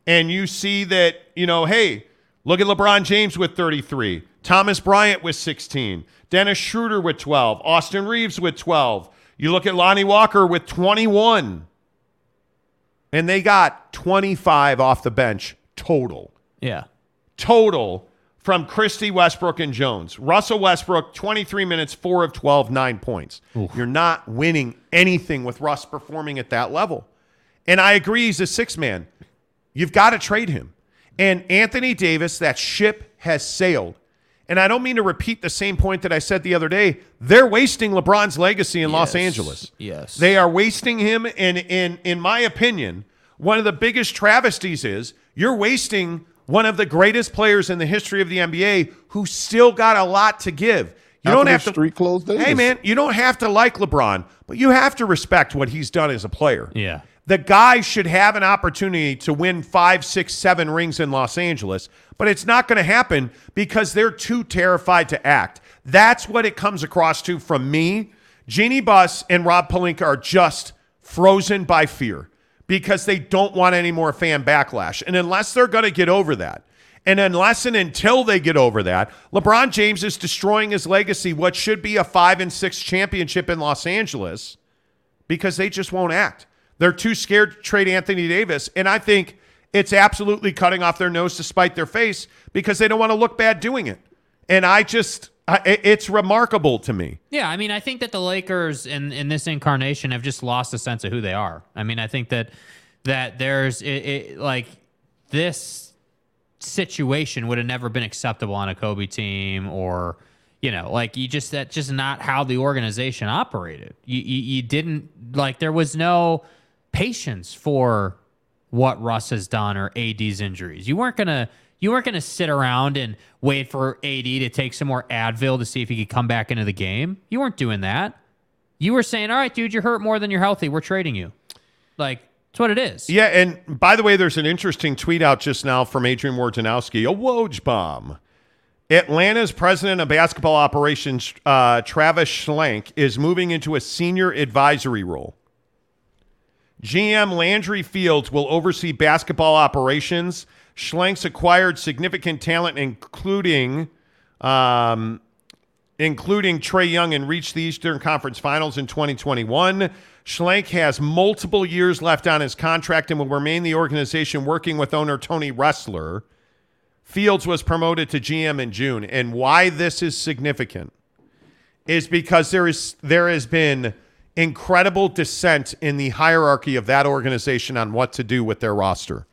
and you see that, you know, hey, look at LeBron James with 33, Thomas Bryant with 16, Dennis Schroeder with 12, Austin Reaves with 12. You look at Lonnie Walker with 21. And they got 25 off the bench total yeah. total from Christie, Westbrook, and Jones. Russell Westbrook, 23 minutes, 4 of 12, 9 points. You're not winning anything with Russ performing at that level. And I agree he's a six man. You've got to trade him. And Anthony Davis, that ship has sailed. And I don't mean to repeat the same point that I said the other day. They're wasting LeBron's legacy in Los Angeles. Yes. They are wasting him. And in, in my opinion, one of the biggest travesties is you're wasting one of the greatest players in the history of the NBA who still got a lot to give. You After don't the have to street clothes days. Hey man, you don't have to like LeBron, but you have to respect what he's done as a player. Yeah. The guy should have an opportunity to win five, six, seven rings in Los Angeles, but it's not going to happen because they're too terrified to act. That's what it comes across to from me. Jeannie Buss and Rob Pelinka are just frozen by fear because they don't want any more fan backlash. And unless they're going to get over that, and unless and until they get over that, LeBron James is destroying his legacy, what should be a five and six championship in Los Angeles, because they just won't act. They're too scared to trade Anthony Davis. And I think it's absolutely cutting off their nose to spite their face because they don't want to look bad doing it. And I just, I, it's remarkable to me. Yeah, I mean, I think that the Lakers in in this incarnation have just lost a sense of who they are. I mean, I think that that there's it, it, like this situation would have never been acceptable on a Kobe team or you know, like you just that's just not how the organization operated. You you, you didn't like there was no patience for what Russ has done or AD's injuries. You weren't gonna you weren't gonna sit around and wait for AD to take some more Advil to see if he could come back into the game. You weren't doing that. You were saying, "All right, dude, you're hurt more than you're healthy. We're trading you." Like that's what it is. Yeah, and by the way, there's an interesting tweet out just now from Adrian Wojnarowski, a Woj bomb. Atlanta's president of basketball operations, uh, Travis Schlenk, is moving into a senior advisory role. GM Landry Fields will oversee basketball operations. Schlenk's acquired significant talent, including um, including Trae Young, and reached the Eastern Conference Finals in 2021. Schlenk has multiple years left on his contract and will remain the organization working with owner Tony Ressler. Fields was promoted to GM in June, and why this is significant is because there is there has been incredible dissent in the hierarchy of that organization on what to do with their roster,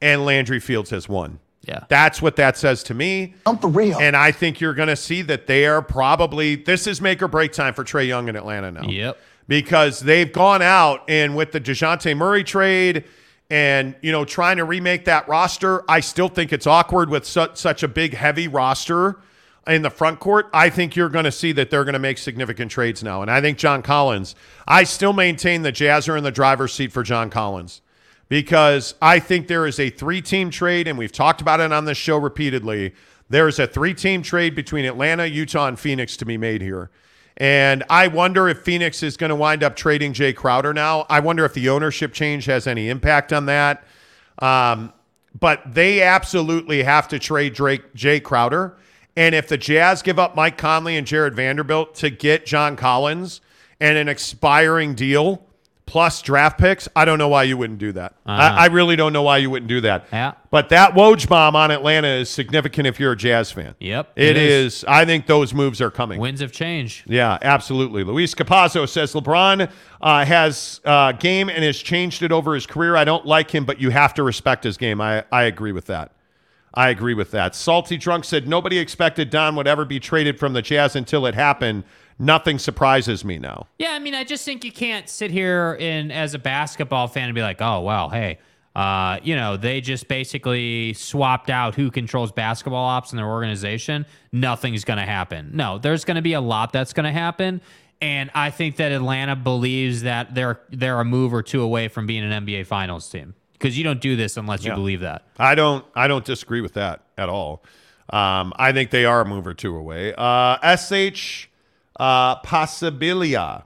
and Landry Fields has won. Yeah. That's what that says to me. I'm for real. And I think you're going to see that they are probably this is make or break time for Trae Young in Atlanta now. Yep. Because they've gone out and with the DeJounte Murray trade and, you know, trying to remake that roster, I still think it's awkward with su- such a big, heavy roster in the front court. I think you're going to see that they're going to make significant trades now. And I think John Collins, I still maintain the Jazz are in the driver's seat for John Collins because I think there is a three team trade, and we've talked about it on this show repeatedly. There is a three team trade between Atlanta, Utah, and Phoenix to be made here. And I wonder if Phoenix is going to wind up trading Jay Crowder now. I wonder if the ownership change has any impact on that. Um, but they absolutely have to trade Drake Jay Crowder. And if the Jazz give up Mike Conley and Jared Vanderbilt to get John Collins and an expiring deal plus draft picks, I don't know why you wouldn't do that. I, I really don't know why you wouldn't do that. Yeah. But that Woj bomb on Atlanta is significant if you're a Jazz fan. Yep, it it is. is. I think those moves are coming. Winds of change. Yeah, absolutely. Luis Capazzo says LeBron uh, has uh, game and has changed it over his career. I don't like him, but you have to respect his game. I, I agree with that. I agree with that. Salty Drunk said nobody expected Don would ever be traded from the Jazz until it happened. Nothing surprises me now. Yeah, I mean, I just think you can't sit here in as a basketball fan and be like, oh well, hey, uh, you know, they just basically swapped out who controls basketball ops in their organization. Nothing's going to happen. No, there's going to be a lot that's going to happen, and I think that Atlanta believes that they're they're a move or two away from being an NBA Finals team because you don't do this unless you Yeah. believe that. I don't. I don't disagree with that at all. Um, I think they are a move or two away. Uh, Sh uh, Possibilia.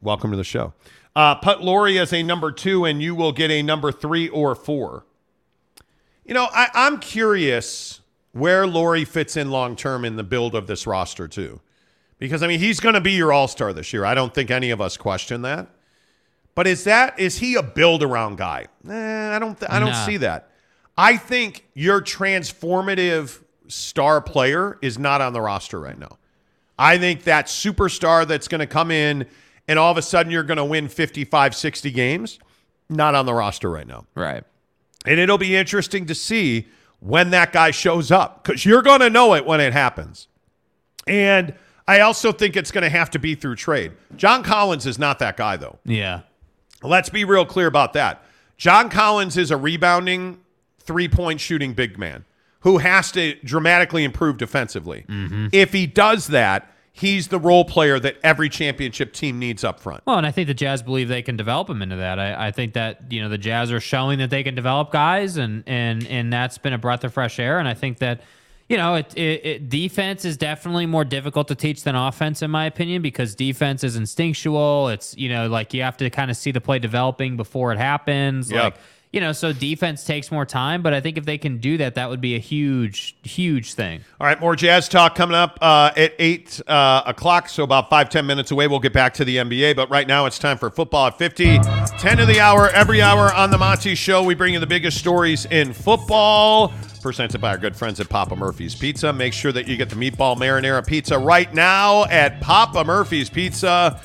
Welcome to the show. Uh, put Lauri as a number two, and you will get a number three or four. You know, I, I'm curious where Lauri fits in long term in the build of this roster too, because I mean he's going to be your All Star this year. I don't think any of us question that. But is that is he a build around guy? Eh, I don't. Th- I don't Nah. see that. I think your transformative star player is not on the roster right now. I think that superstar that's going to come in and all of a sudden you're going to win 55, 60 games, not on the roster right now. Right. And it'll be interesting to see when that guy shows up because you're going to know it when it happens. And I also think it's going to have to be through trade. John Collins is not that guy, though. Yeah. Let's be real clear about that. John Collins is a rebounding, three point shooting big man who has to dramatically improve defensively. Mm-hmm. If he does that, he's the role player that every championship team needs up front. Well, and I think the Jazz believe they can develop him into that. I, I think that you know the Jazz are showing that they can develop guys, and and and that's been a breath of fresh air. And I think that you know it, it, it defense is definitely more difficult to teach than offense, in my opinion, because defense is instinctual. It's you know like you have to kind of see the play developing before it happens. Yep. Like you know, so defense takes more time. But I think if they can do that, that would be a huge, huge thing. All right, more jazz talk coming up uh, at 8 uh, o'clock, so about five ten minutes away. We'll get back to the NBA, but right now it's time for football at 50. 10 of the hour, every hour on The Monty Show. We bring you the biggest stories in football. presented by our good friends at Papa Murphy's Pizza. Make sure that you get the meatball marinara pizza right now at Papa Murphy's Pizza.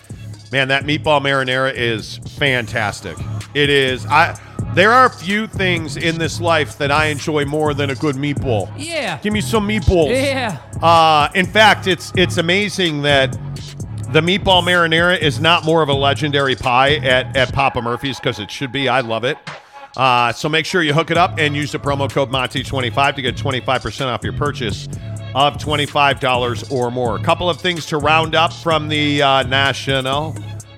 Man, that meatball marinara is fantastic. It is. I there are a few things in this life that I enjoy more than a good meatball. Yeah. Give me some meatballs. Yeah. Uh, in fact, it's it's amazing that the meatball marinara is not more of a legendary pie at, at Papa Murphy's because it should be. I love it. Uh, so make sure you hook it up and use the promo code Monty25 to get 25% off your purchase of $25 or more. A couple of things to round up from the uh, National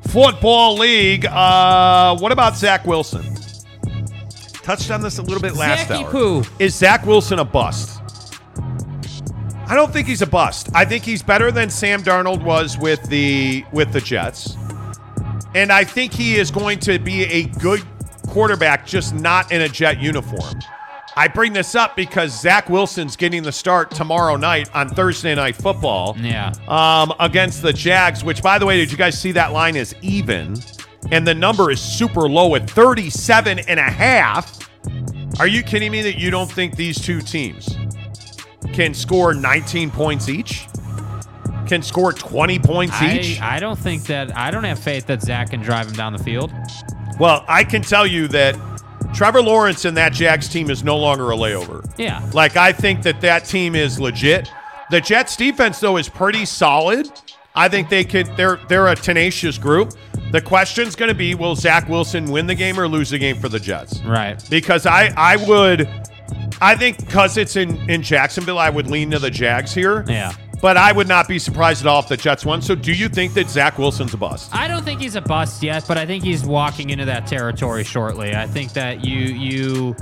Football League. Uh, what about Zach Wilson? Touched on this a little bit last Zachy hour. poo. Is Zach Wilson a bust? I don't think he's a bust. I think he's better than Sam Darnold was with the with the Jets. And I think he is going to be a good quarterback, just not in a Jet uniform. I bring this up because Zach Wilson's getting the start tomorrow night on Thursday Night Football Yeah. um, against the Jags, which, by the way, did you guys see that line is even? And the number is super low at 37 and a half. Are you kidding me that you don't think these two teams can score 19 points each? Can score 20 points each? I, I don't think that I don't have faith that Zach can drive him down the field. Well, I can tell you that Trevor Lawrence and that Jags team is no longer a layover. Yeah. Like I think that that team is legit. The Jets defense though is pretty solid. I think they could. They're they're a tenacious group. The question's going to be: Will Zach Wilson win the game or lose the game for the Jets? Right. Because I I would, I think because it's in in Jacksonville, I would lean to the Jags here. Yeah. But I would not be surprised at all if the Jets won. So, do you think that Zach Wilson's a bust? I don't think he's a bust yet, but I think he's walking into that territory shortly. I think that you you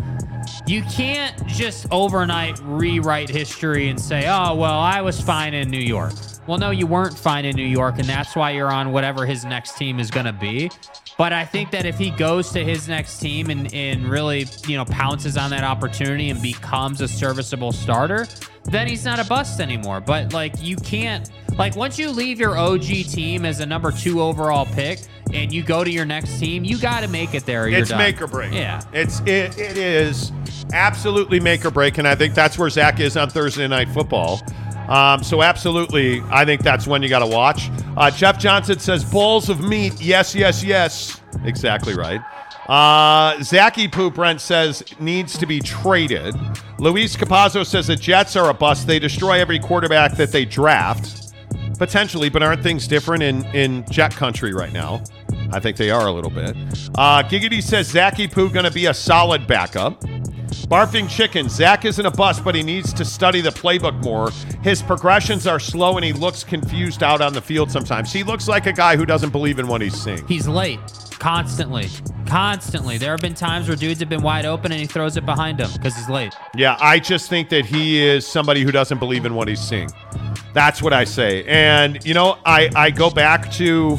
you can't just overnight rewrite history and say, "Oh, well, I was fine in New York." Well, no, you weren't fine in New York, and that's why you're on whatever his next team is going to be. But I think that if he goes to his next team and, and really, you know, pounces on that opportunity and becomes a serviceable starter, then he's not a bust anymore. But like you can't like once you leave your OG team as a number two overall pick and you go to your next team, you got to make it there. You're it's done. make or break. Yeah. It's it, it is absolutely make or break, and I think that's where Zach is on Thursday night football. Um, so absolutely, I think that's when you got to watch. Uh, Jeff Johnson says balls of meat. Yes, yes, yes. Exactly right. Uh, Zachy Poo Brent says needs to be traded. Luis Capazzo says the Jets are a bust. They destroy every quarterback that they draft. Potentially, but aren't things different in, in Jet country right now? I think they are a little bit. Uh, Giggity says Zachy Poo going to be a solid backup. Barfing Chicken, Zach isn't a bust, but he needs to study the playbook more. His progressions are slow and he looks confused out on the field sometimes. He looks like a guy who doesn't believe in what he's seeing. He's late constantly. Constantly. There have been times where dudes have been wide open and he throws it behind him because he's late. Yeah, I just think that he is somebody who doesn't believe in what he's seeing. That's what I say. And you know, I I go back to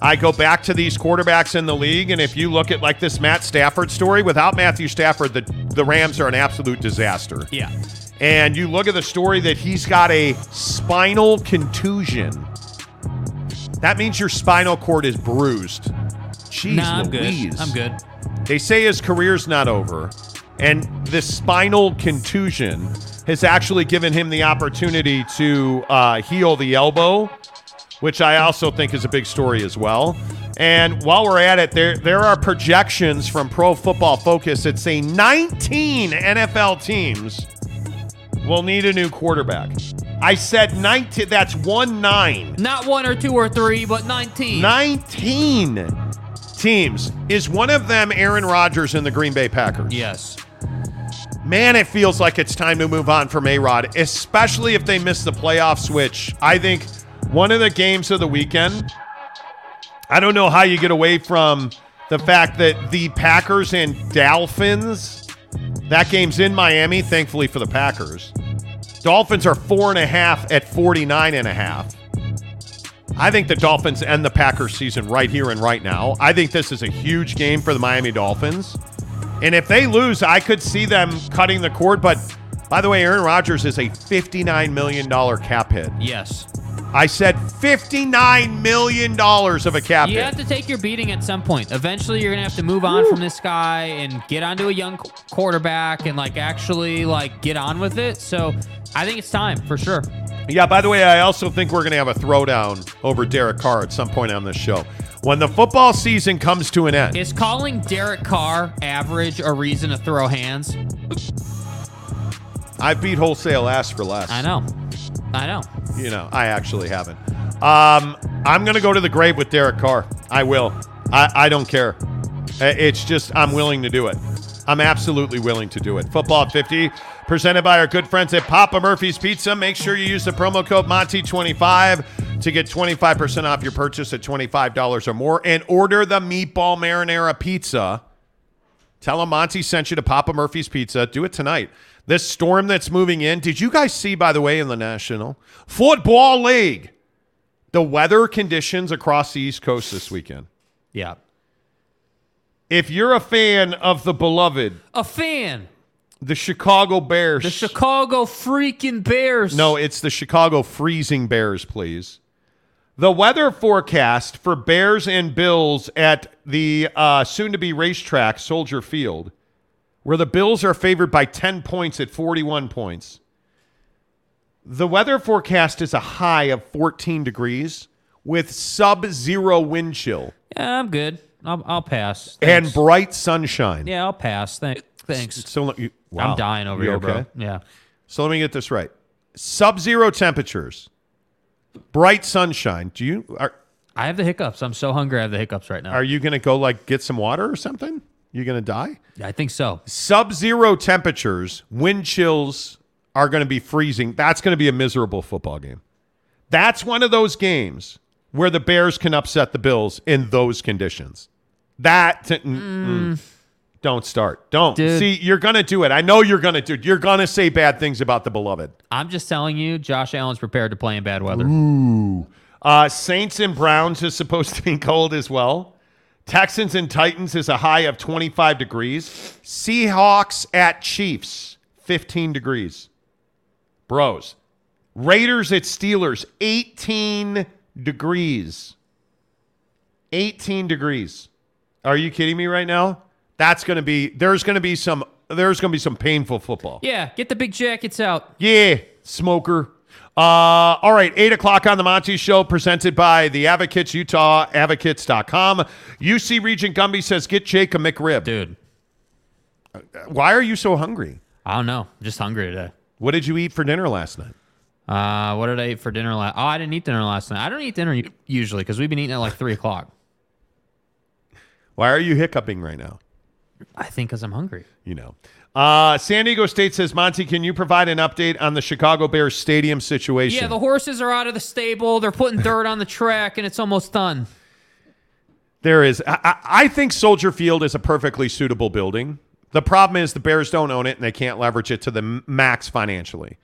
I go back to these quarterbacks in the league, and if you look at like this Matt Stafford story, without Matthew Stafford, the the Rams are an absolute disaster. Yeah. And you look at the story that he's got a spinal contusion. That means your spinal cord is bruised. Jeez, nah, I'm Louise. good. I'm good. They say his career's not over, and this spinal contusion has actually given him the opportunity to uh, heal the elbow, which I also think is a big story as well. And while we're at it, there there are projections from Pro Football Focus that say 19 NFL teams will need a new quarterback. I said 19. That's one nine. Not one or two or three, but 19. 19 teams. Is one of them Aaron Rodgers and the Green Bay Packers? Yes. Man, it feels like it's time to move on from A Rod, especially if they miss the playoff switch. I think one of the games of the weekend, I don't know how you get away from the fact that the Packers and Dolphins, that game's in Miami, thankfully for the Packers. Dolphins are four and a half at 49 and a half. I think the Dolphins end the Packers season right here and right now. I think this is a huge game for the Miami Dolphins. And if they lose, I could see them cutting the cord. But by the way, Aaron Rodgers is a $59 million cap hit. Yes. I said $59 million of a cap You have to take your beating at some point. Eventually, you're gonna have to move on from this guy and get onto a young quarterback and like actually like get on with it. So, I think it's time for sure. Yeah, by the way, I also think we're going to have a throwdown over Derek Carr at some point on this show. When the football season comes to an end, Is calling Derek Carr average a reason to throw hands? I beat wholesale ass for less. I know, I know. You know, I actually haven't. Um, I'm going to go to the grave with Derek Carr. I will. I, I don't care. It's just, I'm willing to do it. I'm absolutely willing to do it. Football at 50, presented by our good friends at Papa Murphy's Pizza. Make sure you use the promo code Monty25 to get 25% off your purchase at $25 or more and order the meatball marinara pizza. Tell them Monty sent you to Papa Murphy's Pizza. Do it tonight. This storm that's moving in. Did you guys see, by the way, in the National Football League, the weather conditions across the East Coast this weekend? Yeah, If you're a fan of the beloved, a fan. the Chicago Bears. The Chicago freaking Bears. no, it's the Chicago Freezing Bears, please. The weather forecast for Bears and Bills at the uh, soon to be racetrack, Soldier Field, where the Bills are favored by 10 points at 41 points. The weather forecast is a high of 14 degrees with sub zero wind chill Yeah, I'm good. I'll, I'll pass. and bright sunshine. yeah, I'll pass. Thanks. Thanks. So, you, wow. I'm dying over You here, okay? bro. Yeah. So let me get this right. Sub-zero temperatures, bright sunshine. Do you are I have the hiccups. I'm so hungry. I have the hiccups right now. are you going to go like get some water or something? You going to die? I think so. Sub-zero temperatures, wind chills are going to be freezing. That's going to be a miserable football game. That's one of those games where the Bears can upset the Bills in those conditions. That t- mm, mm. don't start. Don't. Dude. See, you're going to do it. I know you're going to do. it. You're going to say bad things about the beloved. I'm just telling you, Josh Allen's prepared to play in bad weather. Uh, Saints and Browns is supposed to be cold as well. Texans and Titans is a high of 25 degrees. Seahawks at Chiefs, 15 degrees. Bros. Raiders at Steelers, 18 degrees. 18 degrees. Are you kidding me right now? That's going to be, there's going to be some, there's going to be some painful football. Yeah, get the big jackets out. Yeah, smoker. Uh, all right, 8 o'clock on the Monty Show, presented by the Advocates, Utah, advocates.com. UC Regent Gumby says, get Jake a McRib. Dude, Why are you so hungry? I don't know. I'm just hungry today. What did you eat for dinner last night? Uh, what did I eat for dinner last? Oh, I didn't eat dinner last night. I don't eat dinner usually because we've been eating at like three o'clock. Why are you hiccuping right now? I think because I'm hungry. You know. Uh, San Diego State says, Monty, can you provide an update on the Chicago Bears stadium situation? Yeah, the horses are out of the stable. They're putting dirt on the track, and it's almost done. There is. I, I think Soldier Field is a perfectly suitable building. The problem is the Bears don't own it and they can't leverage it to the max financially.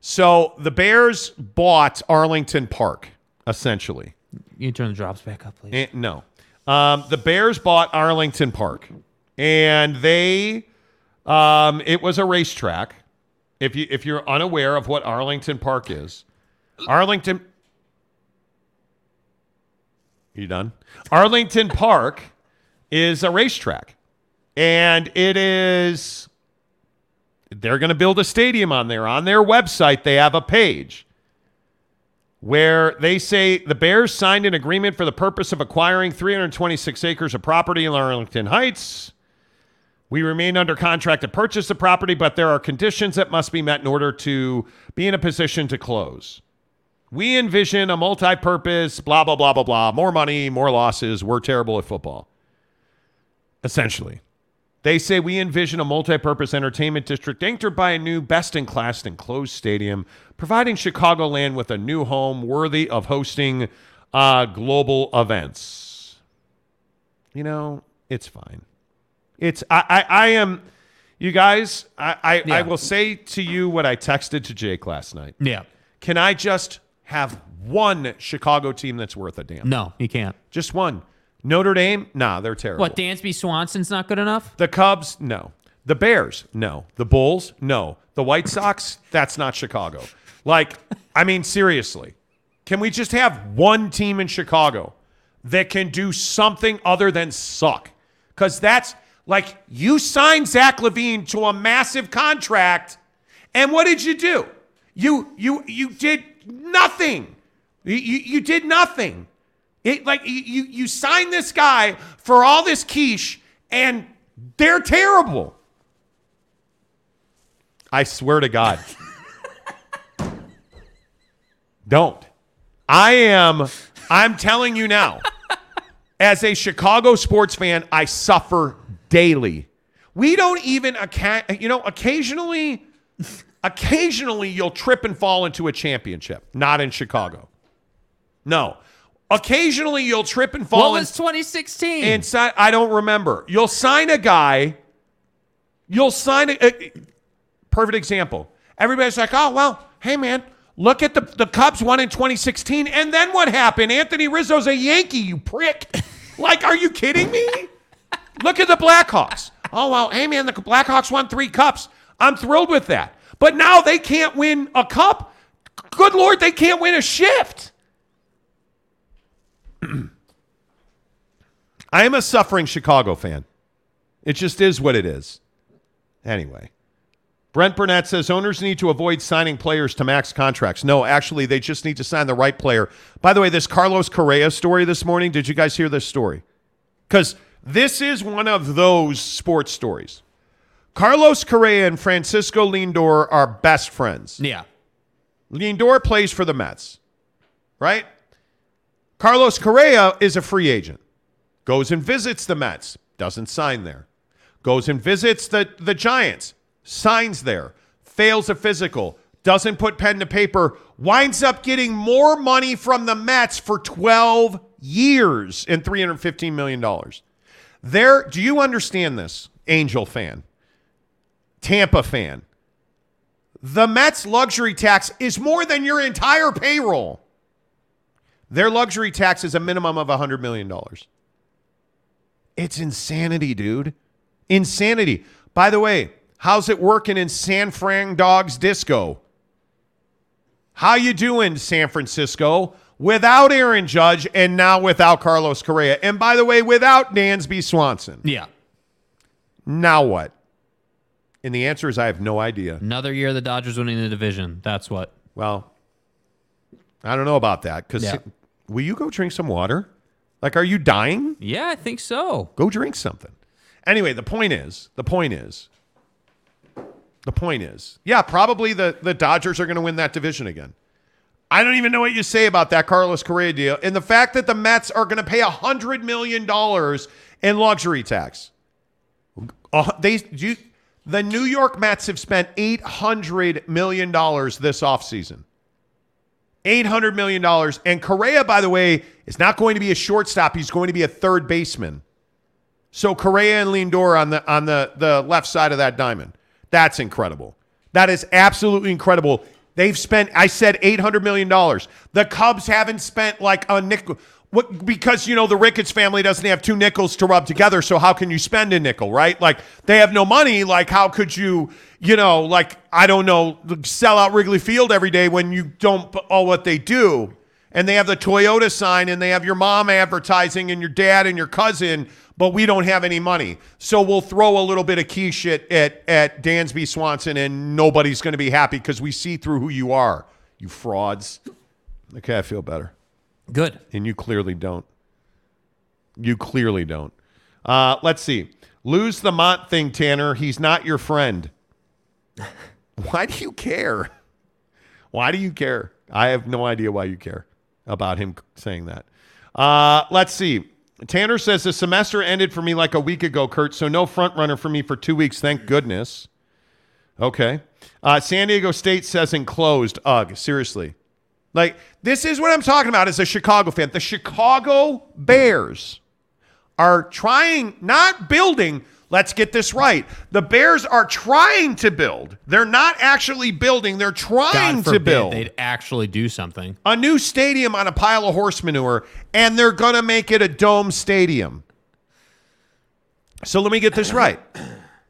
So the Bears bought Arlington Park, essentially. You can turn the drops back up, please. Eh, no. Um, the Bears bought Arlington Park, and they, um, it was a racetrack. If you if you're unaware of what Arlington Park is, Arlington. You done? Arlington Park is a racetrack, and it is. They're going to build a stadium on there. On their website, they have a page where they say the Bears signed an agreement for the purpose of acquiring 326 acres of property in Arlington Heights. We remain under contract to purchase the property, but there are conditions that must be met in order to be in a position to close. We envision a multi purpose, blah, blah, blah, blah, blah. More money, more losses. We're terrible at football. Essentially. They say we envision a multi purpose entertainment district anchored by a new best in class enclosed stadium, providing Chicagoland with a new home worthy of hosting uh, global events. You know, it's fine. It's, I, I, I am, you guys, I, I, I will say to you what I texted to Jake last night. Yeah. Can I just have one Chicago team that's worth a damn? No, you can't. Just one. Notre Dame? Nah, they're terrible. What, Dansby Swanson's not good enough? The Cubs? No. The Bears? No. The Bulls? No. The White Sox? That's not Chicago. Like, I mean, seriously. Can we just have one team in Chicago that can do something other than suck? Because that's like you signed Zach LaVine to a massive contract, and what did you do? You you you did nothing. You you, did nothing. It like you you signed this guy for all this quiche, and they're terrible. I swear to God. Don't. I am, I'm telling you now, as a Chicago sports fan, I suffer daily. We don't even, you know, occasionally, occasionally you'll trip and fall into a championship. Not in Chicago. No. Occasionally you'll trip and fall. What was 2016? Inside, I don't remember. You'll sign a guy. You'll sign a, a- perfect example. Everybody's like, oh well, hey man, look at the the Cubs won in 2016, and then what happened? Anthony Rizzo's a Yankee, you prick. like, are you kidding me? Look at the Blackhawks. Oh well, hey man, the Blackhawks won three cups. I'm thrilled with that. But now they can't win a cup. Good lord, they can't win a shift. I am a suffering Chicago fan. It just is what it is. Anyway, Brent Burnett says owners need to avoid signing players to max contracts. No, actually, they just need to sign the right player. By the way, this Carlos Correa story this morning, did you guys hear this story? Because this is one of those sports stories. Carlos Correa and Francisco Lindor are best friends. yeah. Lindor plays for the Mets, right? Carlos Correa is a free agent. Goes and visits the Mets, doesn't sign there. Goes and visits the, the Giants, signs there. Fails a physical, doesn't put pen to paper, winds up getting more money from the Mets for 12 years and $315 million. There, do you understand this, Angel fan? Tampa fan? The Mets luxury tax is more than your entire payroll. Their luxury tax is a minimum of $100 million. It's insanity, dude. Insanity. By the way, how's it working in San Fran Dogs Disco? How you doing, San Francisco? Without Aaron Judge and now without Carlos Correa. And by the way, without Dansby Swanson. Yeah. Now what? And the answer is I have no idea. Another year the Dodgers winning the division. That's what. Well, I don't know about that because Yeah. will you go drink some water? Like, are you dying? Yeah, I think so. Go drink something. Anyway, the point is, the point is, the point is, yeah, probably the, the Dodgers are going to win that division again. I don't even know what you say about that Carlos Correa deal. And the fact that the Mets are going to pay $100 million in luxury tax. Uh, they, you, the New York Mets have spent $800 million this offseason. $800 million. And Correa, by the way, is not going to be a shortstop. He's going to be a third baseman. So Correa and Lindor on the on the, the left side of that diamond. That's incredible. That is absolutely incredible. They've spent, I said, $800 million. The Cubs haven't spent like a nickel. What, because, you know, the Ricketts family doesn't have two nickels to rub together. So how can you spend a nickel, right? Like they have no money. Like, how could you, you know, like, I don't know, sell out Wrigley Field every day when you don't all what they do? And they have the Toyota sign and they have your mom advertising and your dad and your cousin, but we don't have any money. So we'll throw a little bit of key shit at, at Dansby Swanson and nobody's going to be happy because we see through who you are, you frauds. Okay, I feel better. Good. And you clearly don't. You clearly don't. Uh, let's see. Lose the Mont thing, Tanner. He's not your friend. Why do you care? Why do you care? I have no idea why you care about him saying that. Uh, let's see. Tanner says the semester ended for me like a week ago, Kurt. So no front runner for me for two weeks. Thank goodness. Okay. Uh, San Diego State says enclosed. Ugh, seriously. Like, this is what I'm talking about as a Chicago fan. The Chicago Bears are trying, not building, let's get this right. The Bears are trying to build. They're not actually building, they're trying to build they'd actually do something. a new stadium on a pile of horse manure, and they're going to make it a dome stadium. So let me get this right.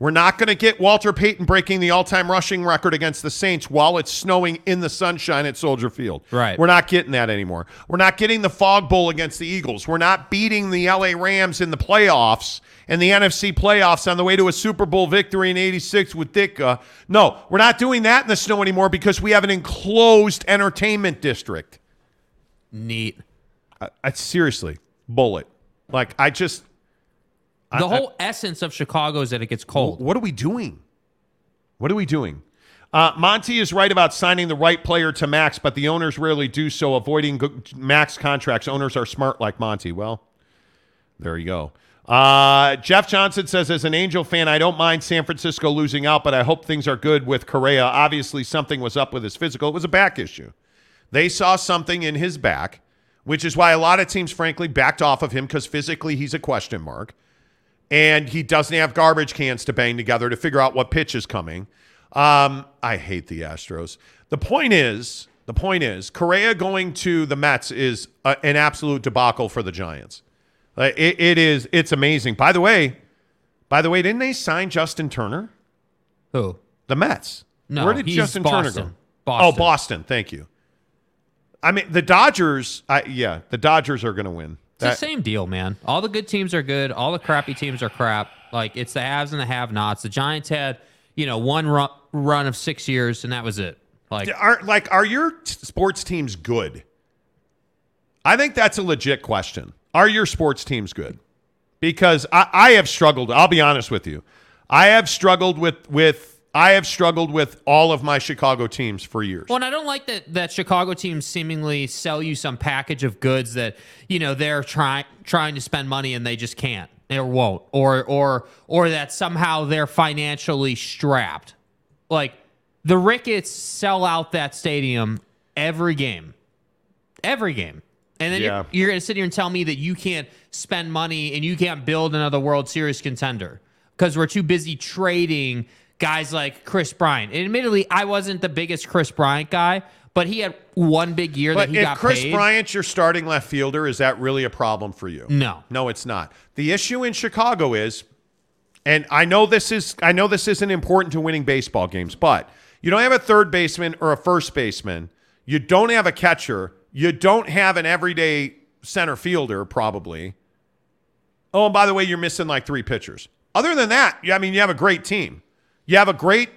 We're not going to get Walter Payton breaking the all-time rushing record against the Saints while it's snowing in the sunshine at Soldier Field. Right. We're not getting that anymore. We're not getting the Fog Bowl against the Eagles. We're not beating the LA Rams in the playoffs and the NFC playoffs on the way to a Super Bowl victory in 86 with Ditka. No, we're not doing that in the snow anymore because we have an enclosed entertainment district. Neat. I, I seriously, bullet. Like I just The whole essence of Chicago is that it gets cold. What are we doing? What are we doing? Uh, Monty is right about signing the right player to max, but the owners rarely do so, avoiding max contracts. Owners are smart like Monty. Well, there you go. Uh, Jeff Johnson says, as an Angel fan, I don't mind San Francisco losing out, but I hope things are good with Correa. Obviously, something was up with his physical. It was a back issue. They saw something in his back, which is why a lot of teams, frankly, backed off of him because physically he's a question mark and he doesn't have garbage cans to bang together to figure out what pitch is coming. Um, I hate the Astros. The point is, the point is, Correa going to the Mets is a, an absolute debacle for the Giants. Like, it, it is. It's amazing. By the way, by the way, didn't they sign Justin Turner? Who? The Mets. No, Where did Justin Boston. Turner go? Boston. Oh, Boston. Thank you. I mean, the Dodgers. I, yeah, the Dodgers are going to win. It's the same deal, man. All the good teams are good. All the crappy teams are crap. Like it's the haves and the have-nots. The Giants had, you know, one run, run of six years, and that was it. Like are like are your t- sports teams good? I think that's a legit question. Are your sports teams good? Because I, I have struggled. I'll be honest with you. I have struggled with with I have struggled with all of my Chicago teams for years. Well, and I don't like that that Chicago teams seemingly sell you some package of goods that you know they're trying trying to spend money and they just can't or won't, or or or that somehow they're financially strapped. Like the Ricketts sell out that stadium every game, every game, and then Yeah. you're, you're going to sit here and tell me that you can't spend money and you can't build another World Series contender because we're too busy trading guys like Kris Bryant. And admittedly, I wasn't the biggest Kris Bryant guy, but he had one big year But that he if got Chris paid. Bryant's your starting left fielder, is that really a problem for you? No. No, it's not. The issue in Chicago is, and I know this is I know this isn't important to winning baseball games, but you don't have a third baseman or a first baseman. You don't have a catcher. You don't have an everyday center fielder, probably. Oh, and by the way, you're missing like three pitchers. Other than that, yeah, I mean, you have a great team. You have a great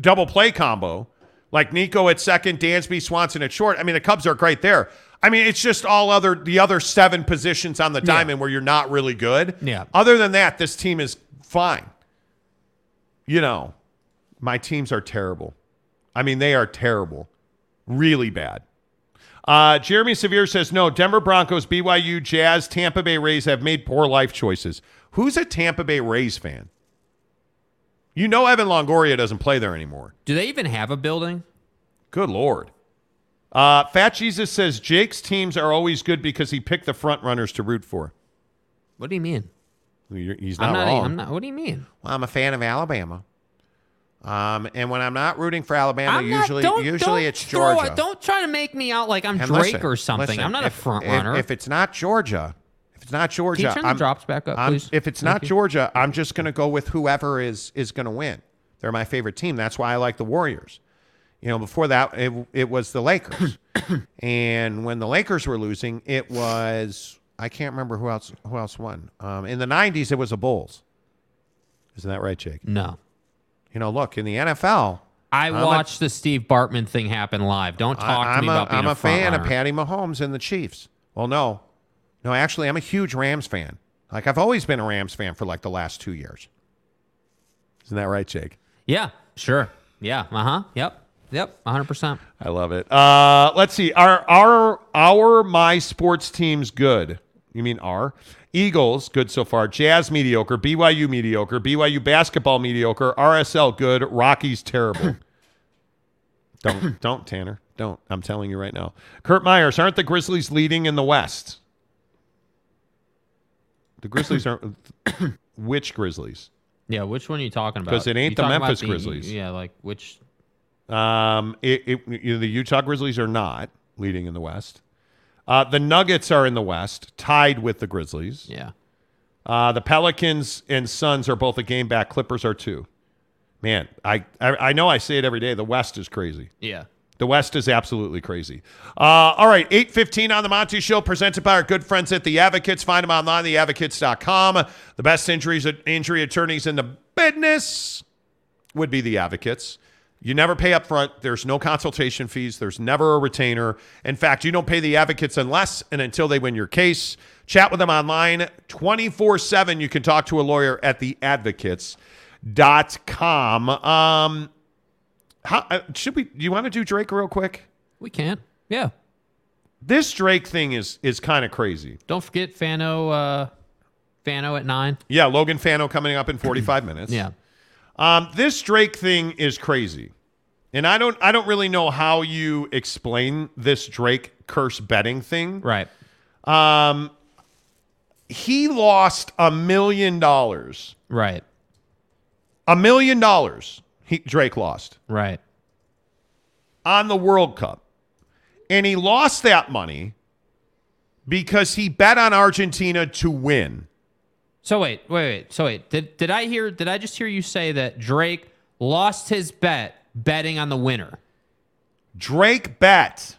double play combo, like Nico at second, Dansby, Swanson at short. I mean, the Cubs are great there. I mean, it's just all other the other seven positions on the diamond where you're not really good. Yeah. Other than that, this team is fine. You know, my teams are terrible. I mean, they are terrible, really bad. Uh, Jeremy Severe says no. Denver Broncos, BYU, Jazz, Tampa Bay Rays have made poor life choices. Who's a Tampa Bay Rays fan? You know Evan Longoria doesn't play there anymore. Do they even have a building? Good lord. Uh, Fat Jesus says Jake's teams are always good because he picked the front runners to root for. What do you mean? You're- He's not, I'm not. wrong. I'm not. What do you mean? Well, I'm a fan of Alabama. Um, and when I'm not rooting for Alabama, not- usually don't- usually don't it's Georgia. it- don't try to make me out like I'm And Drake listen, or something. listen, I'm not if- a front if- runner. If, it's not Georgia, if it's not Georgia, Can you turn I'm- drops back up, I'm- please? If it's Thank not you. Georgia, I'm just going to go with whoever is is going to win. They're my favorite team. That's why I like the Warriors. You know, before that, it, it was the Lakers, and when the Lakers were losing, it was I can't remember who else who else won. Um, in the '90s, it was the Bulls. Isn't that right, Jake? no. You know, look in the NFL. I I'm a- watched the Steve Bartman thing happen live. Don't talk I, to me a, about being I'm a, a fan runner. of Patty Mahomes and the Chiefs. Well, no, no, actually, I'm a huge Rams fan. Like I've always been a Rams fan for like the last two years. Isn't that right, Jake? Yeah, sure. Yeah. Uh huh. Yep. Yep. 100. percent I love it. Uh, let's see. Are our our my sports teams good? You mean our Eagles good so far? Jazz mediocre. BYU mediocre. BYU basketball mediocre. RSL good. Rockies terrible. don't don't Tanner. Don't. I'm telling you right now. Kurt Myers. Aren't the Grizzlies leading in the West? The Grizzlies aren't. which Grizzlies? Yeah. Which one are you talking about? Because it ain't You the talking about Memphis Grizzlies. Yeah. Like which? Um, it, it, you know, the Utah Grizzlies are not leading in the West. Uh, the Nuggets are in the West, tied with the Grizzlies. Yeah. Uh, the Pelicans and Suns are both a game back. Clippers are two. man, I, I I know I say it every day. The West is crazy. Yeah. The West is absolutely crazy. Uh, all right, 815 on the Monty Show, presented by our good friends at The Advocates. Find them online, theadvocates.com. The best injuries, injury attorneys in the business would be The Advocates. You never pay up front. There's no consultation fees. There's never a retainer. In fact, you don't pay the advocates unless and until they win your case. Chat with them online 24 7. You can talk to a lawyer at theadvocates.com. Um, how, uh, should we, do you want to do Drake real quick? We can't. Yeah. This Drake thing is is kind of crazy. Don't forget Fano uh Fano at nine. Yeah, Logan Fano coming up in 45 minutes. Yeah. Um, this Drake thing is crazy. And I don't I don't really know how you explain this Drake curse betting thing. Right. Um he lost a million dollars. Right. A million dollars he Drake lost Right. on the World Cup. And he lost that money because he bet on Argentina to win. So wait, wait, wait. So wait. Did did I hear did I just hear you say that Drake lost his bet betting on the winner? Drake bet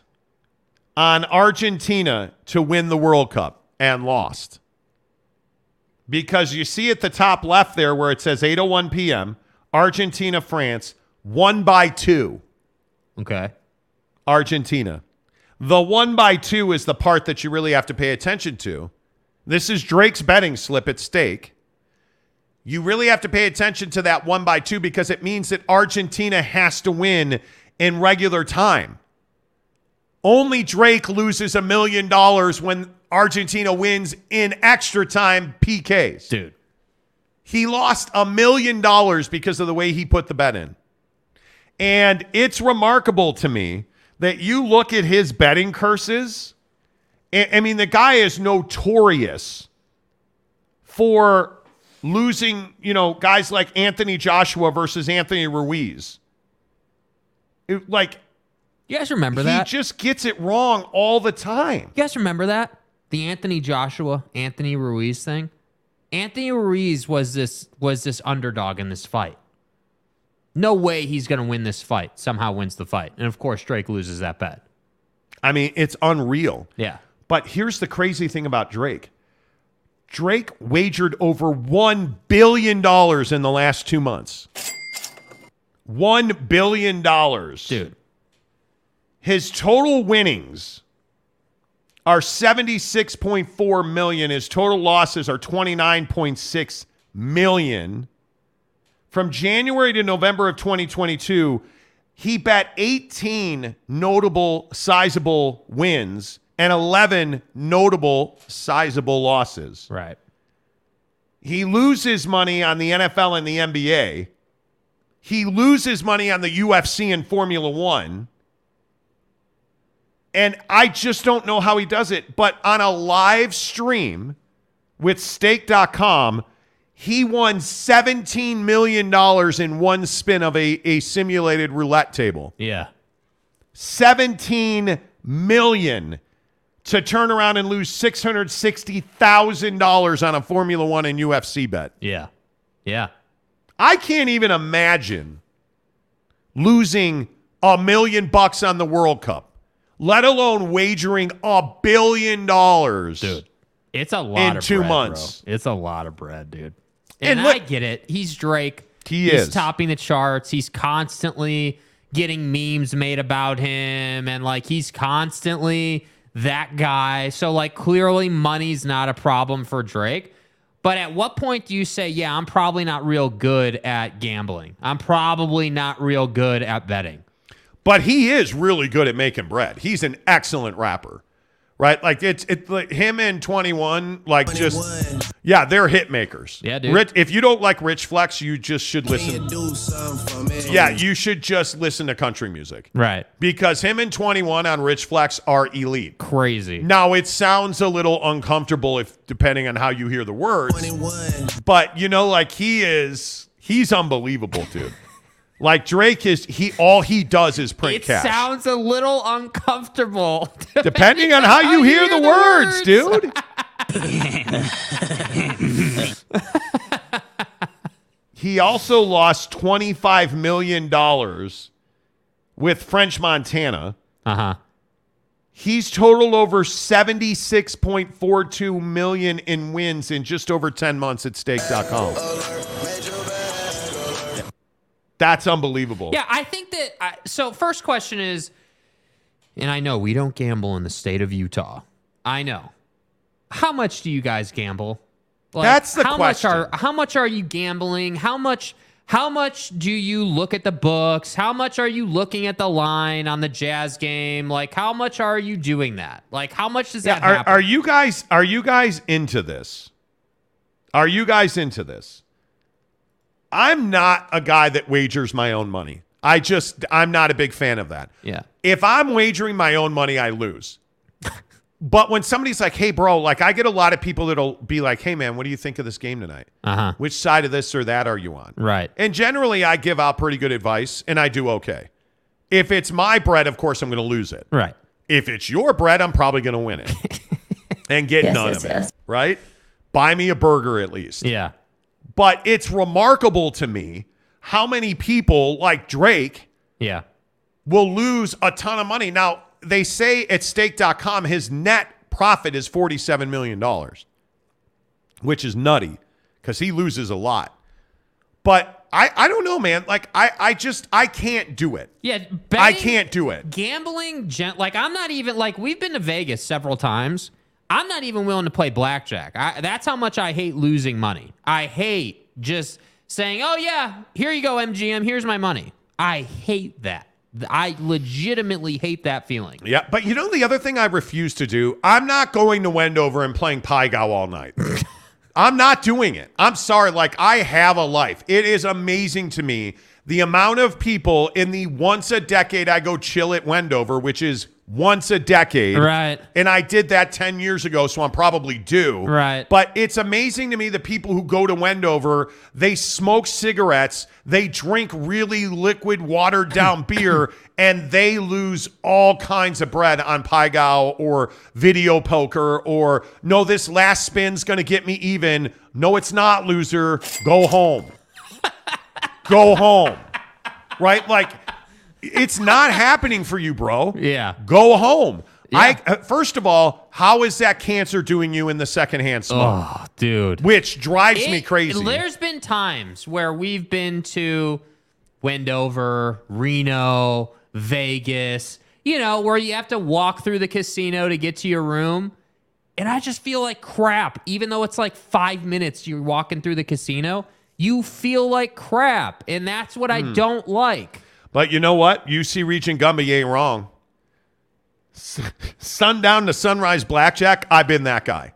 on Argentina to win the World Cup and lost. Because you see at the top left there where it says 8:01 p.m. Argentina France one by 2 Okay. Argentina. The 1 by 2 is the part that you really have to pay attention to. This is Drake's betting slip at stake. You really have to pay attention to that 1 by 2 because it means that Argentina has to win in regular time. Only Drake loses a million dollars when Argentina wins in extra time PKs. Dude. He lost a million dollars because of the way he put the bet in. And it's remarkable to me that you look at his betting curses. I mean, the guy is notorious for losing, you know, guys like Anthony Joshua versus Anthony Ruiz. It- like, You guys remember that? he just gets it wrong all the time. You guys remember that? The Anthony Joshua, Anthony Ruiz thing? Anthony Ruiz was this was this underdog in this fight. No way he's going to win this fight. Somehow wins the fight. And of course Drake loses that bet. I mean, it's unreal. Yeah. But here's the crazy thing about Drake Drake wagered over $1 billion in the last two months. $1 billion. Dude. His total winnings are 76.4 million. His total losses are 29.6 million. From January to November of 2022, he bet 18 notable sizable wins and 11 notable sizable losses. Right. He loses money on the NFL and the NBA. He loses money on the UFC and Formula One. And I just don't know how he does it. But on a live stream with stake.com, he won $17 million in one spin of a, a simulated roulette table. Yeah. 17 million to turn around and lose $660,000 on a Formula 1 and UFC bet. Yeah. Yeah. I can't even imagine losing a million bucks on the World Cup, let alone wagering a billion dollars. Dude. It's a lot In of two bread, months. Bro. It's a lot of bread, dude. And And, look- I get it. He's Drake. He He's is. topping the charts. He's constantly getting memes made about him and like he's constantly that guy. So like clearly money's not a problem for Drake. But at what point do you say, yeah, I'm probably not real good at gambling. I'm probably not real good at betting. But he is really good at making bread. He's an excellent rapper. Right? Like it's it's like him and 21 like just Yeah, they're hit makers. Yeah, dude. Rich, if you don't like Rich Flex, you just should listen. Yeah, you should just listen to country music. Right. Because him and 21 on Rich Flex are elite. Crazy. Now it sounds a little uncomfortable if depending on how you hear the words. But you know, like he is he's unbelievable, dude. like Drake is he all he does is print It cash. sounds a little uncomfortable. depending on how you hear the words, dude. He also lost $25 million with French Montana. Uh huh. He's totaled over 76.42 million in wins in just over 10 months at stake.com. That's unbelievable. Yeah, I think that. I, so, first question is, and I know we don't gamble in the state of Utah. I know. How much do you guys gamble? Like, That's the how question. Much are, how much are you gambling? How much? How much do you look at the books? How much are you looking at the line on the Jazz game? Like, how much are you doing that? Like, how much does Yeah, that are, happen? are you guys are you guys into this? Are you guys into this? I'm not a guy that wagers my own money. I just I'm not a big fan of that. yeah. If I'm wagering my own money, I lose. But when somebody's like, "Hey, bro," like I get a lot of people that'll be like, "Hey, man, what do you think of this game tonight? Uh huh. Which side of this or that are you on?" Right. And generally, I give out pretty good advice, and I do okay. If it's my bread, of course, I'm going to lose it. Right. If it's your bread, I'm probably going to win it and get Yes, none yes, of it. Right? Buy me a burger at least. Yeah. But it's remarkable to me how many people like Drake Yeah. will lose a ton of money. Now, they say at stake.com his net profit is $47 million, which is nutty because he loses a lot. But I, I don't know, man. Like, I, I just, I can't do it. Yeah. I can't do it. gambling gen- like i'm not even like we've been to vegas several times i'm not even willing to play blackjack I, that's how much i hate losing money i hate just saying oh yeah here you go mgm here's my money i hate that i legitimately hate that feeling Yeah, but you know the other thing I refuse to do? I'm not going to Wendover and playing Pai Gow all night. I'm not doing it. I'm sorry. Like, I have a life. It is amazing to me the amount of people in the once a decade I go chill at Wendover, which is once a decade. Right. And I did that 10 years ago, so I'm probably due. Right. But it's amazing to me the people who go to Wendover, they smoke cigarettes, they drink really liquid, watered down beer, and they lose all kinds of bread on Pai Gow or video poker or no, this last spin's gonna get me even. No, it's not, loser. Go home. go home. Right? Like it's not happening for you, bro. Yeah. Go home. I Yeah. uh, first of all, how is that cancer doing you in the secondhand smoke? oh dude Which drives me crazy. There's been times where we've been to Wendover, Reno, Vegas, you know, where you have to walk through the casino to get to your room. And I just feel like crap, even though it's like five minutes you're walking through the casino. You feel like crap. And that's what Hmm. I don't like. But you know what? UC Region Gumby ain't wrong. Sundown to sunrise blackjack, I've been that guy.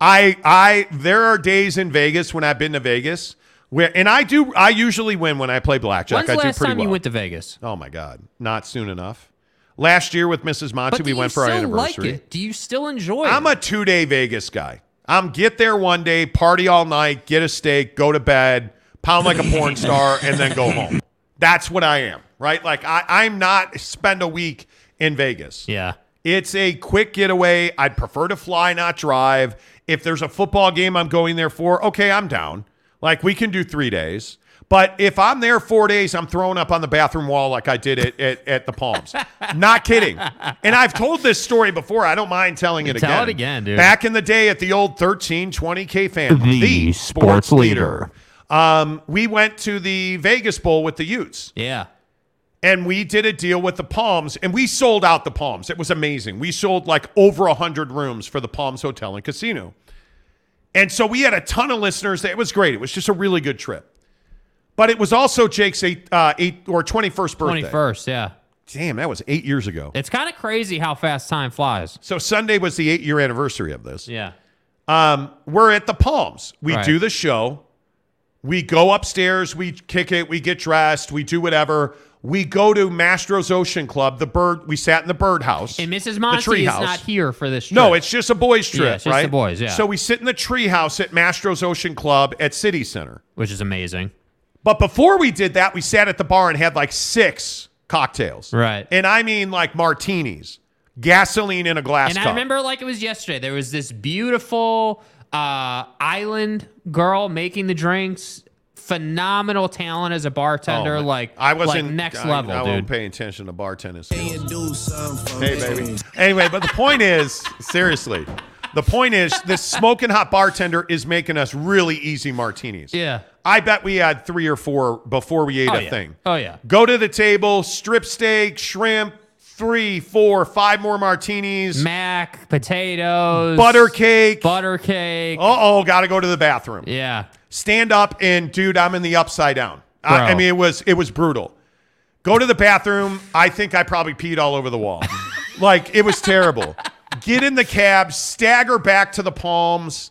I I there are days in Vegas when I've been to Vegas where and I do I usually win when I play blackjack. When's I do last pretty time well. you went to Vegas? oh my god, not soon enough. Last year with Mrs. Monty, we went for our like anniversary. it? Do you still enjoy I'm it? a two day Vegas guy. I'm get there one day, party all night, get a steak, go to bed, pound like a porn star, and then go home. That's what I am, right? Like I, I'm not spend a week in Vegas. yeah. It's a quick getaway. I'd prefer to fly, not drive. If there's a football game I'm going there for, okay, I'm down. Like we can do three days. But if I'm there four days, I'm throwing up on the bathroom wall like I did at, at, at the Palms. Not kidding. And I've told this story before. I don't mind telling it Tell again. Tell it again, dude. Back in the day at the old 1320K family, The sports leader. Um, we went to the Vegas Bowl with the Utes Yeah. and we did a deal with the Palms, and we sold out the Palms. It was amazing. We sold like over a hundred rooms for the Palms Hotel and Casino, and so we had a ton of listeners. It was great. It was just a really good trip. But it was also Jake's eight, uh, eight or twenty first birthday. 21st. Yeah. Damn, that was eight years ago. It's kind of crazy how fast time flies. So Sunday was the eight year anniversary of this. Yeah. Um, we're at the Palms. We Right. do the show. We go upstairs. We kick it. We get dressed. We do whatever. We go to Mastro's Ocean Club. The bird. We sat in the birdhouse. And Mrs. the Monty tree is house. not here for this trip. No, it's just a boys' trip, Yeah, it's just right? the boys, yeah. So we sit in the treehouse at Mastro's Ocean Club at City Center. which is amazing. But before we did that, we sat at the bar and had like six cocktails. Right. And I mean like martinis, gasoline in a glass And cup. I remember like it was yesterday. There was this beautiful uh, island girl making the drinks, phenomenal talent as a bartender, Oh, like I wasn't like next I, level, I dude. wasn't paying attention to bartending skills. Hey, baby. Anyway, but the point is, seriously, the point is, this smoking hot bartender is making us really easy martinis. Yeah. I bet we had three or four before we ate Oh, a yeah. thing. Oh, yeah. Go to the table, strip steak, shrimp, three, four, five more martinis, Mac, potatoes, butter cake. butter cake. Uh oh, got to go to the bathroom. Yeah. stand up and dude i'm in the upside down. I, I mean it was it was brutal. Go to the bathroom. I think i probably peed all over the wall. Like it was terrible. Get in the cab stagger back to the palms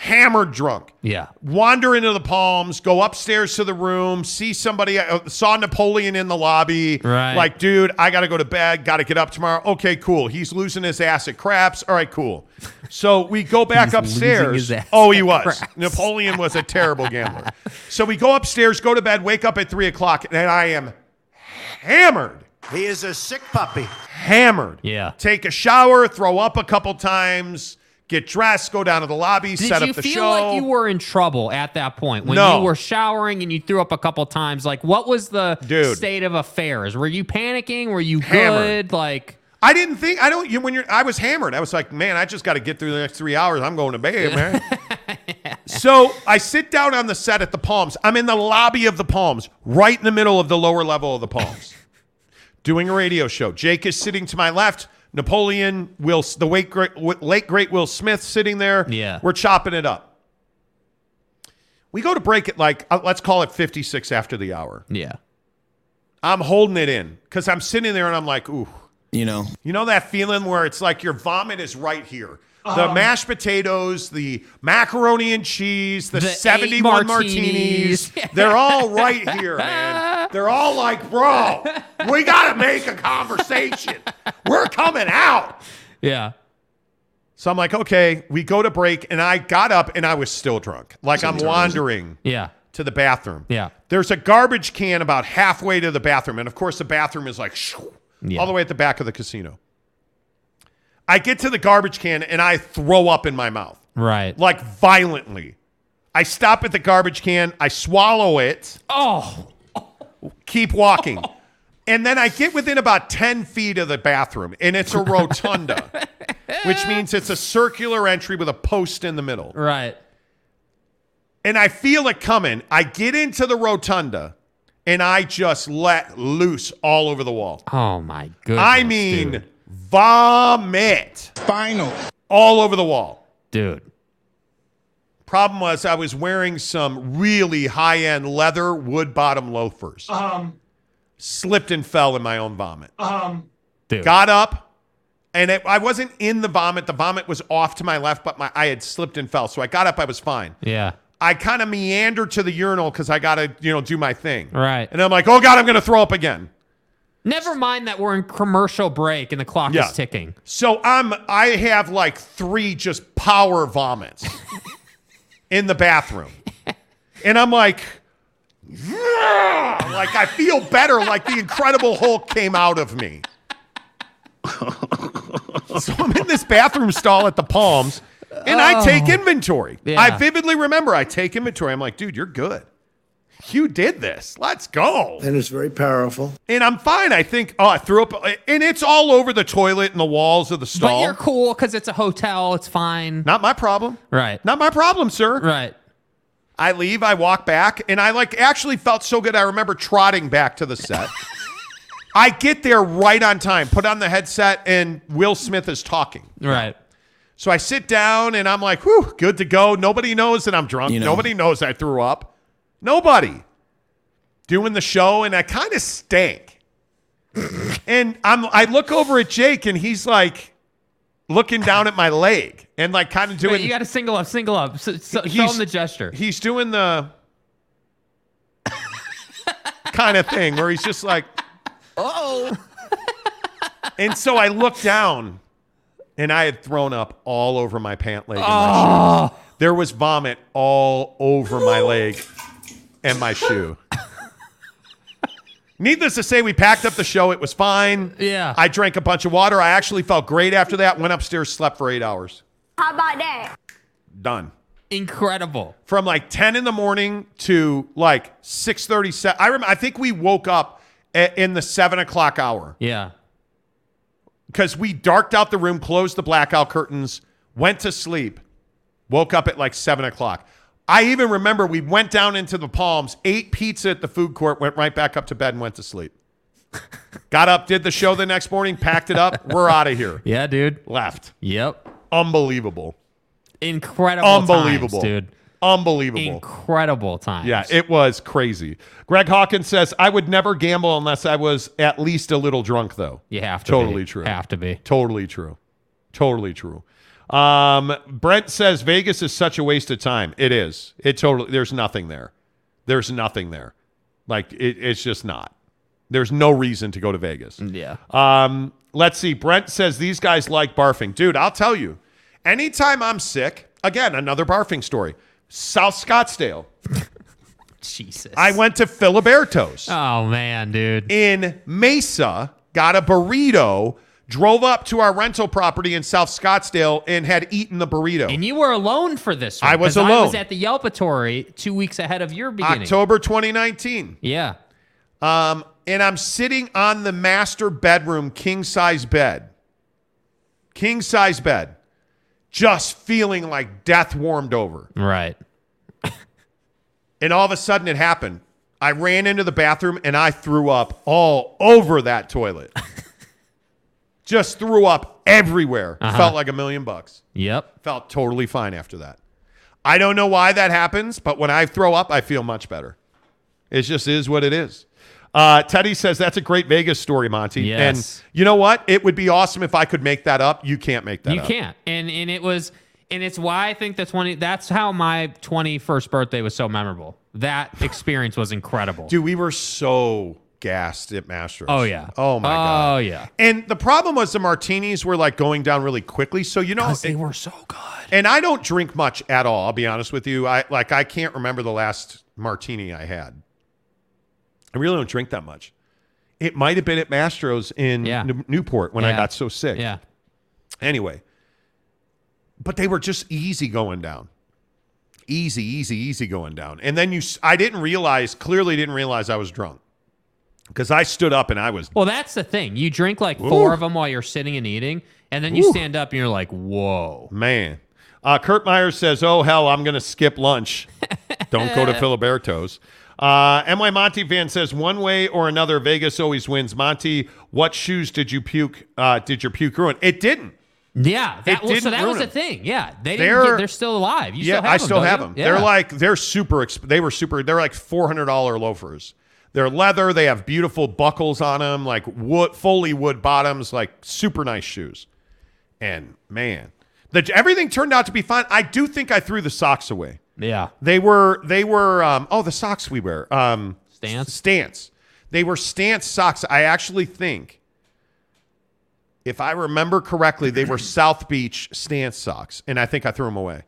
hammered drunk. Yeah. wander into the palms go upstairs to the room see somebody uh, saw napoleon in the lobby. Right. like dude i gotta go to bed gotta get up tomorrow. Okay cool. He's losing his ass at craps. All right cool. So we go back upstairs. oh he at was. craps. napoleon was a terrible gambler. So we go upstairs go to bed wake up at three o'clock and i am hammered. He is a sick puppy. hammered. Yeah. take a shower throw up a couple times get dressed go down to the lobby Did set up the show. Did you feel like you were in trouble at that point when No. you were showering and you threw up a couple times? Like, what was the Dude. state of affairs? Were you panicking? Were you Hammered. good? Like, I didn't think I don't. You when you're, I was hammered. I was like, man, I just got to get through the next three hours. I'm going to bed, man. so I sit down on the set at the Palms. I'm in the lobby of the Palms, right in the middle of the lower level of the Palms, doing a radio show. Jake is sitting to my left. Napoleon, Will, the late great, late great Will Smith sitting there. Yeah. we're chopping it up. We go to break at like uh, let's call it 56 after the hour. yeah. I'm holding it in because I'm sitting there and I'm like, ooh. You know. You know that feeling where it's like your vomit is right here. The um, mashed potatoes, the macaroni and cheese, the, The 71 martinis. martinis, they're all right here, man. They're all like, bro, we got to make a conversation. We're coming out. Yeah. So I'm like, okay, we go to break, and I got up and I was still drunk. Like I'm wandering Yeah. to the bathroom. Yeah. There's a garbage can about halfway to the bathroom. And of course, the bathroom is like shoo, Yeah. all the way at the back of the casino. I get to the garbage can and I throw up in my mouth, Right. like violently. I stop at the garbage can, I swallow it, Oh. keep walking. And then I get within about 10 feet of the bathroom, and it's a rotunda, which means it's a circular entry with a post in the middle. Right. and I feel it coming. I get into the rotunda and I just let loose all over the wall. Oh my goodness. I mean, dude. Vomit Final. all over the wall. dude. Problem was, I was wearing some really high end leather wood bottom loafers. Um, Slipped and fell in my own vomit. um, Dude. Got up, and it, I wasn't in the vomit. The vomit was off to my left, but my I had slipped and fell. So I got up. I was fine. Yeah. I kind of meandered to the urinal because I got to, you know, do my thing. Right. And I'm like, oh God, I'm going to throw up again. Never mind that we're in commercial break and the clock Yeah. is ticking. So I'm I have like three just power vomits in the bathroom. And I'm like "Yeah!" like I feel better like the incredible Hulk came out of me. so I'm in this bathroom stall at the Palms and I take oh. inventory. Yeah. I vividly remember I take inventory. I'm like, "Dude, you're good. You did this. Let's go." And it's very powerful. And I'm fine. I think, oh, I threw up, and it's all over the toilet and the walls of the stall. But stall. you're cool because it's a hotel. It's fine. Not my problem. Right. Not my problem, sir. Right. I leave, I walk back, and I like actually felt so good. I remember trotting back to the set. I get there right on time, put on the headset, and Will Smith is talking. Right. So I sit down and I'm like, whew, good to go. Nobody knows that I'm drunk. You know. Nobody knows I threw up. Nobody. Doing the show, and I kind of stank. and I'm I look over at Jake and he's like looking down at my leg and like kind of doing Wait, you got to single up, single up. So, so, show He's- him the gesture. he's doing the kind of thing where he's just like, oh. and so I look down and I had thrown up all over my pant leg and my ah. shoe. There was vomit all over my leg and my shoe. Needless to say, we packed up the show. It was fine. Yeah. I drank a bunch of water. I actually felt great after that. Went upstairs, slept for eight hours. How about that? Done. Incredible. from like 10 in the morning to like 6.37 i remember i think we woke up a- in the 7 o'clock hour Yeah. because we darked out the room closed the blackout curtains went to sleep woke up at like 7 o'clock i even remember we went down into the palms ate pizza at the food court went right back up to bed and went to sleep got up did the show the next morning packed it up we're out of here Yeah, dude. left Yep. unbelievable Incredible. unbelievable times, dude. unbelievable Incredible times. Yeah, it was crazy. Greg Hawkins says, I would never gamble unless I was at least a little drunk, though. you have to Totally be. true. Have to be. Totally true. Totally true. Um, Brent says Vegas is such a waste of time. It is. It totally, there's nothing there. There's nothing there. Like, it, it's just not. There's no reason to go to Vegas. Yeah. Um, let's see. Brent says these guys like barfing. Dude, I'll tell you, anytime I'm sick, again, another barfing story. South Scottsdale. Jesus. I went to Filiberto's Oh man, dude. in Mesa, got a burrito, drove up to our rental property in South Scottsdale, and had eaten the burrito. And you were alone for this. One, I alone. I was at the Yelpatory two weeks ahead of your beginning. October 2019. Yeah. Um, and I'm sitting on the master bedroom king size bed. King size bed. Just feeling like death warmed over. Right. And all of a sudden it happened. I ran into the bathroom and I threw up all over that toilet. Just threw up everywhere. Felt like a million bucks. Yep. Felt totally fine after that. I don't know why that happens, but when I throw up, I feel much better. It just is what it is. Uh, Teddy says that's a great Vegas story, Monty. Yes. And you know what? It would be awesome if I could make that up. You can't make that up. You up. can't. And and it was and it's why I think the 20 that's how my 21st birthday was so memorable. That experience was incredible. Dude, we were so gassed at Masters. Oh yeah. Oh my oh, god. Oh yeah. And the problem was the martinis were like going down really quickly. So you know, Cuz they were so good. and I don't drink much at all. I'll be honest with you. I like I can't remember the last martini I had. I really don't drink that much. It might have been at Mastro's in Yeah. New- Newport when I got so sick. Yeah. Anyway, but they were just easy going down. Easy, easy, easy going down. And then you, I didn't realize, clearly didn't realize I was drunk because I stood up and I was Well, that's the thing. You drink like four Ooh. of them while you're sitting and eating, and then you Ooh. stand up and you're like, "Whoa." Man. Uh, Kurt Myers says, Oh, hell, I'm going to skip lunch. Don't go to Filiberto's. Uh, NY Monty fan says, One way or another, Vegas always wins. Monty, what shoes did you puke? Uh, did your puke ruin? It didn't. Yeah, that well, so that was the thing. Yeah, they didn't. They're- Get, they're still alive. You yeah, still have I them, still have you? them. Yeah. They're like, they're super, exp- they were super, they're like $400 loafers. They're leather. They have beautiful buckles on them, like wood, fully wood bottoms, like super nice shoes. And man, the, everything turned out to be fine. I do think I threw the socks away. yeah. They were they were um, oh the socks we wear um, Stance? stance. They were stance socks. I actually think, if I remember correctly, they were South Beach stance socks, and I think I threw them away.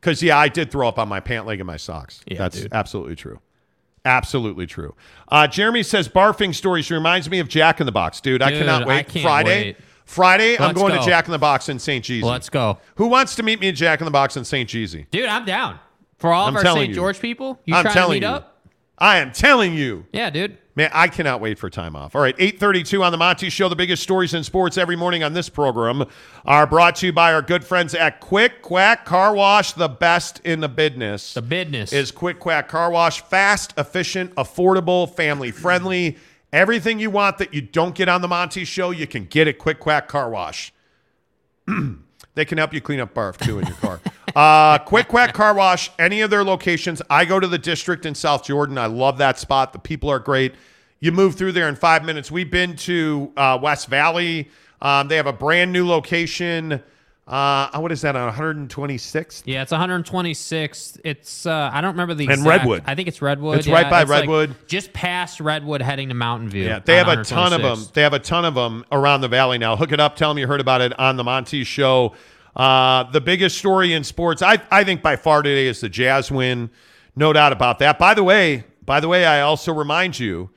Because yeah, I did throw up on my pant leg and my socks. Yeah, That's dude. absolutely true. Absolutely true. Uh, Jeremy says barfing stories reminds me of Jack in the Box, dude. I Dude, cannot I wait. can't Friday, wait. Friday, I'm going go. to Jack in the Box in St. Jeezy. Let's go, Who wants to meet me at Jack in the Box in St. Jeezy? dude. I'm down for all I'm of our St. George people. You I'm trying to telling meet you. up? I am telling you. Yeah, dude. Man, I cannot wait for time off. All right, 832 on the Monty Show. The biggest stories in sports every morning on this program are brought to you by our good friends at Quick Quack Car Wash, the best in the business. The business is Quick Quack Car Wash. Fast, efficient, affordable, family friendly. Everything you want that you don't get on the Monty Show, you can get at Quick Quack Car Wash. they can help you clean up barf too in your car. uh, Quick Quack Car Wash, any of their locations. I go to the district in South Jordan. I love that spot. The people are great. You move through there in five minutes. We've been to uh, West Valley. Um, they have a brand new location. Uh, what is that on 126th? Yeah, it's 126. It's uh, I don't remember the And exact. Redwood. I think it's Redwood. It's yeah, right by like Redwood. just past Redwood, heading to Mountain View. Yeah, they have a ton of them. They have a ton of them around the valley now. Hook it up. Tell them you heard about it on the Monty Show. Uh, the biggest story in sports, I, I think by far today is the Jazz win. No doubt about that. By the way, by the way, I also remind you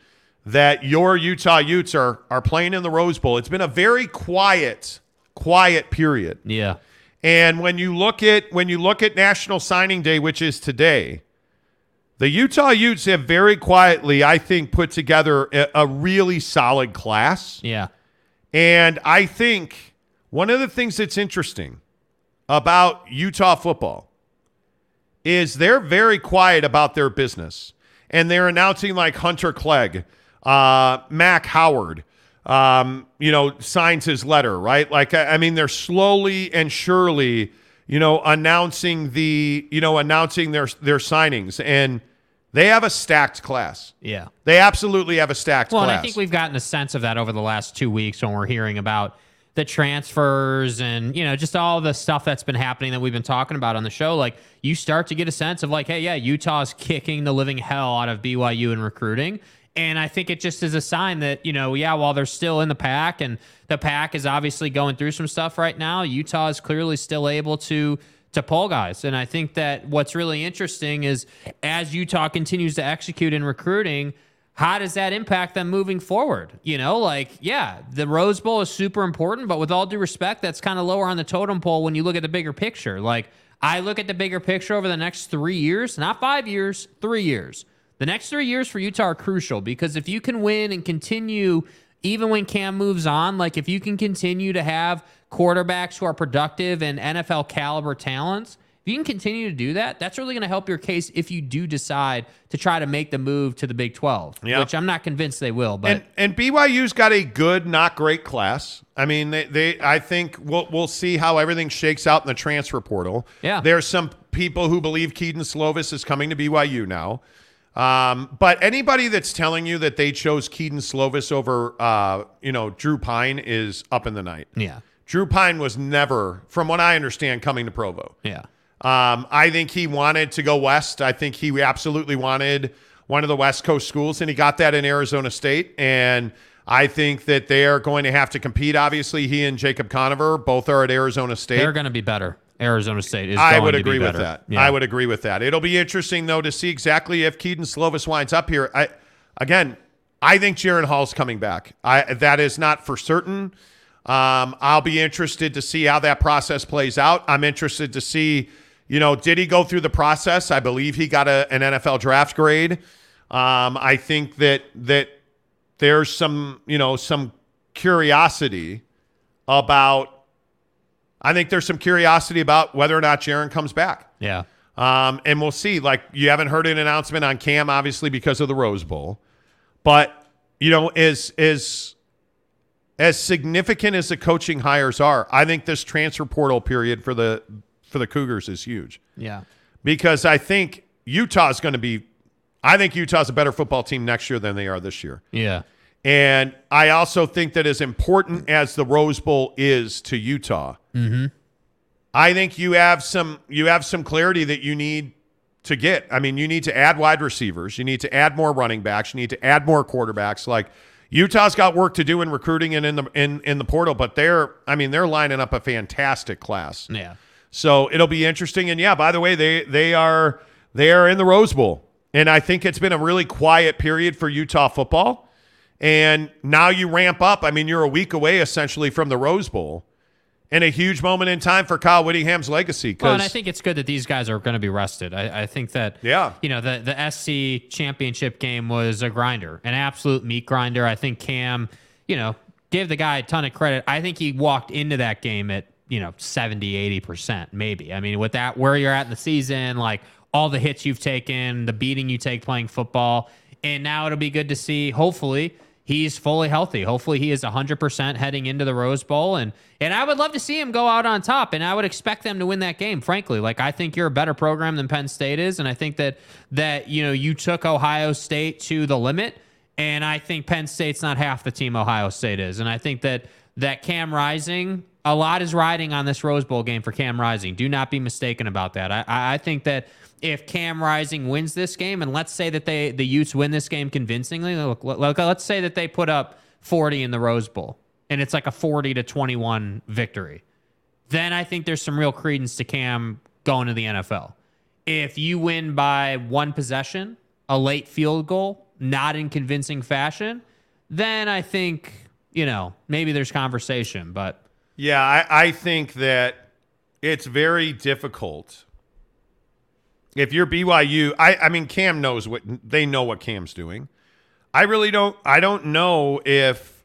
that your Utah Utes are are playing in the Rose Bowl. It's been a very quiet, quiet period. Yeah. And when you look at when you look at National Signing Day, which is today, the Utah Utes have very quietly, I think, put together a, a really solid class. Yeah. And I think one of the things that's interesting about Utah football is they're very quiet about their business. And they're announcing like Hunter Clegg, uh, Mac Howard, um, you know, signs his letter, right? Like, I, I mean, they're slowly and surely, you know, announcing the, you know, announcing their their signings. And they have a stacked class. Yeah. They absolutely have a stacked Well, class. and I think we've gotten a sense of that over the last two weeks when we're hearing about the transfers and you know just all the stuff that's been happening that we've been talking about on the show. Like you start to get a sense of like, hey, yeah, Utah's kicking the living hell out of BYU in recruiting. And I think it just is a sign that, you know, yeah, while they're still in the Pac and the Pac is obviously going through some stuff right now, Utah is clearly still able to to pull guys. And I think that what's really interesting is as Utah continues to execute in recruiting, how does that impact them moving forward? You know, like, yeah, the Rose Bowl is super important, but with all due respect, that's kind of lower on the totem pole when you look at the bigger picture. Like, I look at the bigger picture over the next three years, not five years, three years. The next three years for Utah are crucial because if you can win and continue, even when Cam moves on, like if you can continue to have quarterbacks who are productive and NFL caliber talents, if you can continue to do that, that's really going to help your case if you do decide to try to make the move to the Big 12, Yeah. which I'm not convinced they will. But and and BYU's got a good, not great class. I mean, they, they I think we'll we'll see how everything shakes out in the transfer portal. Yeah. there's some people who believe Kedon Slovis is coming to BYU now. Um, but anybody that's telling you that they chose Kedon Slovis over, uh, you know, Drew Pyne is up in the night. yeah, Drew Pyne was never, from what I understand, coming to Provo. yeah. Um, I think he wanted to go west. I think he absolutely wanted one of the West Coast schools, and he got that in Arizona State. And I think that they are going to have to compete. Obviously, he and Jacob Conover both are at Arizona State. They're going to be better. Arizona State is. I would to be agree with that. Yeah. I would agree with that. It'll be interesting though to see exactly if Kedon Slovis winds up here. I again, I think Jaren Hall's coming back. I that is not for certain. Um, I'll be interested to see how that process plays out. I'm interested to see, you know, did he go through the process? I believe he got a, an NFL draft grade. Um, I think that that there's some, you know, some curiosity about I think there's some curiosity about whether or not Jaren comes back. Yeah. Um, and we'll see. Like, you haven't heard an announcement on Cam, obviously, because of the Rose Bowl. But, you know, as, as, as significant as the coaching hires are, I think this transfer portal period for the for the Cougars is huge. Yeah. Because I think Utah's going to be I think Utah's a better football team next year than they are this year. Yeah. And I also think that as important as the Rose Bowl is to Utah, mm-hmm. I think you have some you have some clarity that you need to get. I mean, you need to add wide receivers, you need to add more running backs, you need to add more quarterbacks. Like Utah's got work to do in recruiting and in the in in the portal, but they're I mean they're lining up a fantastic class. Yeah. So it'll be interesting. And yeah, by the way, they they are they are in the Rose Bowl, and I think it's been a really quiet period for Utah football. And now you ramp up. I mean, you're a week away essentially from the Rose Bowl, and a huge moment in time for Kyle Whittingham's legacy. Well, and I think it's good that these guys are going to be rested. I, I think that Yeah. you know, the the SC championship game was a grinder, an absolute meat grinder. I think Cam, you know, gave the guy a ton of credit. I think he walked into that game at, you know, 70, 80%, maybe. I mean, with that where you're at in the season, like all the hits you've taken, the beating you take playing football, and now it'll be good to see hopefully he's fully healthy. Hopefully he is 100% heading into the Rose Bowl and and I would love to see him go out on top and I would expect them to win that game frankly. Like I think you're a better program than Penn State is and I think that that you know you took Ohio State to the limit and I think Penn State's not half the team Ohio State is and I think that that Cam Rising a lot is riding on this Rose Bowl game for Cam Rising. Do not be mistaken about that. I, I think that if Cam Rising wins this game, and let's say that they the Utes win this game convincingly, look, look, let's say that they put up 40 in the Rose Bowl, and it's like a 40 to 21 victory, then I think there's some real credence to Cam going to the NFL. If you win by one possession, a late field goal, not in convincing fashion, then I think you know maybe there's conversation, but. Yeah, I, I think that it's very difficult. If you're BYU, I, I mean Cam knows what they know what Cam's doing. I really don't I don't know if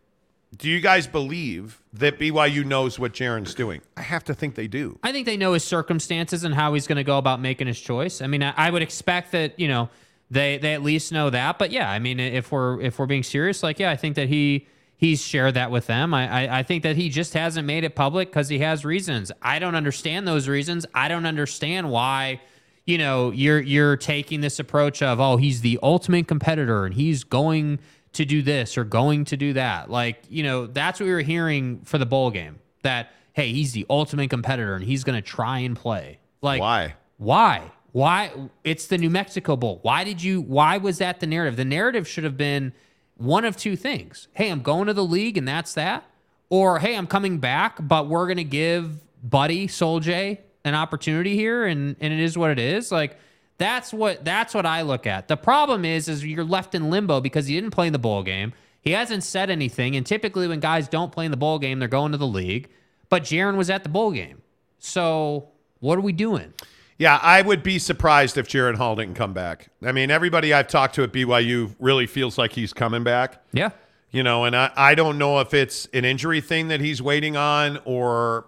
do you guys believe that BYU knows what Jaren's doing? I have to think they do. I think they know his circumstances and how he's going to go about making his choice. I mean, I, I would expect that you know they they at least know that. But yeah, I mean, if we're if we're being serious, like yeah, I think that he he's shared that with them. I I, I think that he just hasn't made it public because he has reasons. I don't understand those reasons. I don't understand why you know you're you're taking this approach of oh he's the ultimate competitor and he's going to do this or going to do that. Like you know that's what we were hearing for the bowl game. That hey he's the ultimate competitor and he's going to try and play. Like Why? Why? Why? It's the New Mexico Bowl. Why did you? Why was that the narrative? The narrative should have been one of two things. Hey, I'm going to the league and that's that. Or hey, I'm coming back, but we're to give Buddy Sol-Jay an opportunity here and and it is what it is. Like that's what that's what I look at. The problem is is you're left in limbo because he didn't play in the bowl game. He hasn't said anything and typically when guys don't play in the bowl game, they're going to the league. But Jaren was at the bowl game. So, what are we doing? Yeah, I would be surprised if Jaren Hall didn't come back. I mean, everybody I've talked to at BYU really feels like he's coming back. Yeah. You know, and I, I don't know if it's an injury thing that he's waiting on or,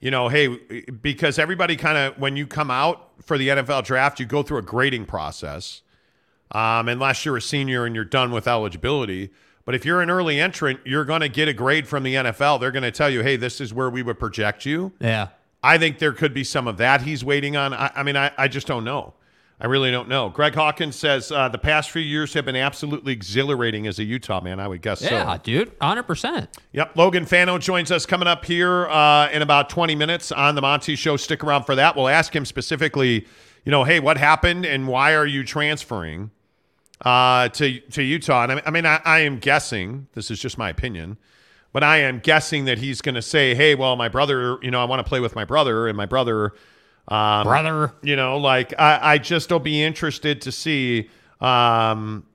you know, hey, because everybody kind of, when you come out for the NFL draft, you go through a grading process. Um, unless you're a senior and you're done with eligibility. But if you're an early entrant, you're going to get a grade from the NFL. They're going to tell you, hey, this is where we would project you. Yeah. I think there could be some of that he's waiting on. I, I mean, I, I just don't know. I really don't know. Greg Hawkins says uh, the past few years have been absolutely exhilarating as a Utah man. I would guess Yeah, so. dude. 100%. Yep. Logan Fano joins us coming up here uh, in about 20 minutes on the Monty Show. Stick around for that. We'll ask him specifically, you know, hey, what happened and why are you transferring uh, to to Utah? And I mean, I, mean I, I am guessing. This is just my opinion. But I am guessing that he's going to say, "Hey, well, my brother, you know, I want to play with my brother, and my brother, um, Brother. you know, like I, I just will be interested to see, um,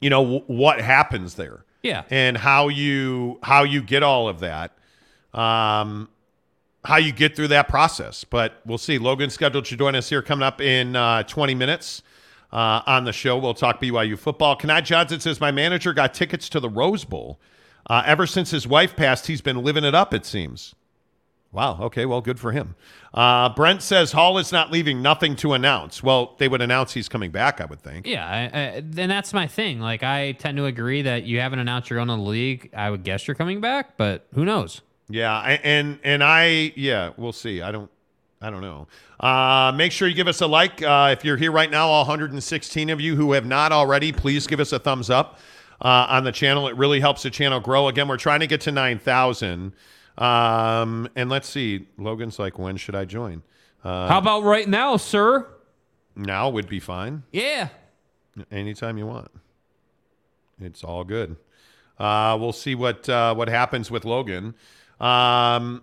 you know, w- what happens there, Yeah. and how you how you get all of that, um, how you get through that process. But we'll see. Logan's scheduled to join us here coming up in uh, 20 minutes. Uh, on the show, we'll talk BYU football. Kanai Johnson says my manager got tickets to the Rose Bowl. Uh, ever since his wife passed, he's been living it up. It seems. Wow. Okay. Well, good for him. Uh, Brent says Hall is not leaving. Nothing to announce. Well, they would announce he's coming back. I would think. Yeah, I, I, and that's my thing. Like, I tend to agree that you haven't announced you're going to the league. I would guess you're coming back, but who knows? Yeah. And and I yeah. We'll see. I don't. I don't know. Uh, make sure you give us a like uh, if you're here right now. All 116 of you who have not already, please give us a thumbs up uh, on the channel. It really helps the channel grow. Again, we're trying to get to 9,000. Um, and let's see. Logan's like, when should I join? Uh, How about right now, sir? now would be fine. Yeah. Anytime you want. It's all good. Uh, we'll see what uh, what happens with Logan. Um,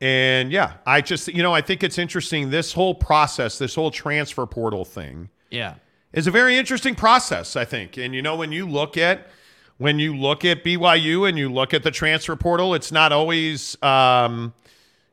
and yeah, I just you know I think it's interesting. This whole process, this whole transfer portal thing, Yeah. Is a very interesting process. I think, and you know when you look at when you look at BYU and you look at the transfer portal, it's not always um,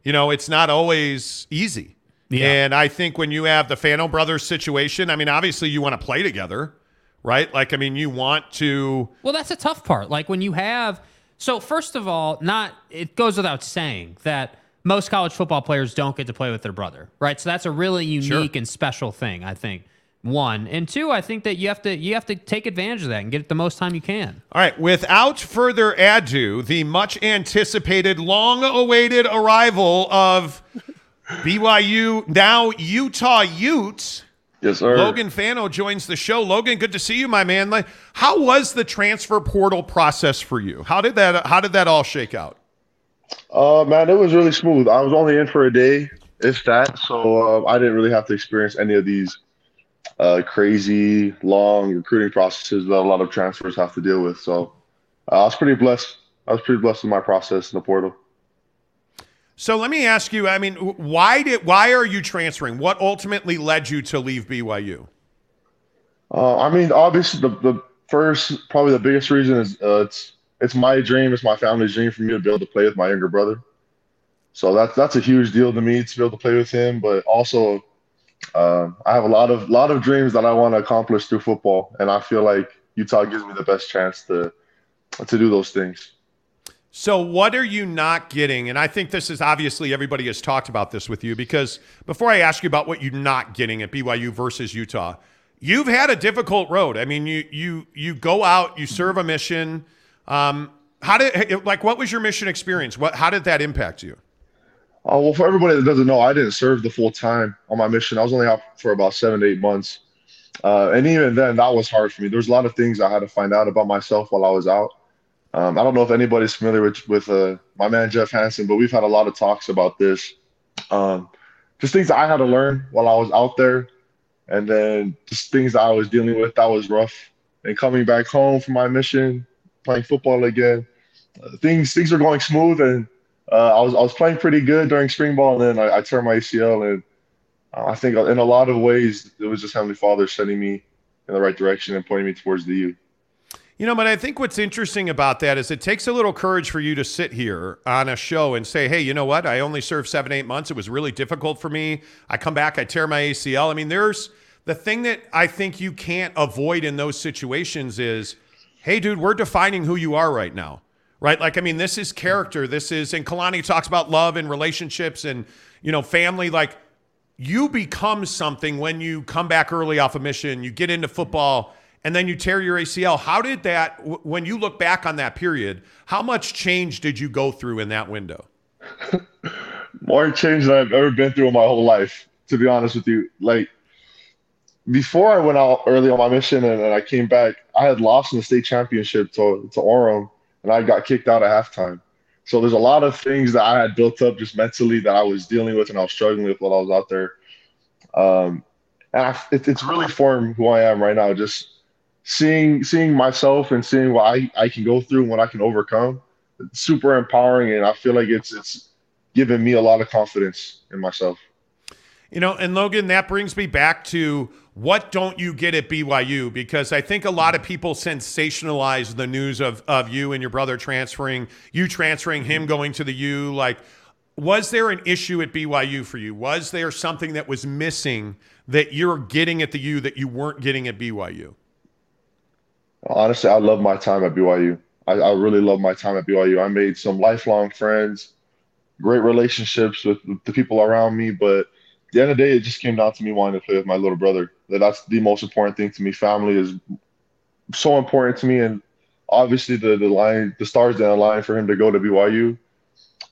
you know it's not always easy. Yeah. And I think when you have the Fano brothers situation, I mean, obviously you want to play together, right? Like, I mean, you want to. Well, that's a tough part. Like when you have so first of all, not it goes without saying that most college football players don't get to play with their brother, right? So that's a really unique and special thing, I think. One and two, I think that you have to you have to take advantage of that and get it the most time you can. All right, without further ado, the much anticipated, long awaited arrival of BYU, now Utah Utes. Yes, sir. Logan Fano joins the show. Logan, good to see you, my man. Like, how was the transfer portal process for you? How did that how did that all shake out? Uh, man, it was really smooth. I was only in for a day, if that, so uh, I didn't really have to experience any of these uh, crazy long recruiting processes that a lot of transfers have to deal with. So uh, I was pretty blessed. I was pretty blessed with my process in the portal. So let me ask you, I mean, why did why are you transferring? What ultimately led you to leave BYU? Uh, I mean, obviously, the, the first, probably the biggest reason is uh, it's it's my dream, it's my family's dream for me to be able to play with my younger brother. So that's that's a huge deal to me to be able to play with him. But also, uh, I have a lot of lot of dreams that I want to accomplish through football, and I feel like Utah gives me the best chance to to do those things. So, what are you not getting? And I think this is obviously everybody has talked about this with you because before I ask you about what you're not getting at BYU versus Utah, you've had a difficult road. I mean, you you you go out, you serve a mission. Um, how did like what was your mission experience? What how did that impact you? Uh, well, for everybody that doesn't know, I didn't serve the full time on my mission. I was only out for about seven to eight months. Uh, and even then, that was hard for me. There's a lot of things I had to find out about myself while I was out. Um, I don't know if anybody's familiar with, with uh, my man, Jeff Hansen, but we've had a lot of talks about this. Um, just things I had to learn while I was out there. And then just things that I was dealing with that was rough. And coming back home from my mission, playing football again, uh, things things are going smooth and uh, I was I was playing pretty good during spring ball, and then I, I turned my ACL, and uh, I think in a lot of ways it was just Heavenly Father sending me in the right direction and pointing me towards the U. You know, but I think what's interesting about that is it takes a little courage for you to sit here on a show and say, hey, you know what? I only served seven, eight months. It was really difficult for me. I come back, I tear my ACL. I mean, there's the thing that I think you can't avoid in those situations is, hey, dude, we're defining who you are right now right? Like, I mean, this is character. This is, and Kalani talks about love and relationships and, you know, family. Like, you become something when you come back early off a mission, you get into football, and then you tear your ACL. How did that, when you look back on that period, how much change did you go through in that window? More change than I've ever been through in my whole life, to be honest with you. Like, before I went out early on my mission and, and I came back, I had lost in the state championship to, to Orem and I got kicked out at halftime. So there's a lot of things that I had built up just mentally that I was dealing with and I was struggling with while I was out there. Um, and I, it, it's really formed who I am right now. Just seeing seeing myself and seeing what I, I can go through and what I can overcome. Super empowering, and I feel like it's it's given me a lot of confidence in myself. You know, and Logan, that brings me back to what don't you get at BYU? Because I think a lot of people sensationalize the news of, of you and your brother transferring, you transferring, him mm-hmm. going to the U. Like, was there an issue at BYU for you? Was there something that was missing that you're getting at the U that you weren't getting at BYU? Honestly, I love my time at BYU. I, I really love my time at BYU. I made some lifelong friends, great relationships with the people around me, but the end of the day, it just came down to me wanting to play with my little brother. That That's the most important thing to me. Family is so important to me, and obviously the the line, the stars that align for him to go to BYU.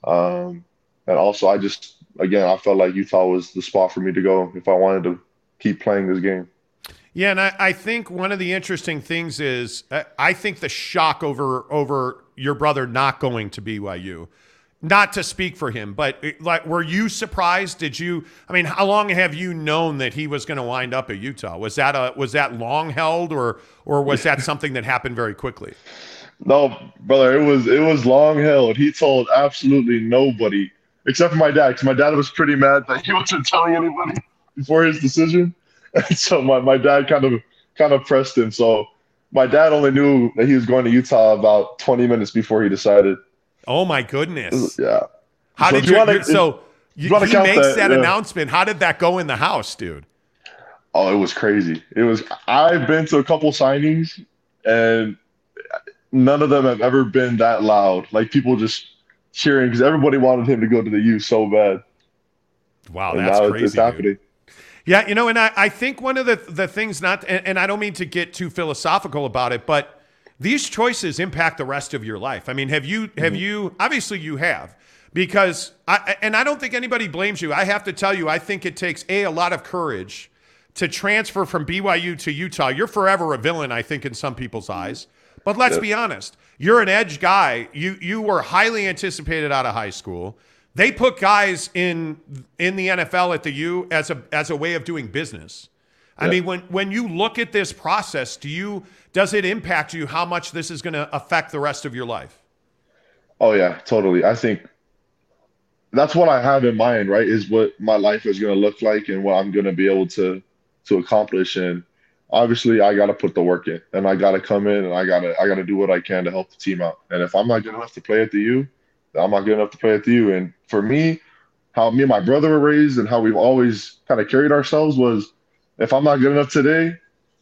Um, and also, I just again, I felt like Utah was the spot for me to go if I wanted to keep playing this game. Yeah, and I, I think one of the interesting things is uh, I think the shock over over your brother not going to BYU not to speak for him, but eh, like, were you surprised? Did you? I mean, how long have you known that he was going to wind up at Utah? Was that a was that long held, or or was that something that happened very quickly? No, brother, it was it was long held. He told absolutely nobody except for my dad, because my dad was pretty mad that he wasn't telling anybody before his decision. And so my, my dad kind of kind of pressed him. So my dad only knew that he was going to Utah about 20 minutes before he decided. Oh my goodness! Yeah. How so did you? Wanna, so you, he makes that, that yeah. announcement. How did that go in the house, dude? Oh, it was crazy. It was. I've been to a couple signings, and none of them have ever been that loud. Like people just cheering because everybody wanted him to go to the U so bad. Wow, and that's crazy. It's happening. Yeah, you know, and I, I think one of the the things not, and, and I don't mean to get too philosophical about it, but these choices impact the rest of your life. I mean, have you have mm-hmm. you obviously you have because I and I don't think anybody blames you. I have to tell you, I think it takes a a lot of courage to transfer from BYU to Utah. You're forever a villain, I think, in some people's eyes. But let's be honest, you're an edge guy. You you were highly anticipated out of high school. They put guys in in the NFL at the U as a as a way of doing business. I mean, when when you look at this process, do you does it impact you how much this is going to affect the rest of your life? Oh yeah, totally. I think that's what I have in mind, right? Is what my life is going to look like and what I'm going to be able to to accomplish. And obviously, I got to put the work in, and I got to come in, and I got to I got to do what I can to help the team out. And if I'm not good enough to play at the U, I'm not good enough to play at the U. And for me, how me and my brother were raised and how we've always kind of carried ourselves was, if I'm not good enough today,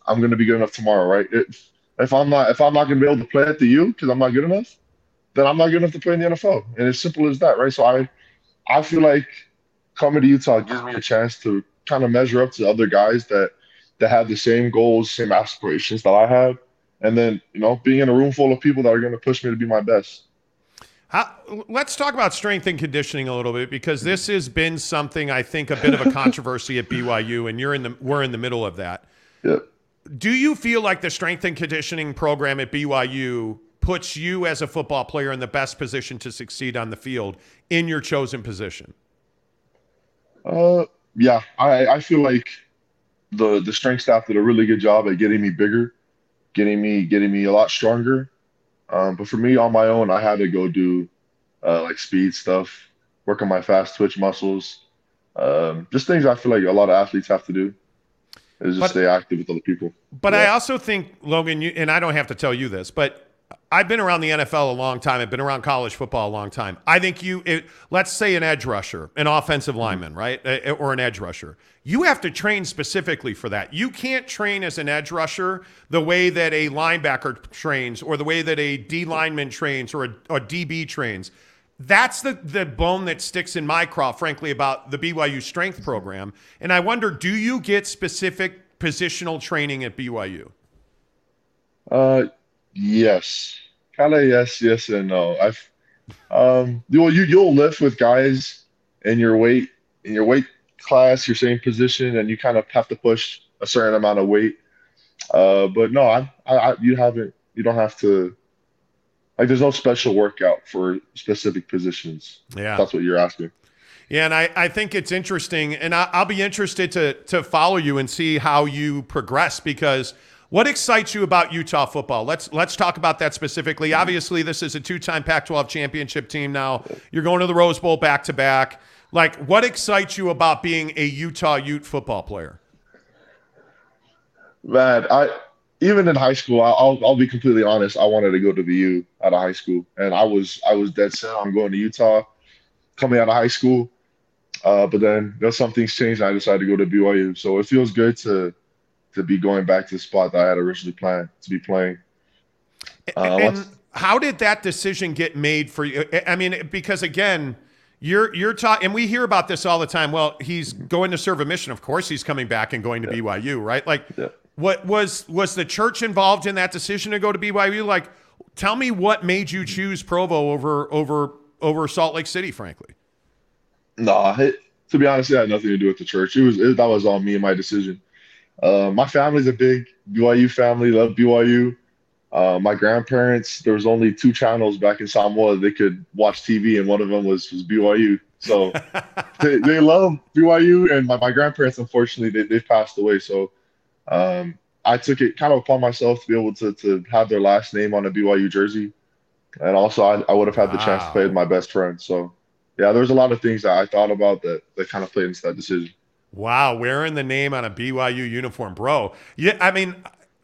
I'm gonna be good enough tomorrow, right? If if I'm not if I'm not gonna be able to play at the U because I'm not good enough, then I'm not good enough to play in the NFL. And it's simple as that, right? So I I feel like coming to Utah gives me a chance to kind of measure up to other guys that that have the same goals, same aspirations that I have, and then you know being in a room full of people that are going to push me to be my best. How, let's talk about strength and conditioning a little bit because this has been something I think a bit of a controversy at BYU, and you're in the we're in the middle of that. Yep. Do you feel like the strength and conditioning program at BYU puts you as a football player in the best position to succeed on the field in your chosen position? Uh, yeah, I, I feel like the the strength staff did a really good job at getting me bigger, getting me getting me a lot stronger. Um, but for me on my own, I had to go do uh, like speed stuff, work on my fast twitch muscles, um, just things I feel like a lot of athletes have to do. Is just But- stay active with other people. But I also think, Logan, you, and I don't have to tell you this, but I've been around the NFL a long time. I've been around college football a long time. I think you, it, let's say an edge rusher, an offensive lineman, right? Uh, Or an edge rusher. You have to train specifically for that. You can't train as an edge rusher the way that a linebacker trains or the way that a D lineman trains or a, a DB trains. That's the, the bone that sticks in my craw, frankly, about the BYU strength program. And I wonder, do you get specific positional training at BYU? Uh, yes, kind of yes, yes, and no. I've um, well, you you'll lift with guys in your weight in your weight class, your same position, and you kind of have to push a certain amount of weight. Uh, but no, I, I, you haven't. You don't have to. Like, there's no special workout for specific positions. Yeah. That's what you're asking. Yeah, and I, I think it's interesting, and I, I'll be interested to to follow you and see how you progress because what excites you about Utah football? Let's let's talk about that specifically. Mm-hmm. Obviously, this is a two-time Pac-12 championship team now. You're going to the Rose Bowl back to back. Like, what excites you about being a Utah Ute football player? Man, I even in high school, I- I'll I'll be completely honest. I wanted to go to the U out of high school, and I was I was dead set on going to Utah, coming out of high school. Uh, but then you know, some things changed, and I decided to go to BYU. So it feels good to to be going back to the spot that I had originally planned to be playing. Uh, and how did that decision get made for you? I mean, because again, you're you're talking, and we hear about this all the time. Well, he's going to serve a mission. Of course, he's coming back and going to BYU, right? Like, what was was the church involved in that decision to go to BYU? Like, tell me what made you choose Provo over over over Salt Lake City, frankly. Nah, it, to be honest, it had nothing to do with the church. It was it, that was all me and my decision. Uh, my family's a big BYU family. Love BYU. Uh, my grandparents, there was only two channels back in Samoa they could watch TV, and one of them was was BYU. So they, they love BYU, and my, my grandparents, unfortunately, they they've passed away. So um, I took it kind of upon myself to be able to to have their last name on a BYU jersey, and also I, I would have had the chance to play with my best friend. So yeah, there's a lot of things that I thought about that that kind of played into that decision. Wow, wearing the name on a BYU uniform, bro. Yeah, I mean,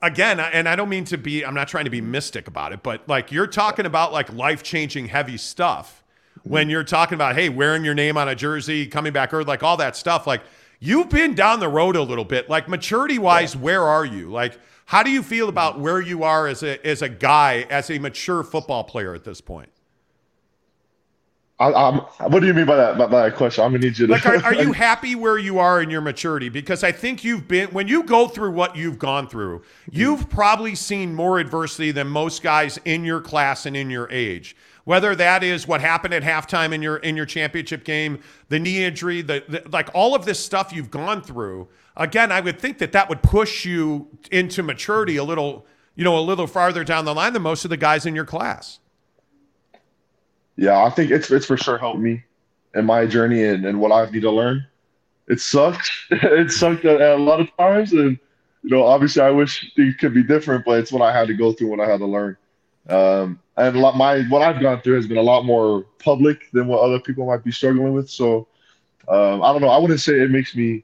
again, and I don't mean to be, I'm not trying to be mystic about it, but like you're talking about like life changing heavy stuff when you're talking about, hey, wearing your name on a jersey, coming back early, like all that stuff. Like you've been down the road a little bit. Like maturity wise, where are you? Like, how do you feel about mm-hmm. where you are as a as a guy, as a mature football player at this point? I, I'm, what do you mean by that? By, by that question? I'm gonna need you to. Like, are, are you happy where you are in your maturity? Because I think you've been, when you go through what you've gone through, mm-hmm. you've probably seen more adversity than most guys in your class and in your age. Whether that is what happened at halftime in your in your championship game, the knee injury, the, the like all of this stuff you've gone through. Again, I would think that that would push you into maturity a little, you know, a little farther down the line than most of the guys in your class. Yeah, I think it's it's for sure helped me in my journey and, and what I need to learn. It sucked. it sucked a lot of times, and you know, obviously, I wish things could be different, but it's what I had to go through, what I had to learn. Um, and a lot, my what I've gone through has been a lot more public than what other people might be struggling with. So um, I don't know. I wouldn't say it makes me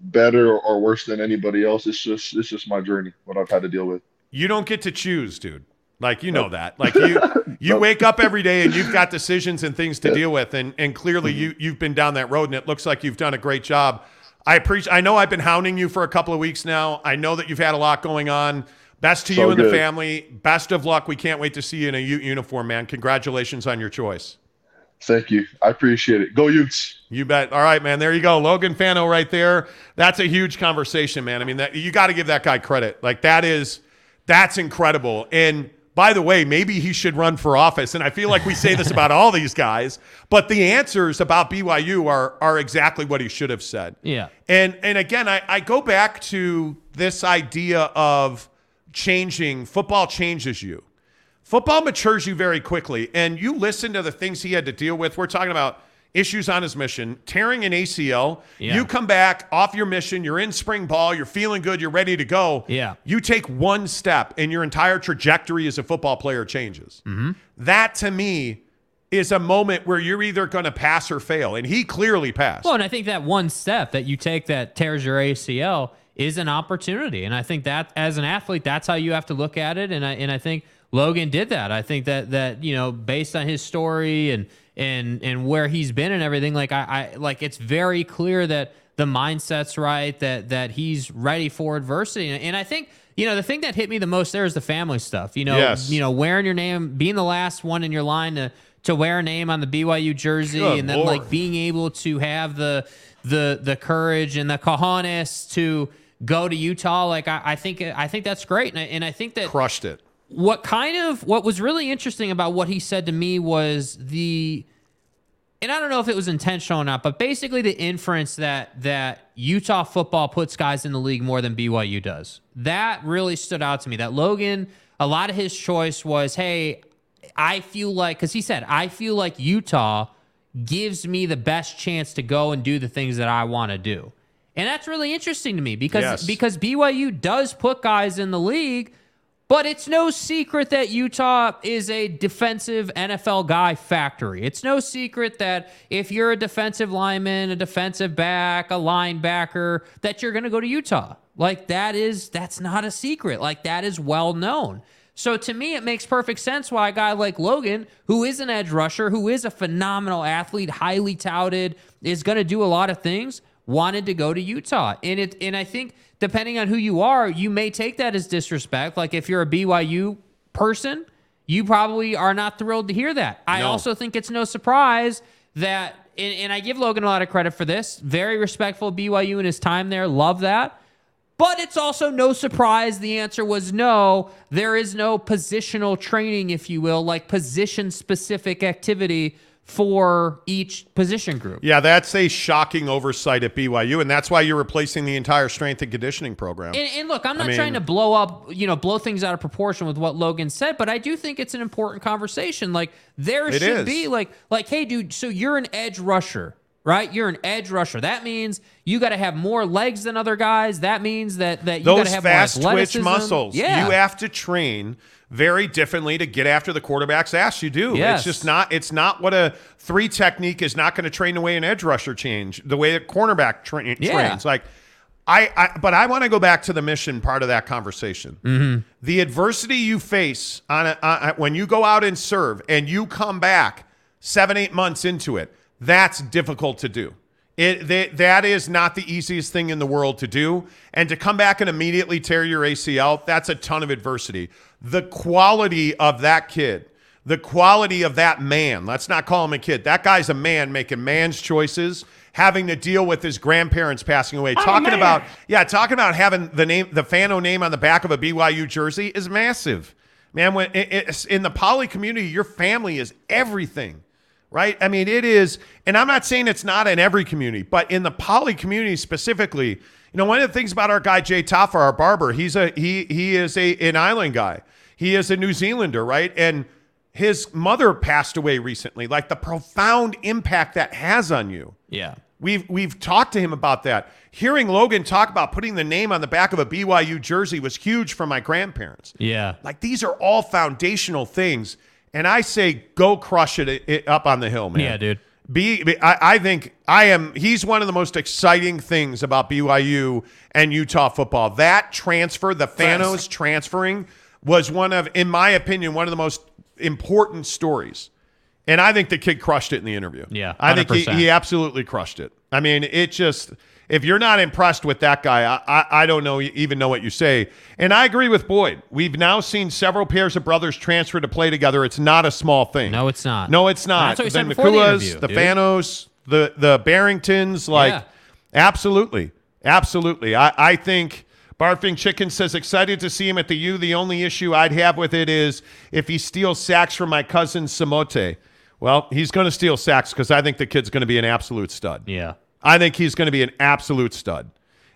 better or worse than anybody else. It's just it's just my journey, what I've had to deal with. You don't get to choose, dude. Like you know that. Like you you wake up every day and you've got decisions and things to deal with and and clearly you you've been down that road and it looks like you've done a great job. I appreciate I know I've been hounding you for a couple of weeks now. I know that you've had a lot going on. Best to So you and the family. Best of luck. We can't wait to see you in a Ute uniform, man. Congratulations on your choice. Thank you. I appreciate it. Go Utes. You bet. All right, man. There you go. Logan Fano right there. That's a huge conversation, man. I mean, that, you got to give that guy credit. Like that is that's incredible. And by the way, maybe he should run for office. And I feel like we say this about all these guys, but the answers about BYU are are exactly what he should have said. Yeah. And and again, I, I go back to this idea of changing football changes you. Football matures you very quickly. And you listen to the things he had to deal with. We're talking about issues on his mission, tearing an ACL. Yeah. You come back off your mission, you're in spring ball, you're feeling good, you're ready to go. Yeah. You take one step and your entire trajectory as a football player changes. Mm-hmm. That to me is a moment where you're either going to pass or fail. And he clearly passed. Well, and I think that one step that you take that tears your ACL is an opportunity, and I think that as an athlete, that's how you have to look at it. And I and I think Logan did that. I think that that you know, based on his story and and and where he's been and everything, like I, I like it's very clear that the mindset's right, that that he's ready for adversity, and, and I think. You know, the thing that hit me the most there is the family stuff. You know, Yes. you know, wearing your name, being the last one in your line to to wear a name on the BYU jersey, Good and then Lord. like being able to have the the the courage and the cojones to go to Utah. Like I, I think I think that's great, and I, and I think that Crushed it. what kind of what was really interesting about what he said to me was the and I don't know if it was intentional or not, but basically the inference that that Utah football puts guys in the league more than BYU does. That really stood out to me. That Logan, a lot of his choice was, hey, I feel like because he said, I feel like Utah gives me the best chance to go and do the things that I want to do. And that's really interesting to me because Yes. because BYU does put guys in the league, but it's no secret that Utah is a defensive NFL guy factory. It's no secret that if you're a defensive lineman, a defensive back, a linebacker, that you're going to go to Utah. Like that is that's not a secret. Like that is well known. So to me, it makes perfect sense why a guy like Logan, who is an edge rusher, who is a phenomenal athlete, highly touted, is going to do a lot of things, wanted to go to Utah. And it and I think depending on who you are, you may take that as disrespect. Like if you're a BYU person, you probably are not thrilled to hear that. I also think it's no surprise that and, and I give Logan a lot of credit for this. Very respectful of BYU in his time there. Love that. But it's also no surprise the answer was no. There is no positional training, if you will, like position specific activity for each position group. Yeah, that's a shocking oversight at BYU, and that's why you're replacing the entire strength and conditioning program. And, and look, I'm not I mean- trying to blow up, you know, blow things out of proportion with what Logan said, but I do think it's an important conversation. Like there should is. be like, like, hey, dude, so you're an edge rusher, right? You're an edge rusher. That means you got to have more legs than other guys. That means that that you got to have fast more twitch muscles, Yeah, you have to train very differently to get after the quarterback's ass. You do. Yes. It's just not. It's not what a three technique is not going to train the way an edge rusher change the way a cornerback tra- Yeah. trains. Like. I, I but I want to go back to the mission part of that conversation. Mm-hmm. The adversity you face on, a, on when you go out and serve and you come back seven eight months into it, that's difficult to do. It that, that is not the easiest thing in the world to do, and to come back and immediately tear your ACL, that's a ton of adversity. The quality of that kid, the quality of that man. Let's not call him a kid. That guy's a man making man's choices, having to deal with his grandparents passing away. talking about yeah, talking about having the name, the Fano name on the back of a BYU jersey is massive. Man, when it, it's in the poly community, your family is everything right? I mean, it is, and I'm not saying it's not in every community, but in the poly community specifically, you know, one of the things about our guy Jay Taffa, our barber, he's a he he is a an island guy. He is a New Zealander, right? And his mother passed away recently. Like the profound impact that has on you. yeah. We've we've talked to him about that. Hearing Logan talk about putting the name on the back of a BYU jersey was huge for my grandparents. Yeah. Like these are all foundational things, and I say go crush it, it up on the hill, man. Yeah, dude. Be- I, I think I am. He's one of the most exciting things about BYU and Utah football. That transfer, the Fanos transferring, was one of, in my opinion, one of the most important stories. And I think the kid crushed it in the interview. Yeah, I think he, he absolutely crushed it. I mean, it just if you're not impressed with that guy, I, I, I don't know even know what you say. And I agree with Boyd. We've now seen several pairs of brothers transfer to play together. It's not a small thing. No, it's not. No, it's not. That's what we the before the the. Fanos, the the Barringtons, like Yeah. absolutely, absolutely. I I think. Barfing Chicken says, excited to see him at the U. The only issue I'd have with it is if he steals sacks from my cousin Samote. Well, he's going to steal sacks because I think the kid's going to be an absolute stud. Yeah. I think he's going to be an absolute stud.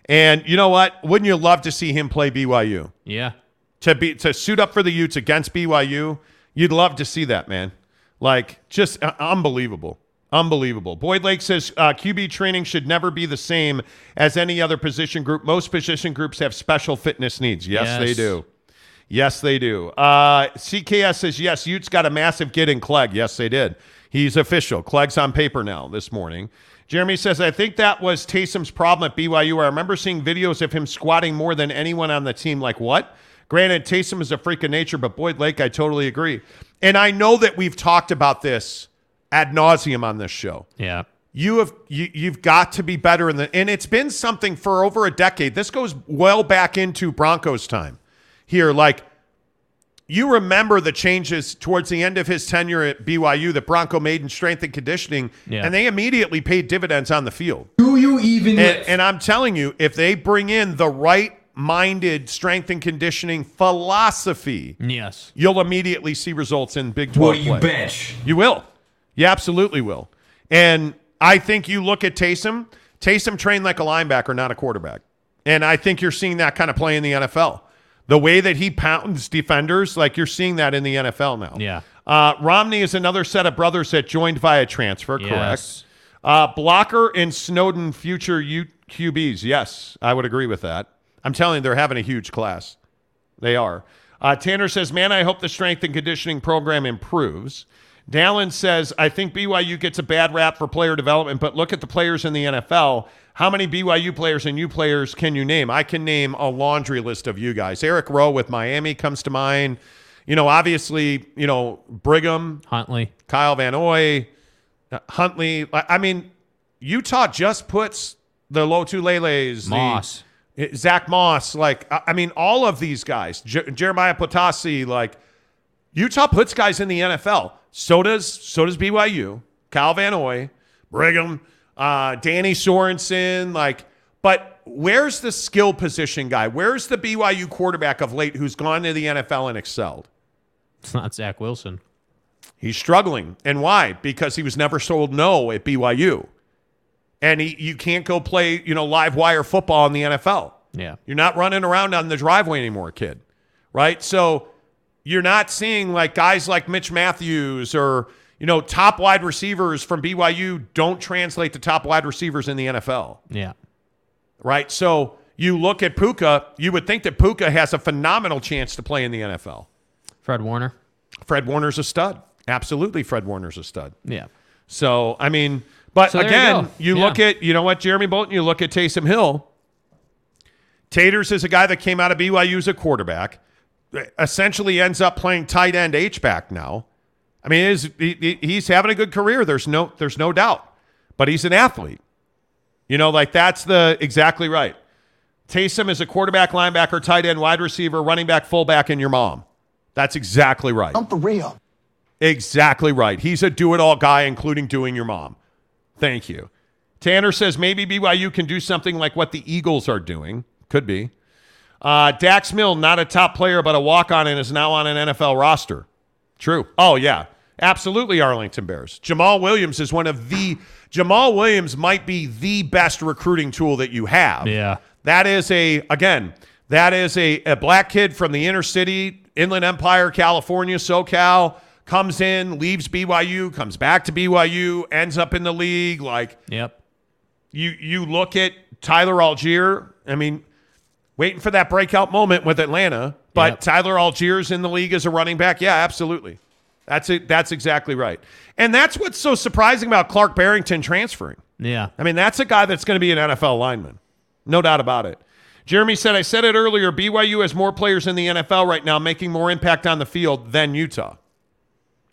And you know what? Wouldn't you love to see him play BYU? Yeah. To be to suit up for the Utes against BYU, you'd love to see that, man. Like just uh, unbelievable. Unbelievable. Boyd Lake says uh, QB training should never be the same as any other position group. Most position groups have special fitness needs. Yes, they do. Yes, they do. Uh, CKS says, yes, Utes got a massive get in Clegg. Yes, they did. He's official. Clegg's on paper now this morning. Jeremy says, I think that was Taysom's problem at BYU. I remember seeing videos of him squatting more than anyone on the team. Like, what? Granted, Taysom is a freak of nature, but Boyd Lake, I totally agree. And I know that we've talked about this ad nauseum on this show. Yeah. You have you, you've got to be better in the and it's been something for over a decade. This goes well back into Broncos time. Here, like you remember the changes towards the end of his tenure at BYU that Bronco made in strength and conditioning, Yeah. and they immediately paid dividends on the field. Do you even And, and I'm telling you, if they bring in the right minded strength and conditioning philosophy, Yes. you'll immediately see results in Big 12 Well, you play. bench. You will. You absolutely will. And I think you look at Taysom. Taysom trained like a linebacker, not a quarterback. And I think you're seeing that kind of play in the NFL. The way that he pounds defenders, like you're seeing that in the NFL now. Yeah. Uh, Romney is another set of brothers that joined via transfer, correct? Yes. Uh, Blocker and Snowden, future U- QBs. Yes, I would agree with that. I'm telling you, they're having a huge class. They are. Uh, Tanner says, man, I hope the strength and conditioning program improves. Dallin says, I think BYU gets a bad rap for player development, but look at the players in the NFL. How many BYU players and U players can you name? I can name a laundry list of you guys. Eric Rowe with Miami comes to mind. You know, obviously, you know, Brigham, Huntley. Kyle Van Noy, Huntley. I mean, Utah just puts the Lotuleleis, the- Moss. Zach Moss, like I mean, all of these guys, Jer- Jeremiah Potasi, like Utah puts guys in the NFL. So does so does BYU, Kyle Van Noy, Brigham, uh, Danny Sorensen, like. But where's the skill position guy? Where's the BYU quarterback of late who's gone to the NFL and excelled? It's not Zach Wilson. He's struggling. And why? Because he was never sold no at BYU. And he, you can't go play, you know, live wire football in the NFL. Yeah. You're not running around on the driveway anymore, kid. Right? So you're not seeing like guys like Mitch Matthews or, you know, top wide receivers from BYU don't translate to top wide receivers in the NFL. Yeah. Right? So you look at Puka, you would think that Puka has a phenomenal chance to play in the NFL. Fred Warner. Fred Warner's a stud. Absolutely, Fred Warner's a stud. Yeah. So, I mean, but So there you again, you, Yeah. look at, you know what, Jeremy Bolton, you look at Taysom Hill. Taters is a guy that came out of BYU as a quarterback, essentially ends up playing tight end H back now. I mean, is, he, he- he's having a good career. There's no, there's no doubt, but he's an athlete. You know, like that's the exactly right. Taysom is a quarterback, linebacker, tight end, wide receiver, running back, fullback, and your mom. That's exactly right. I'm for real. Exactly right. He's a do it all guy, including doing your mom. Thank you. Tanner says maybe BYU can do something like what the Eagles are doing. Could be. Uh, Dax Milne, not a top player, but a walk on and is now on an NFL roster. True. Oh, yeah. Absolutely, Arlington Bears. Jamaal Williams is one of the. Jamaal Williams might be the best recruiting tool that you have. Yeah. That is a, again, that is a, a black kid from the inner city, Inland Empire, California, SoCal, comes in, leaves BYU, comes back to BYU, ends up in the league. Like, Yep. you you look at Tyler Allgeier. I mean, waiting for that breakout moment with Atlanta, but Yep. Tyler Allgeier's in the league as a running back. Yeah, absolutely. That's it. That's exactly right. And that's what's so surprising about Clark Barrington transferring. Yeah. I mean, that's a guy that's going to be an NFL lineman. No doubt about it. Jeremy said, I said it earlier BYU has more players in the NFL right now making more impact on the field than Utah.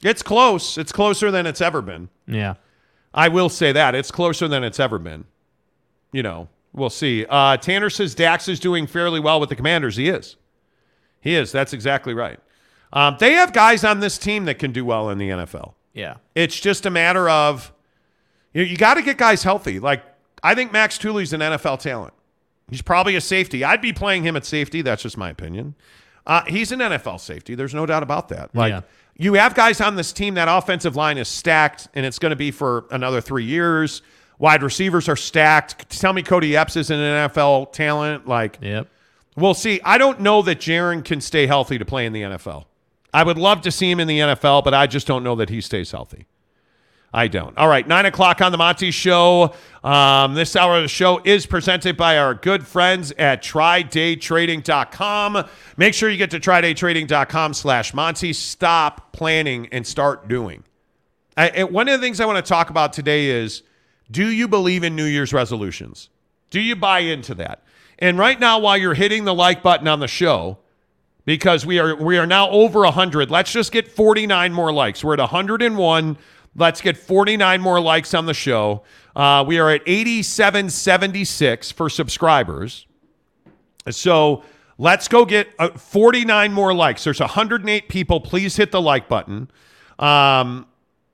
It's close. It's closer than it's ever been. Yeah. I will say that. It's closer than it's ever been. You know, we'll see. Uh, Tanner says Dax is doing fairly well with the Commanders. He is. He is. That's exactly right. Um, they have guys on this team that can do well in the NFL. Yeah. It's just a matter of you, you got to get guys healthy. Like I think Max Tooley's an NFL talent. He's probably a safety. I'd be playing him at safety. That's just my opinion. Uh, he's an NFL safety. There's no doubt about that. Like Yeah. you have guys on this team. That offensive line is stacked, and it's going to be for another three years. Wide receivers are stacked. Tell me Kody Epps is an NFL talent. Like Yep. We'll see. I don't know that Jaren can stay healthy to play in the NFL. I would love to see him in the NFL, but I just don't know that he stays healthy. I don't. All right, nine o'clock on the Monty Show. Um, this hour of the show is presented by our good friends at TryDayTrading.com. Make sure you get to TryDayTrading.com slash Monty. Stop planning and start doing. I, and one of the things I want to talk about today is do you believe in New Year's resolutions? Do you buy into that? And right now, while you're hitting the like button on the show, because we are we are now over 100, let's just get 49 more likes. We're at 101. Let's get 49 more likes on the show. Uh, we are at 8776 for subscribers. So let's go get uh, 49 more likes. There's 108 people. Please hit the like button. Um,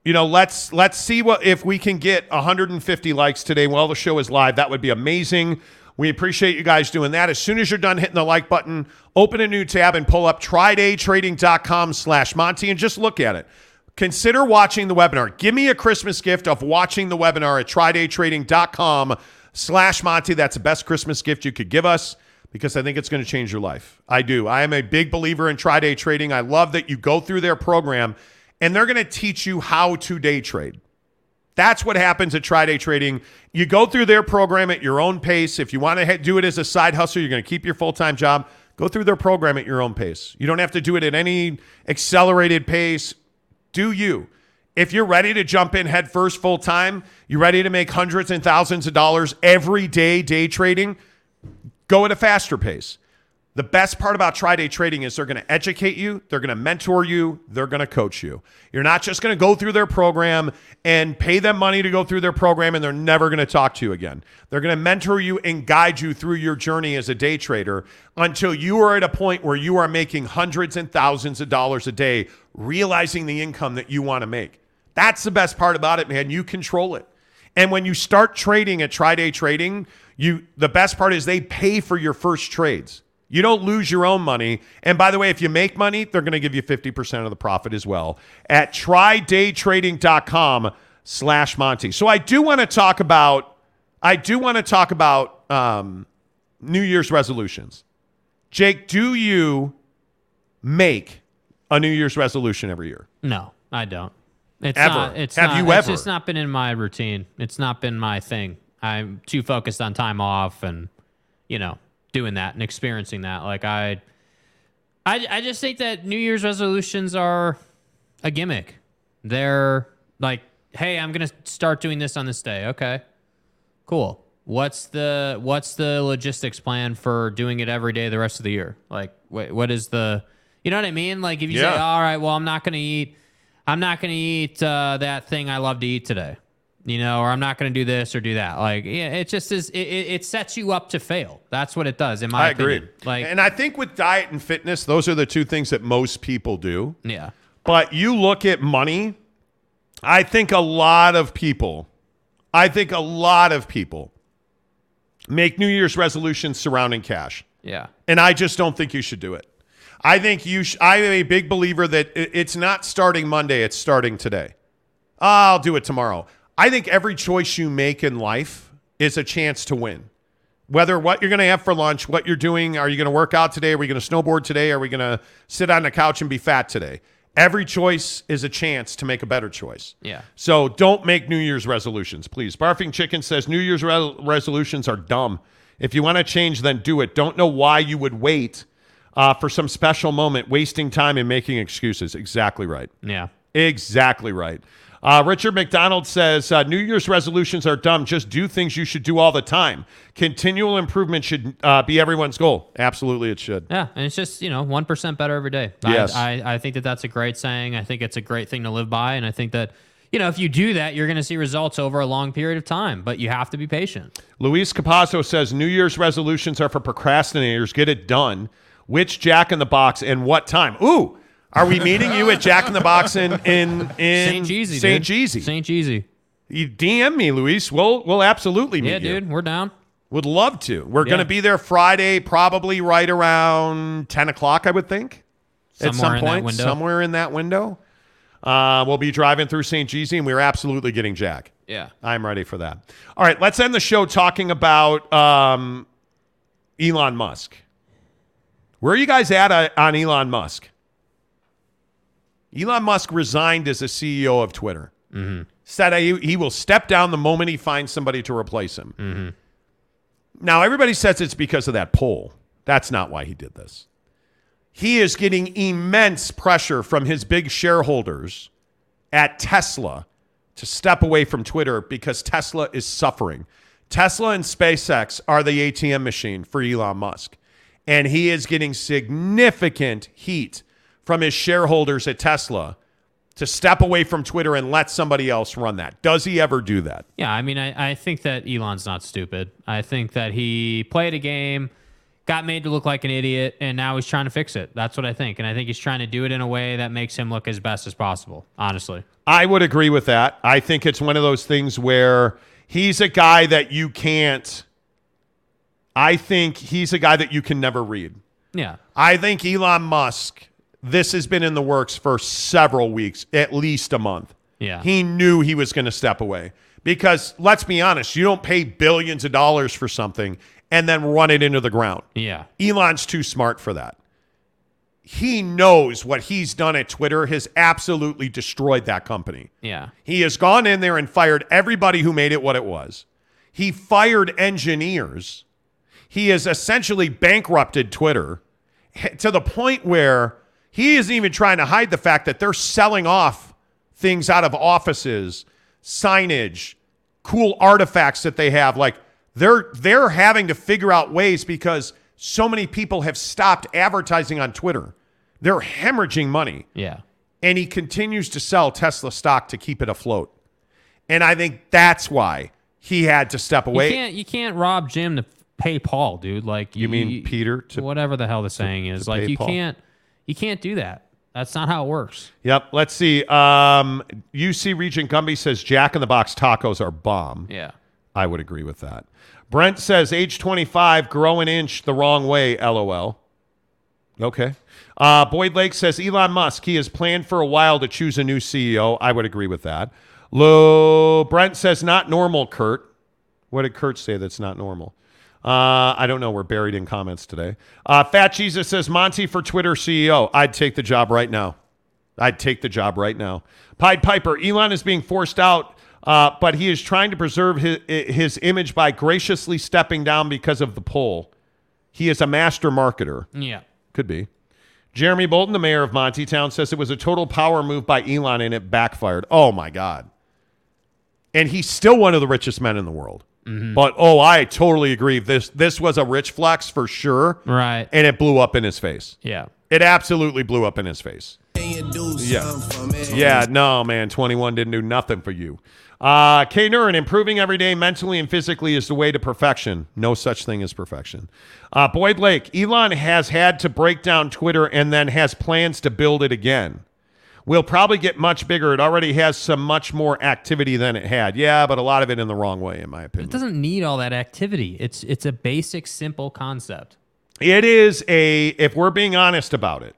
you know, let's let's see what if we can get 150 likes today while the show is live. That would be amazing. We appreciate you guys doing that. As soon as you're done hitting the like button, open a new tab and pull up trydaytrading.com slash Monty and just look at it. Consider watching the webinar. Give me a Christmas gift of watching the webinar at trydaytrading.com slash Monty. That's the best Christmas gift you could give us because I think it's going to change your life. I do. I am a big believer in Try Day Trading. I love that you go through their program and they're going to teach you how to day trade. That's what happens at Try Day Trading. You go through their program at your own pace. If you want to do it as a side hustle, you're going to keep your full time job. Go through their program at your own pace. You don't have to do it at any accelerated pace. Do you? If you're ready to jump in head first full time, you're ready to make hundreds and thousands of dollars every day day trading, go at a faster pace. The best part about Try Day Trading is they're going to educate you, they're going to mentor you, they're going to coach you. You're not just going to go through their program and pay them money to go through their program and they're never going to talk to you again. They're going to mentor you and guide you through your journey as a day trader until you are at a point where you are making hundreds and thousands of dollars a day, realizing the income that you want to make. That's the best part about it, man. You control it. And when you start trading at Try Day Trading, you the best part is they pay for your first trades. You don't lose your own money. And by the way, if you make money, they're going to give you 50% of the profit as well at trydaytrading.com slash Monty. So I do want to talk about, I do want to talk about um, New Year's resolutions. Jake, do you make a New Year's resolution every year? No, I don't. It's Ever. not. It's Have not, you it's ever? just not been in my routine. It's not been my thing. I'm too focused on time off and, you know, doing that and experiencing that. Like I, I, I just think that New Year's resolutions are a gimmick. They're like, hey, I'm gonna start doing this on this day. Okay, cool. What's the what's the logistics plan for doing it every day the rest of the year? Like, wait, what is the, you know what I mean? Like, if you say, all right, well, I'm not gonna eat, I'm not gonna eat uh, that thing I love to eat today, you know, or I'm not gonna do this or do that. Like, yeah, it just is. It, it, sets you up to fail. That's what it does, in my I opinion. agree. Like, and I think with diet and fitness, those are the two things that most people do. yeah, But you look at money, I think a lot of people, I think a lot of people make New Year's resolutions surrounding cash. yeah, And I just don't think you should do it. I think you sh- I'm a big believer that it's not starting Monday, it's starting today. I'll do it tomorrow. I think every choice you make in life is a chance to win. Whether what you're going to have for lunch, what you're doing, are you going to work out today? Are we going to snowboard today? Are we going to sit on the couch and be fat today? Every choice is a chance to make a better choice. yeah. So don't make New Year's resolutions, please. Barfing Chicken says New Year's re- resolutions are dumb. If you want to change, then do it. Don't know why you would wait uh, for some special moment, wasting time and making excuses. Exactly right. Yeah. Exactly right. Uh, Richard McDonald says uh, New Year's resolutions are dumb. Just do things you should do all the time. Continual improvement should uh, be everyone's goal. Absolutely, it should. Yeah, and it's just you know one percent better every day. Yes. I, I I think that that's a great saying. I think it's a great thing to live by, and I think that you know if you do that, you're going to see results over a long period of time. But you have to be patient. Luis Capasso says New Year's resolutions are for procrastinators. Get it done. Which Jack in the Box and what time? Ooh, are we meeting you at Jack in the Box in in in St. Jeezy, St. Jeezy. St. Jeezy. You DM me, Luis. We'll we'll absolutely meet Yeah, you. dude, we're down. Would love to. We're Yeah. going to be there Friday, probably right around ten o'clock, I would think. at some point, somewhere in that window. Uh, we'll be driving through St. Jeezy, and we're absolutely getting Jack. Yeah. I'm ready for that. All right, let's end the show talking about um, Elon Musk. Where are you guys at uh, on Elon Musk? Elon Musk resigned as a CEO of Twitter. Said he, he will step down the moment he finds somebody to replace him. Now, everybody says it's because of that poll. That's not why he did this. He is getting immense pressure from his big shareholders at Tesla to step away from Twitter because Tesla is suffering. Tesla and SpaceX are the ATM machine for Elon Musk. And he is getting significant heat from his shareholders at Tesla to step away from Twitter and let somebody else run that. Does he ever do that? Yeah, I mean, I, I think that Elon's not stupid. I think that he played a game, got made to look like an idiot, and now he's trying to fix it. That's what I think. And I think he's trying to do it in a way that makes him look as best as possible, honestly. I would agree with that. I think it's one of those things where he's a guy that you can't. I think he's a guy that you can never read. Yeah. I think Elon Musk, this has been in the works for several weeks, at least a month. Yeah. He knew he was going to step away because let's be honest, you don't pay billions of dollars for something and then run it into the ground. Yeah. Elon's too smart for that. He knows what he's done at Twitter has absolutely destroyed that company. Yeah. He has gone in there and fired everybody who made it what it was. He fired engineers. He has essentially bankrupted Twitter to the point where he isn't even trying to hide the fact that they're selling off things out of offices, signage, cool artifacts that they have. Like they're they're having to figure out ways because so many people have stopped advertising on Twitter. They're hemorrhaging money Yeah. and he continues to sell Tesla stock to keep it afloat. And I think that's why he had to step You away. can't you can't rob Jim to pay Paul, dude. Like You mean Peter to- whatever the hell the saying is. Like you Paul? can't you can't do that. That's not how it works. Yep. Let's see. Um, UC Regent Gumby says Jack in the Box tacos are bomb. Yeah. I would agree with that. Brent says age 25, grow an inch the wrong way, lol. Okay. Uh, Boyd Lake says Elon Musk, he has planned for a while to choose a new CEO. I would agree with that. Lo Brent says not normal, Kurt. What did Kurt say that's not normal? Uh, I don't know. We're buried in comments today. Uh, Fat Jesus says Monty for Twitter CEO. I'd take the job right now. I'd take the job right now. Pied Piper, Elon is being forced out, uh, but he is trying to preserve his, his image by graciously stepping down because of the poll. He is a master marketer. Yeah. Could be. Jeremy Bolton, the mayor of Monty Town, says it was a total power move by Elon and it backfired. Oh my God. And he's still one of the richest men in the world. But oh, I totally agree. This this was a rich flex for sure. Right. And it blew up in his face. Yeah. It absolutely blew up in his face. Yeah. Yeah, no, man. 21 didn't do nothing for you. Uh, K Nurin, improving every day mentally and physically is the way to perfection. No such thing as perfection. Uh, Boyd Lake, Elon has had to break down Twitter and then has plans to build it again. Will probably get much bigger. It already has some much more activity than it had. Yeah, but a lot of it in the wrong way, in my opinion. It doesn't need all that activity. It's it's a basic, simple concept. It is a, if we're being honest about it,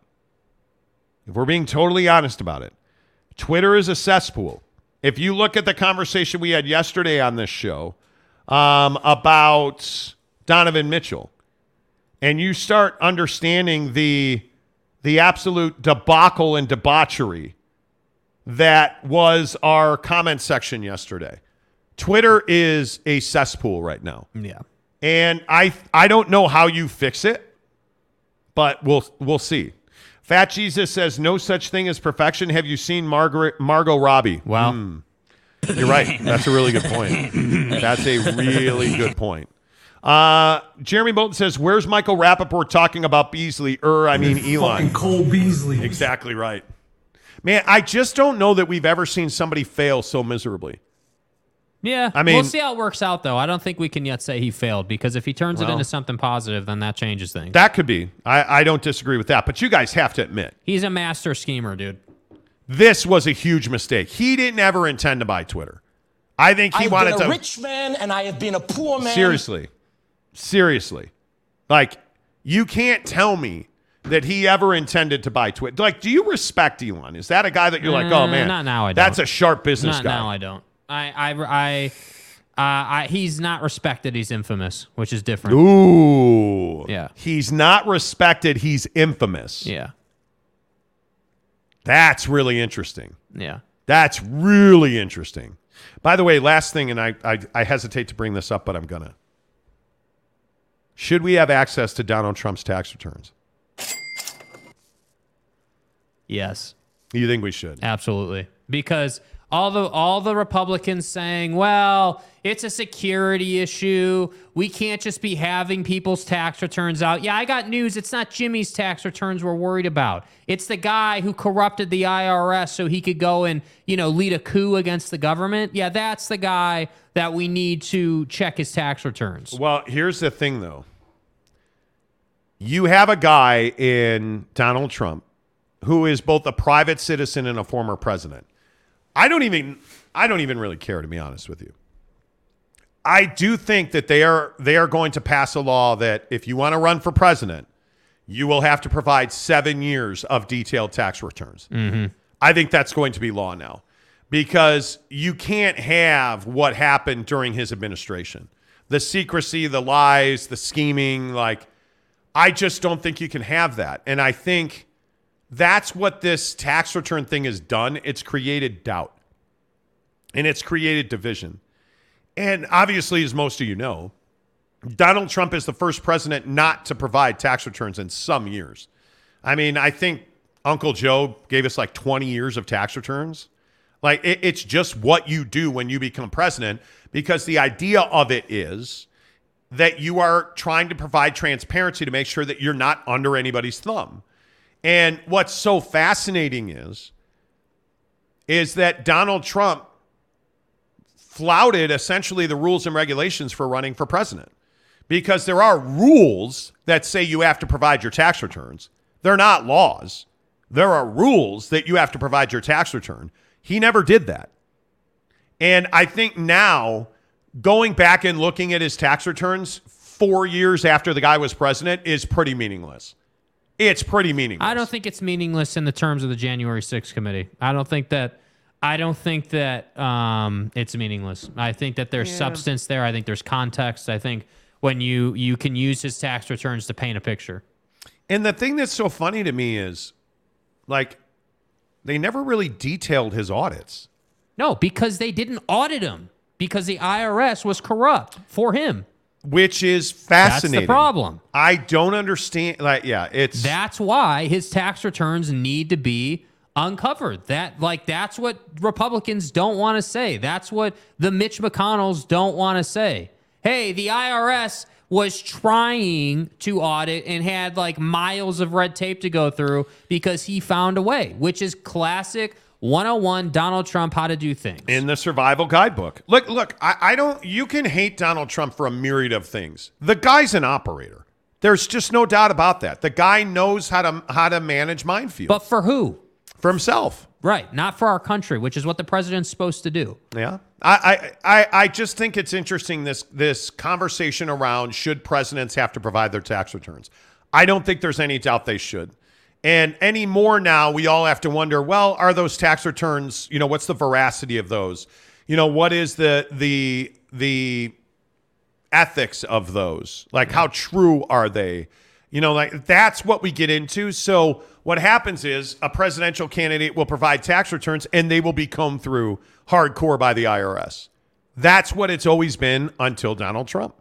if we're being totally honest about it, Twitter is a cesspool. If you look at the conversation we had yesterday on this show um, about Donovan Mitchell, and you start understanding the the absolute debacle and debauchery that was our comment section yesterday. Twitter is a cesspool right now. Yeah. And I I don't know how you fix it, but we'll we'll see. Fat Jesus says no such thing as perfection. Have you seen Margaret Margot Robbie? Wow. Hmm. You're right. That's a really good point. That's a really good point. Uh, Jeremy Bolton says, "Where's Michael Rapaport talking about Beasley? Er, I mean Elon. Fucking Cole Beasley. Exactly right. Man, I just don't know that we've ever seen somebody fail so miserably. Yeah, I mean- we'll see how it works out, though. I don't think we can yet say he failed because if he turns it into something positive, then that changes things. That could be. I, I don't disagree with that. But you guys have to admit, He's a master schemer, dude. this was a huge mistake. He didn't ever intend to buy Twitter. I think he I've wanted been a to. rich man and I have been a poor man. Seriously. Seriously. Like, you can't tell me that he ever intended to buy Twitter. Like, do you respect Elon? Is that a guy that you're like, oh Uh, man, not now. I don't. that's a sharp business guy. Not guy? now. I don't. I I I. Uh, I, he's not respected. He's infamous, which is different. Ooh. Yeah. He's not respected. He's infamous. Yeah. That's really interesting. Yeah. That's really interesting. By the way, last thing, and I, I, I hesitate to bring this up, but I'm to. Should we have access to Donald Trump's tax returns? Yes. You think we should? Absolutely. Because all the all the Republicans saying, "Well, it's a security issue. We can't just be having people's tax returns out." Yeah, I got news. It's not Jimmy's tax returns we're worried about. It's the guy who corrupted the IRS so he could go and, you know, lead a coup against the government. Yeah, that's the guy that we need to check his tax returns. Well, here's the thing, though. You have a guy in Donald Trump who is both a private citizen and a former president. I don't even I don't even really care to be honest with you. I do think that they are they are going to pass a law that if you want to run for president, you will have to provide 7 years of detailed tax returns. Mm-hmm. I think that's going to be law now because you can't have what happened during his administration. The secrecy, the lies, the scheming, like I just don't think you can have that. And I think that's what this tax return thing has done. It's created doubt. And it's created division. And obviously as most of you know, Donald Trump is the first president not to provide tax returns in some years. I mean, I think Uncle Joe gave us like 20 years of tax returns. Like, it, it's just what you do when you become president because the idea of it is that you are trying to provide transparency to make sure that you're not under anybody's thumb. And what's so fascinating is, is that Donald Trump flouted essentially the rules and regulations for running for president because there are rules that say you have to provide your tax returns. They're not laws. There are rules that you have to provide your tax return. He never did that. And I think now going back and looking at his tax returns four years after the guy was president is pretty meaningless. It's pretty meaningless. I don't think it's meaningless in the terms of the January 6th committee. I don't think that I don't think that um, it's meaningless. I think that there's Yeah. substance there. I think there's context. I think when you you can use his tax returns to paint a picture. And the thing that's so funny to me is like they never really detailed his audits. No, because they didn't audit him because the IRS was corrupt for him. Which is fascinating. That's the problem. I don't understand like yeah, it's That's why his tax returns need to be uncovered. That like that's what Republicans don't want to say. That's what the Mitch McConnells don't want to say. Hey, the IRS was trying to audit and had like miles of red tape to go through because he found a way, which is classic 101 Donald Trump how to do things. in the survival guidebook. Look, look, I, I don't you can hate Donald Trump for a myriad of things. The guy's an operator. There's just no doubt about that. The guy knows how to how to manage minefields. But for who? For himself. Right, not for our country, which is what the president's supposed to do. Yeah. I, I, I, I just think it's interesting this this conversation around should presidents have to provide their tax returns. I don't think there's any doubt they should. And anymore now, we all have to wonder, well, are those tax returns, you know, what's the veracity of those? You know, what is the the the ethics of those? Like how true are they? You know, like that's what we get into. So what happens is a presidential candidate will provide tax returns and they will be combed through hardcore by the IRS. That's what it's always been until Donald Trump.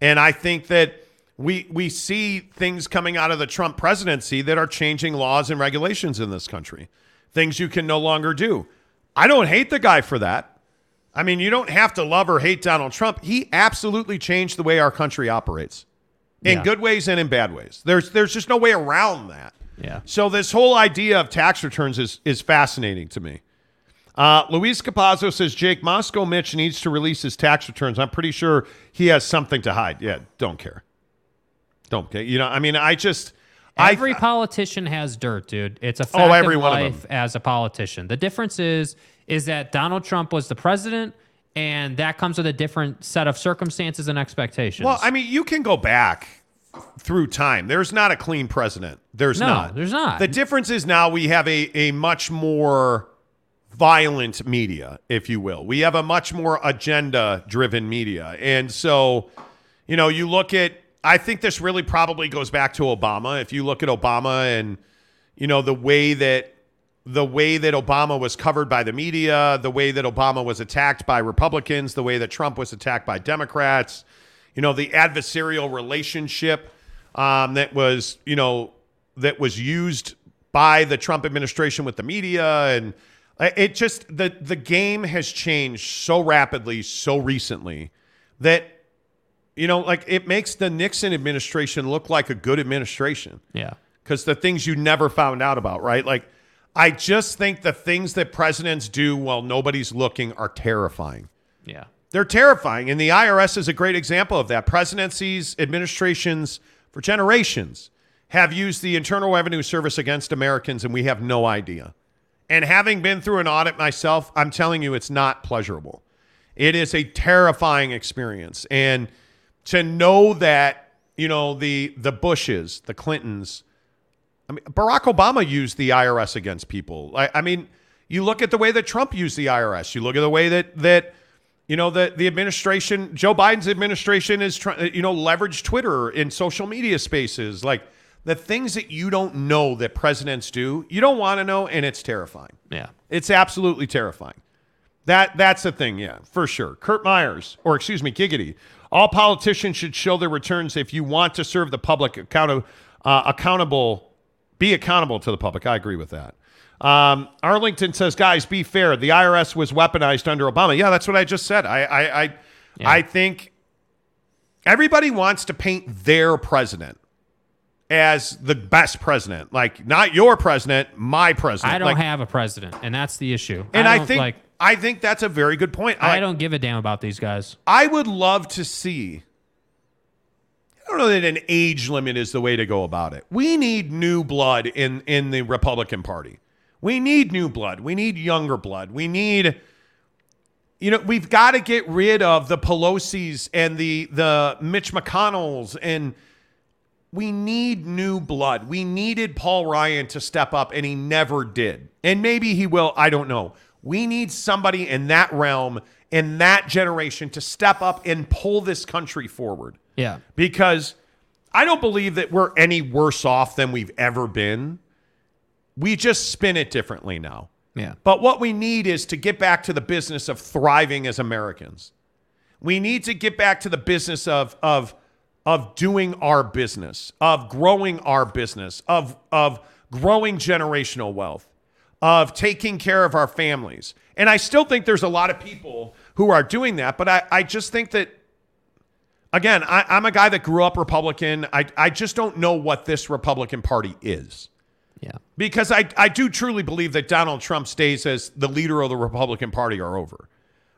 And I think that we we see things coming out of the Trump presidency that are changing laws and regulations in this country. Things you can no longer do. I don't hate the guy for that. I mean, you don't have to love or hate Donald Trump. He absolutely changed the way our country operates. In Yeah. good ways and in bad ways. There's there's just no way around that. Yeah. So this whole idea of tax returns is is fascinating to me. Uh, Luis Capazzo says Jake Moscow Mitch needs to release his tax returns. I'm pretty sure he has something to hide. Yeah, don't care. Don't care. You know, I mean, I just Every politician has dirt, dude. It's a oh, fact Oh, every of one of life them. as a politician. The difference is is that Donald Trump was the president, and that comes with a different set of circumstances and expectations. Well, I mean, you can go back through time. There's not a clean president. There's No, not. there's not. The difference is now we have a, a much more violent media, if you will. We have a much more agenda driven media. And so, you know, you look at, I think this really probably goes back to Obama. If you look at Obama and, you know, the way that the way that Obama was covered by the media, the way that Obama was attacked by Republicans, the way that Trump was attacked by Democrats, you know, the adversarial relationship um, that was, you know, that was used by the Trump administration with the media, and uh, it just the the game has changed so rapidly, so recently that you know, like it makes the Nixon administration look like a good administration yeah. because the things you never found out about, right? Like, I just think the things that presidents do while nobody's looking are terrifying. Yeah. They're terrifying. And the IRS is a great example of that. Presidencies, administrations for generations have used the Internal Revenue Service against Americans, and we have no idea. And having been through an audit myself, I'm telling you, it's not pleasurable. It is a terrifying experience. And to know that, you know, the the Bushes, the Clintons, I mean, Barack Obama used the IRS against people. I, I mean, you look at the way that Trump used the IRS. You look at the way that that you know that the administration, Joe Biden's administration, is trying, you know, leverage Twitter in social media spaces, like the things that you don't know that presidents do. You don't want to know, and it's terrifying. Yeah. It's absolutely terrifying. That that's the thing, yeah, for sure. Kurt Myers, or excuse me, Giggity. All politicians should show their returns if you want to serve the public account- uh, accountable. Be accountable to the public. I agree with that. Um, Arlington says, guys, be fair. The IRS was weaponized under Obama. Yeah, that's what I just said. I I I, I think everybody wants to paint their president as the best president. Like not your president, my president. I don't Like, have a president, and that's the issue. and I, don't, think like I think that's a very good point. I don't give a damn about these guys. I would love to see. I don't know that an age limit is the way to go about it. We need new blood in in the Republican Party. We need new blood. We need younger blood. We need you know, we've got to get rid of the Pelosi's and the the Mitch McConnells and we need new blood. We needed Paul Ryan to step up and he never did. And maybe he will, I don't know. We need somebody in that realm in that generation to step up and pull this country forward Yeah. because I don't believe that we're any worse off than we've ever been. We just spin it differently now. Yeah. But what we need is to get back to the business of thriving as Americans. We need to get back to the business of of of doing our business, of growing our business, of of growing generational wealth, of taking care of our families. And I still think there's a lot of people who are doing that, but I, I just think that again, I, I'm a guy that grew up Republican. I, I just don't know what this Republican Party is. Yeah. Because I, I do truly believe that Donald Trump's days as the leader of the Republican Party are over.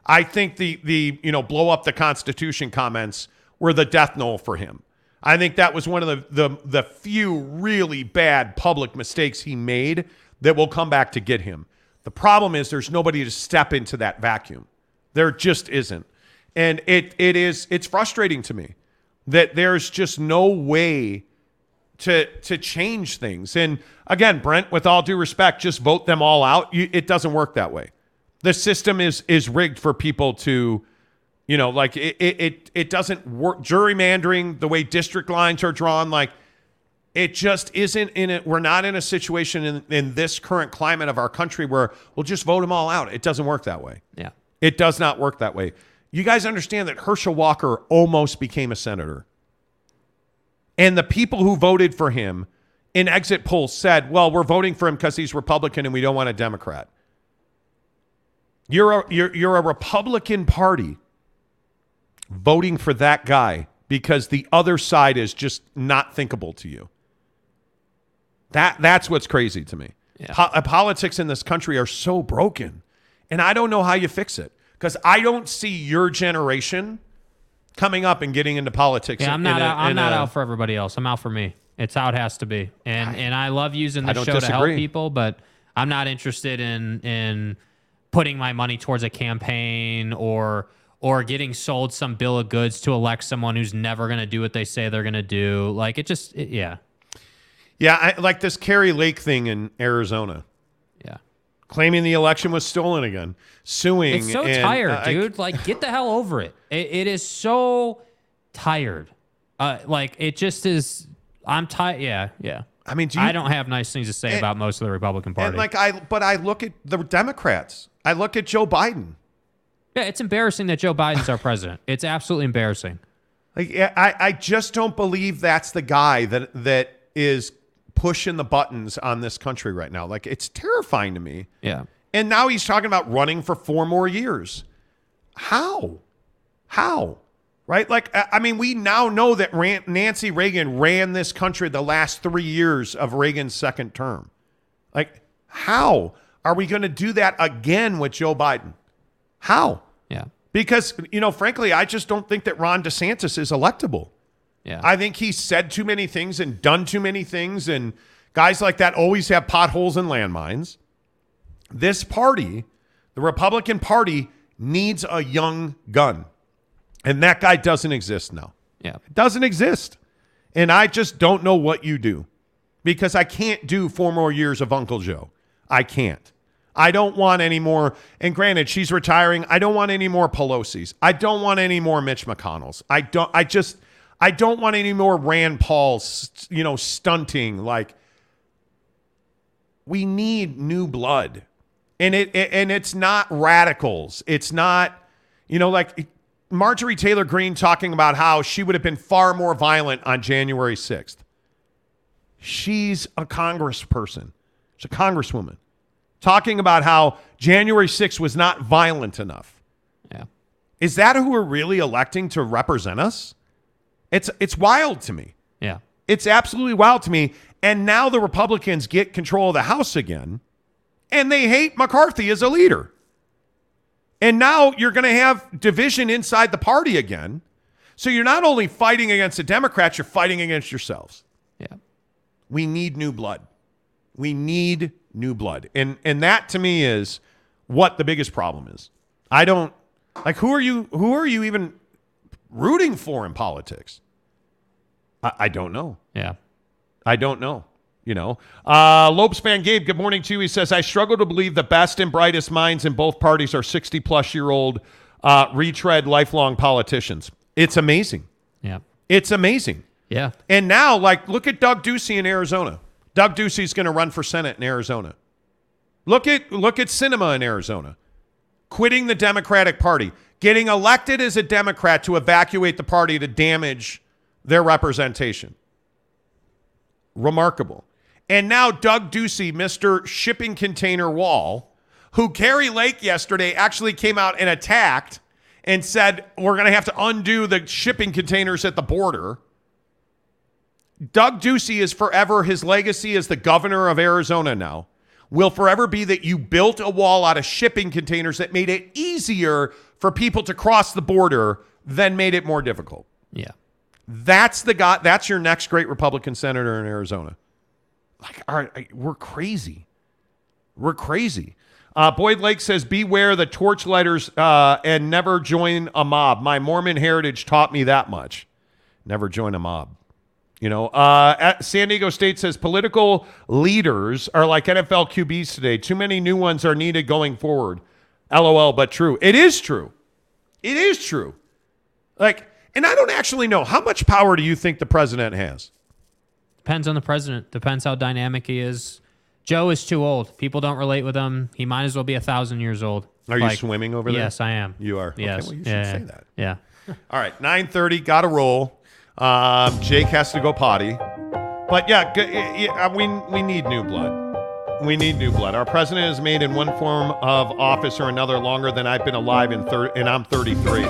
I think the the you know blow up the Constitution comments were the death knell for him. I think that was one of the the the few really bad public mistakes he made that will come back to get him. The problem is there's nobody to step into that vacuum. There just isn't. And it it is it's frustrating to me that there's just no way to to change things. And again, Brent, with all due respect, just vote them all out. You, it doesn't work that way. The system is is rigged for people to, you know, like it it it, it doesn't work. Gerrymandering, the way district lines are drawn, like it just isn't in it. We're not in a situation in, in this current climate of our country where we'll just vote them all out. It doesn't work that way. Yeah. It does not work that way. You guys understand that Herschel Walker almost became a senator. And the people who voted for him in exit polls said, well, we're voting for him because he's Republican and we don't want a Democrat. You're a, you're, you're a Republican Party voting for that guy because the other side is just not thinkable to you. That that's what's crazy to me. Po- uh, politics in this country are so broken, and I don't know how you fix it because I don't see your generation coming up and getting into politics. Yeah, I'm not. a- out, I'm not a- out for everybody else. I'm out for me. It's how it has to be. And and I love using the show to help people, but I'm not interested in in putting my money towards a campaign or or getting sold some bill of goods to elect someone who's never going to do what they say they're going to do. Like it just it- yeah. Yeah, I, like this Kari Lake thing in Arizona. Yeah. Claiming the election was stolen again, suing. It's so and, tired, uh, I- dude. like, get the hell over it. it. It is so tired. Uh, like, it just is. I'm tired. Yeah, yeah. I mean, do you- I don't have nice things to say And- about most of the Republican Party. And like I, but I look at the Democrats. I look at Joe Biden. yeah, it's embarrassing that Joe Biden's our president. It's absolutely embarrassing. Like yeah, I, I just don't believe that's the guy that that is pushing the buttons on this country right now. Like it's terrifying to me. Yeah. And now he's talking about running for four more years. How? How? Right? Like, I mean, we now know that Ran- Nancy Reagan ran this country the last three years of Reagan's second term. Like, how are we going to do that again with Joe Biden? How? Yeah. Because, you know, frankly, I just don't think that Ron DeSantis is electable. Yeah. I think he's said too many things and done too many things, and guys like that always have potholes and landmines. This party, the Republican Party, needs a young gun. And that guy doesn't exist now. Yeah. It doesn't exist. And I just don't know what you do because I can't do four more years of Uncle Joe. I can't. I don't want any more. And granted, she's retiring. I don't want any more Pelosi's. I don't want any more Mitch McConnell's. I don't. I just. I don't want any more Rand Paul's. You know, stunting. Like we need new blood, and it and it's not radicals. It's not. You know, like Marjorie Taylor Greene talking about how she would have been far more violent on January sixth. She's a congressperson. She's a congresswoman talking about how January 6th was not violent enough. Yeah. Is that who we're really electing to represent us? It's it's wild to me. Yeah. It's absolutely wild to me. And now the Republicans get control of the House again, and they hate McCarthy as a leader. And now you're going to have division inside the party again. So you're not only fighting against the Democrats, you're fighting against yourselves. Yeah. We need new blood. We need new blood. And and that to me is what the biggest problem is. I don't like who are you who are you even rooting for in politics? I, I don't know. Yeah. I don't know. You know, uh, Lopes fan Gabe. Good morning to you. He says, "I struggle to believe the best and brightest minds in both parties are sixty-plus year old uh, retread lifelong politicians. It's amazing. Yeah. It's amazing. Yeah. And now, like, look at Doug Ducey in Arizona. Doug Ducey's going to run for Senate in Arizona. Look at look at Sinema in Arizona, quitting the Democratic Party, getting elected as a Democrat to evacuate the party to damage their representation. Remarkable. And now Doug Ducey, Mr. Shipping Container Wall, who Kari Lake yesterday actually came out and attacked and said, we're going to have to undo the shipping containers at the border. Doug Ducey is forever, his legacy as the governor of Arizona now will forever be that you built a wall out of shipping containers that made it easier for people to cross the border then made it more difficult. Yeah. That's the guy. That's your next great Republican senator in Arizona. Like, all right, we're crazy. We're crazy. Uh, Boyd Lake says, "Beware the torchlighters uh, and never join a mob." My Mormon heritage taught me that much. Never join a mob. You know, uh, San Diego State says political leaders are like NFL QBs today. Too many new ones are needed going forward. LOL, but true. It is true. It is true. Like, and I don't actually know how much power do you think the president has? Depends on the president. Depends how dynamic he is. Joe is too old. People don't relate with him. He might as well be a thousand years old. Are you swimming over there? Yes, I am. You are. Okay, Yes. well, you should yeah, say that. Yeah. All right, nine thirty. Got to roll. Um, Jake has to go potty. But yeah, g- we we need new blood. We need new blood. Our president has made in one form of office or another longer than I've been alive in thir- and I'm 33.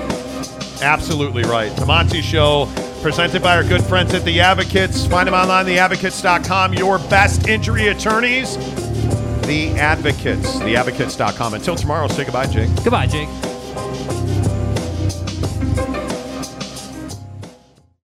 Absolutely right. The Monty Show, presented by our good friends at The Advocates. Find them online, theadvocates.com. Your best injury attorneys, The Advocates, theadvocates.com. Until tomorrow, say goodbye, Jake. Goodbye, Jake.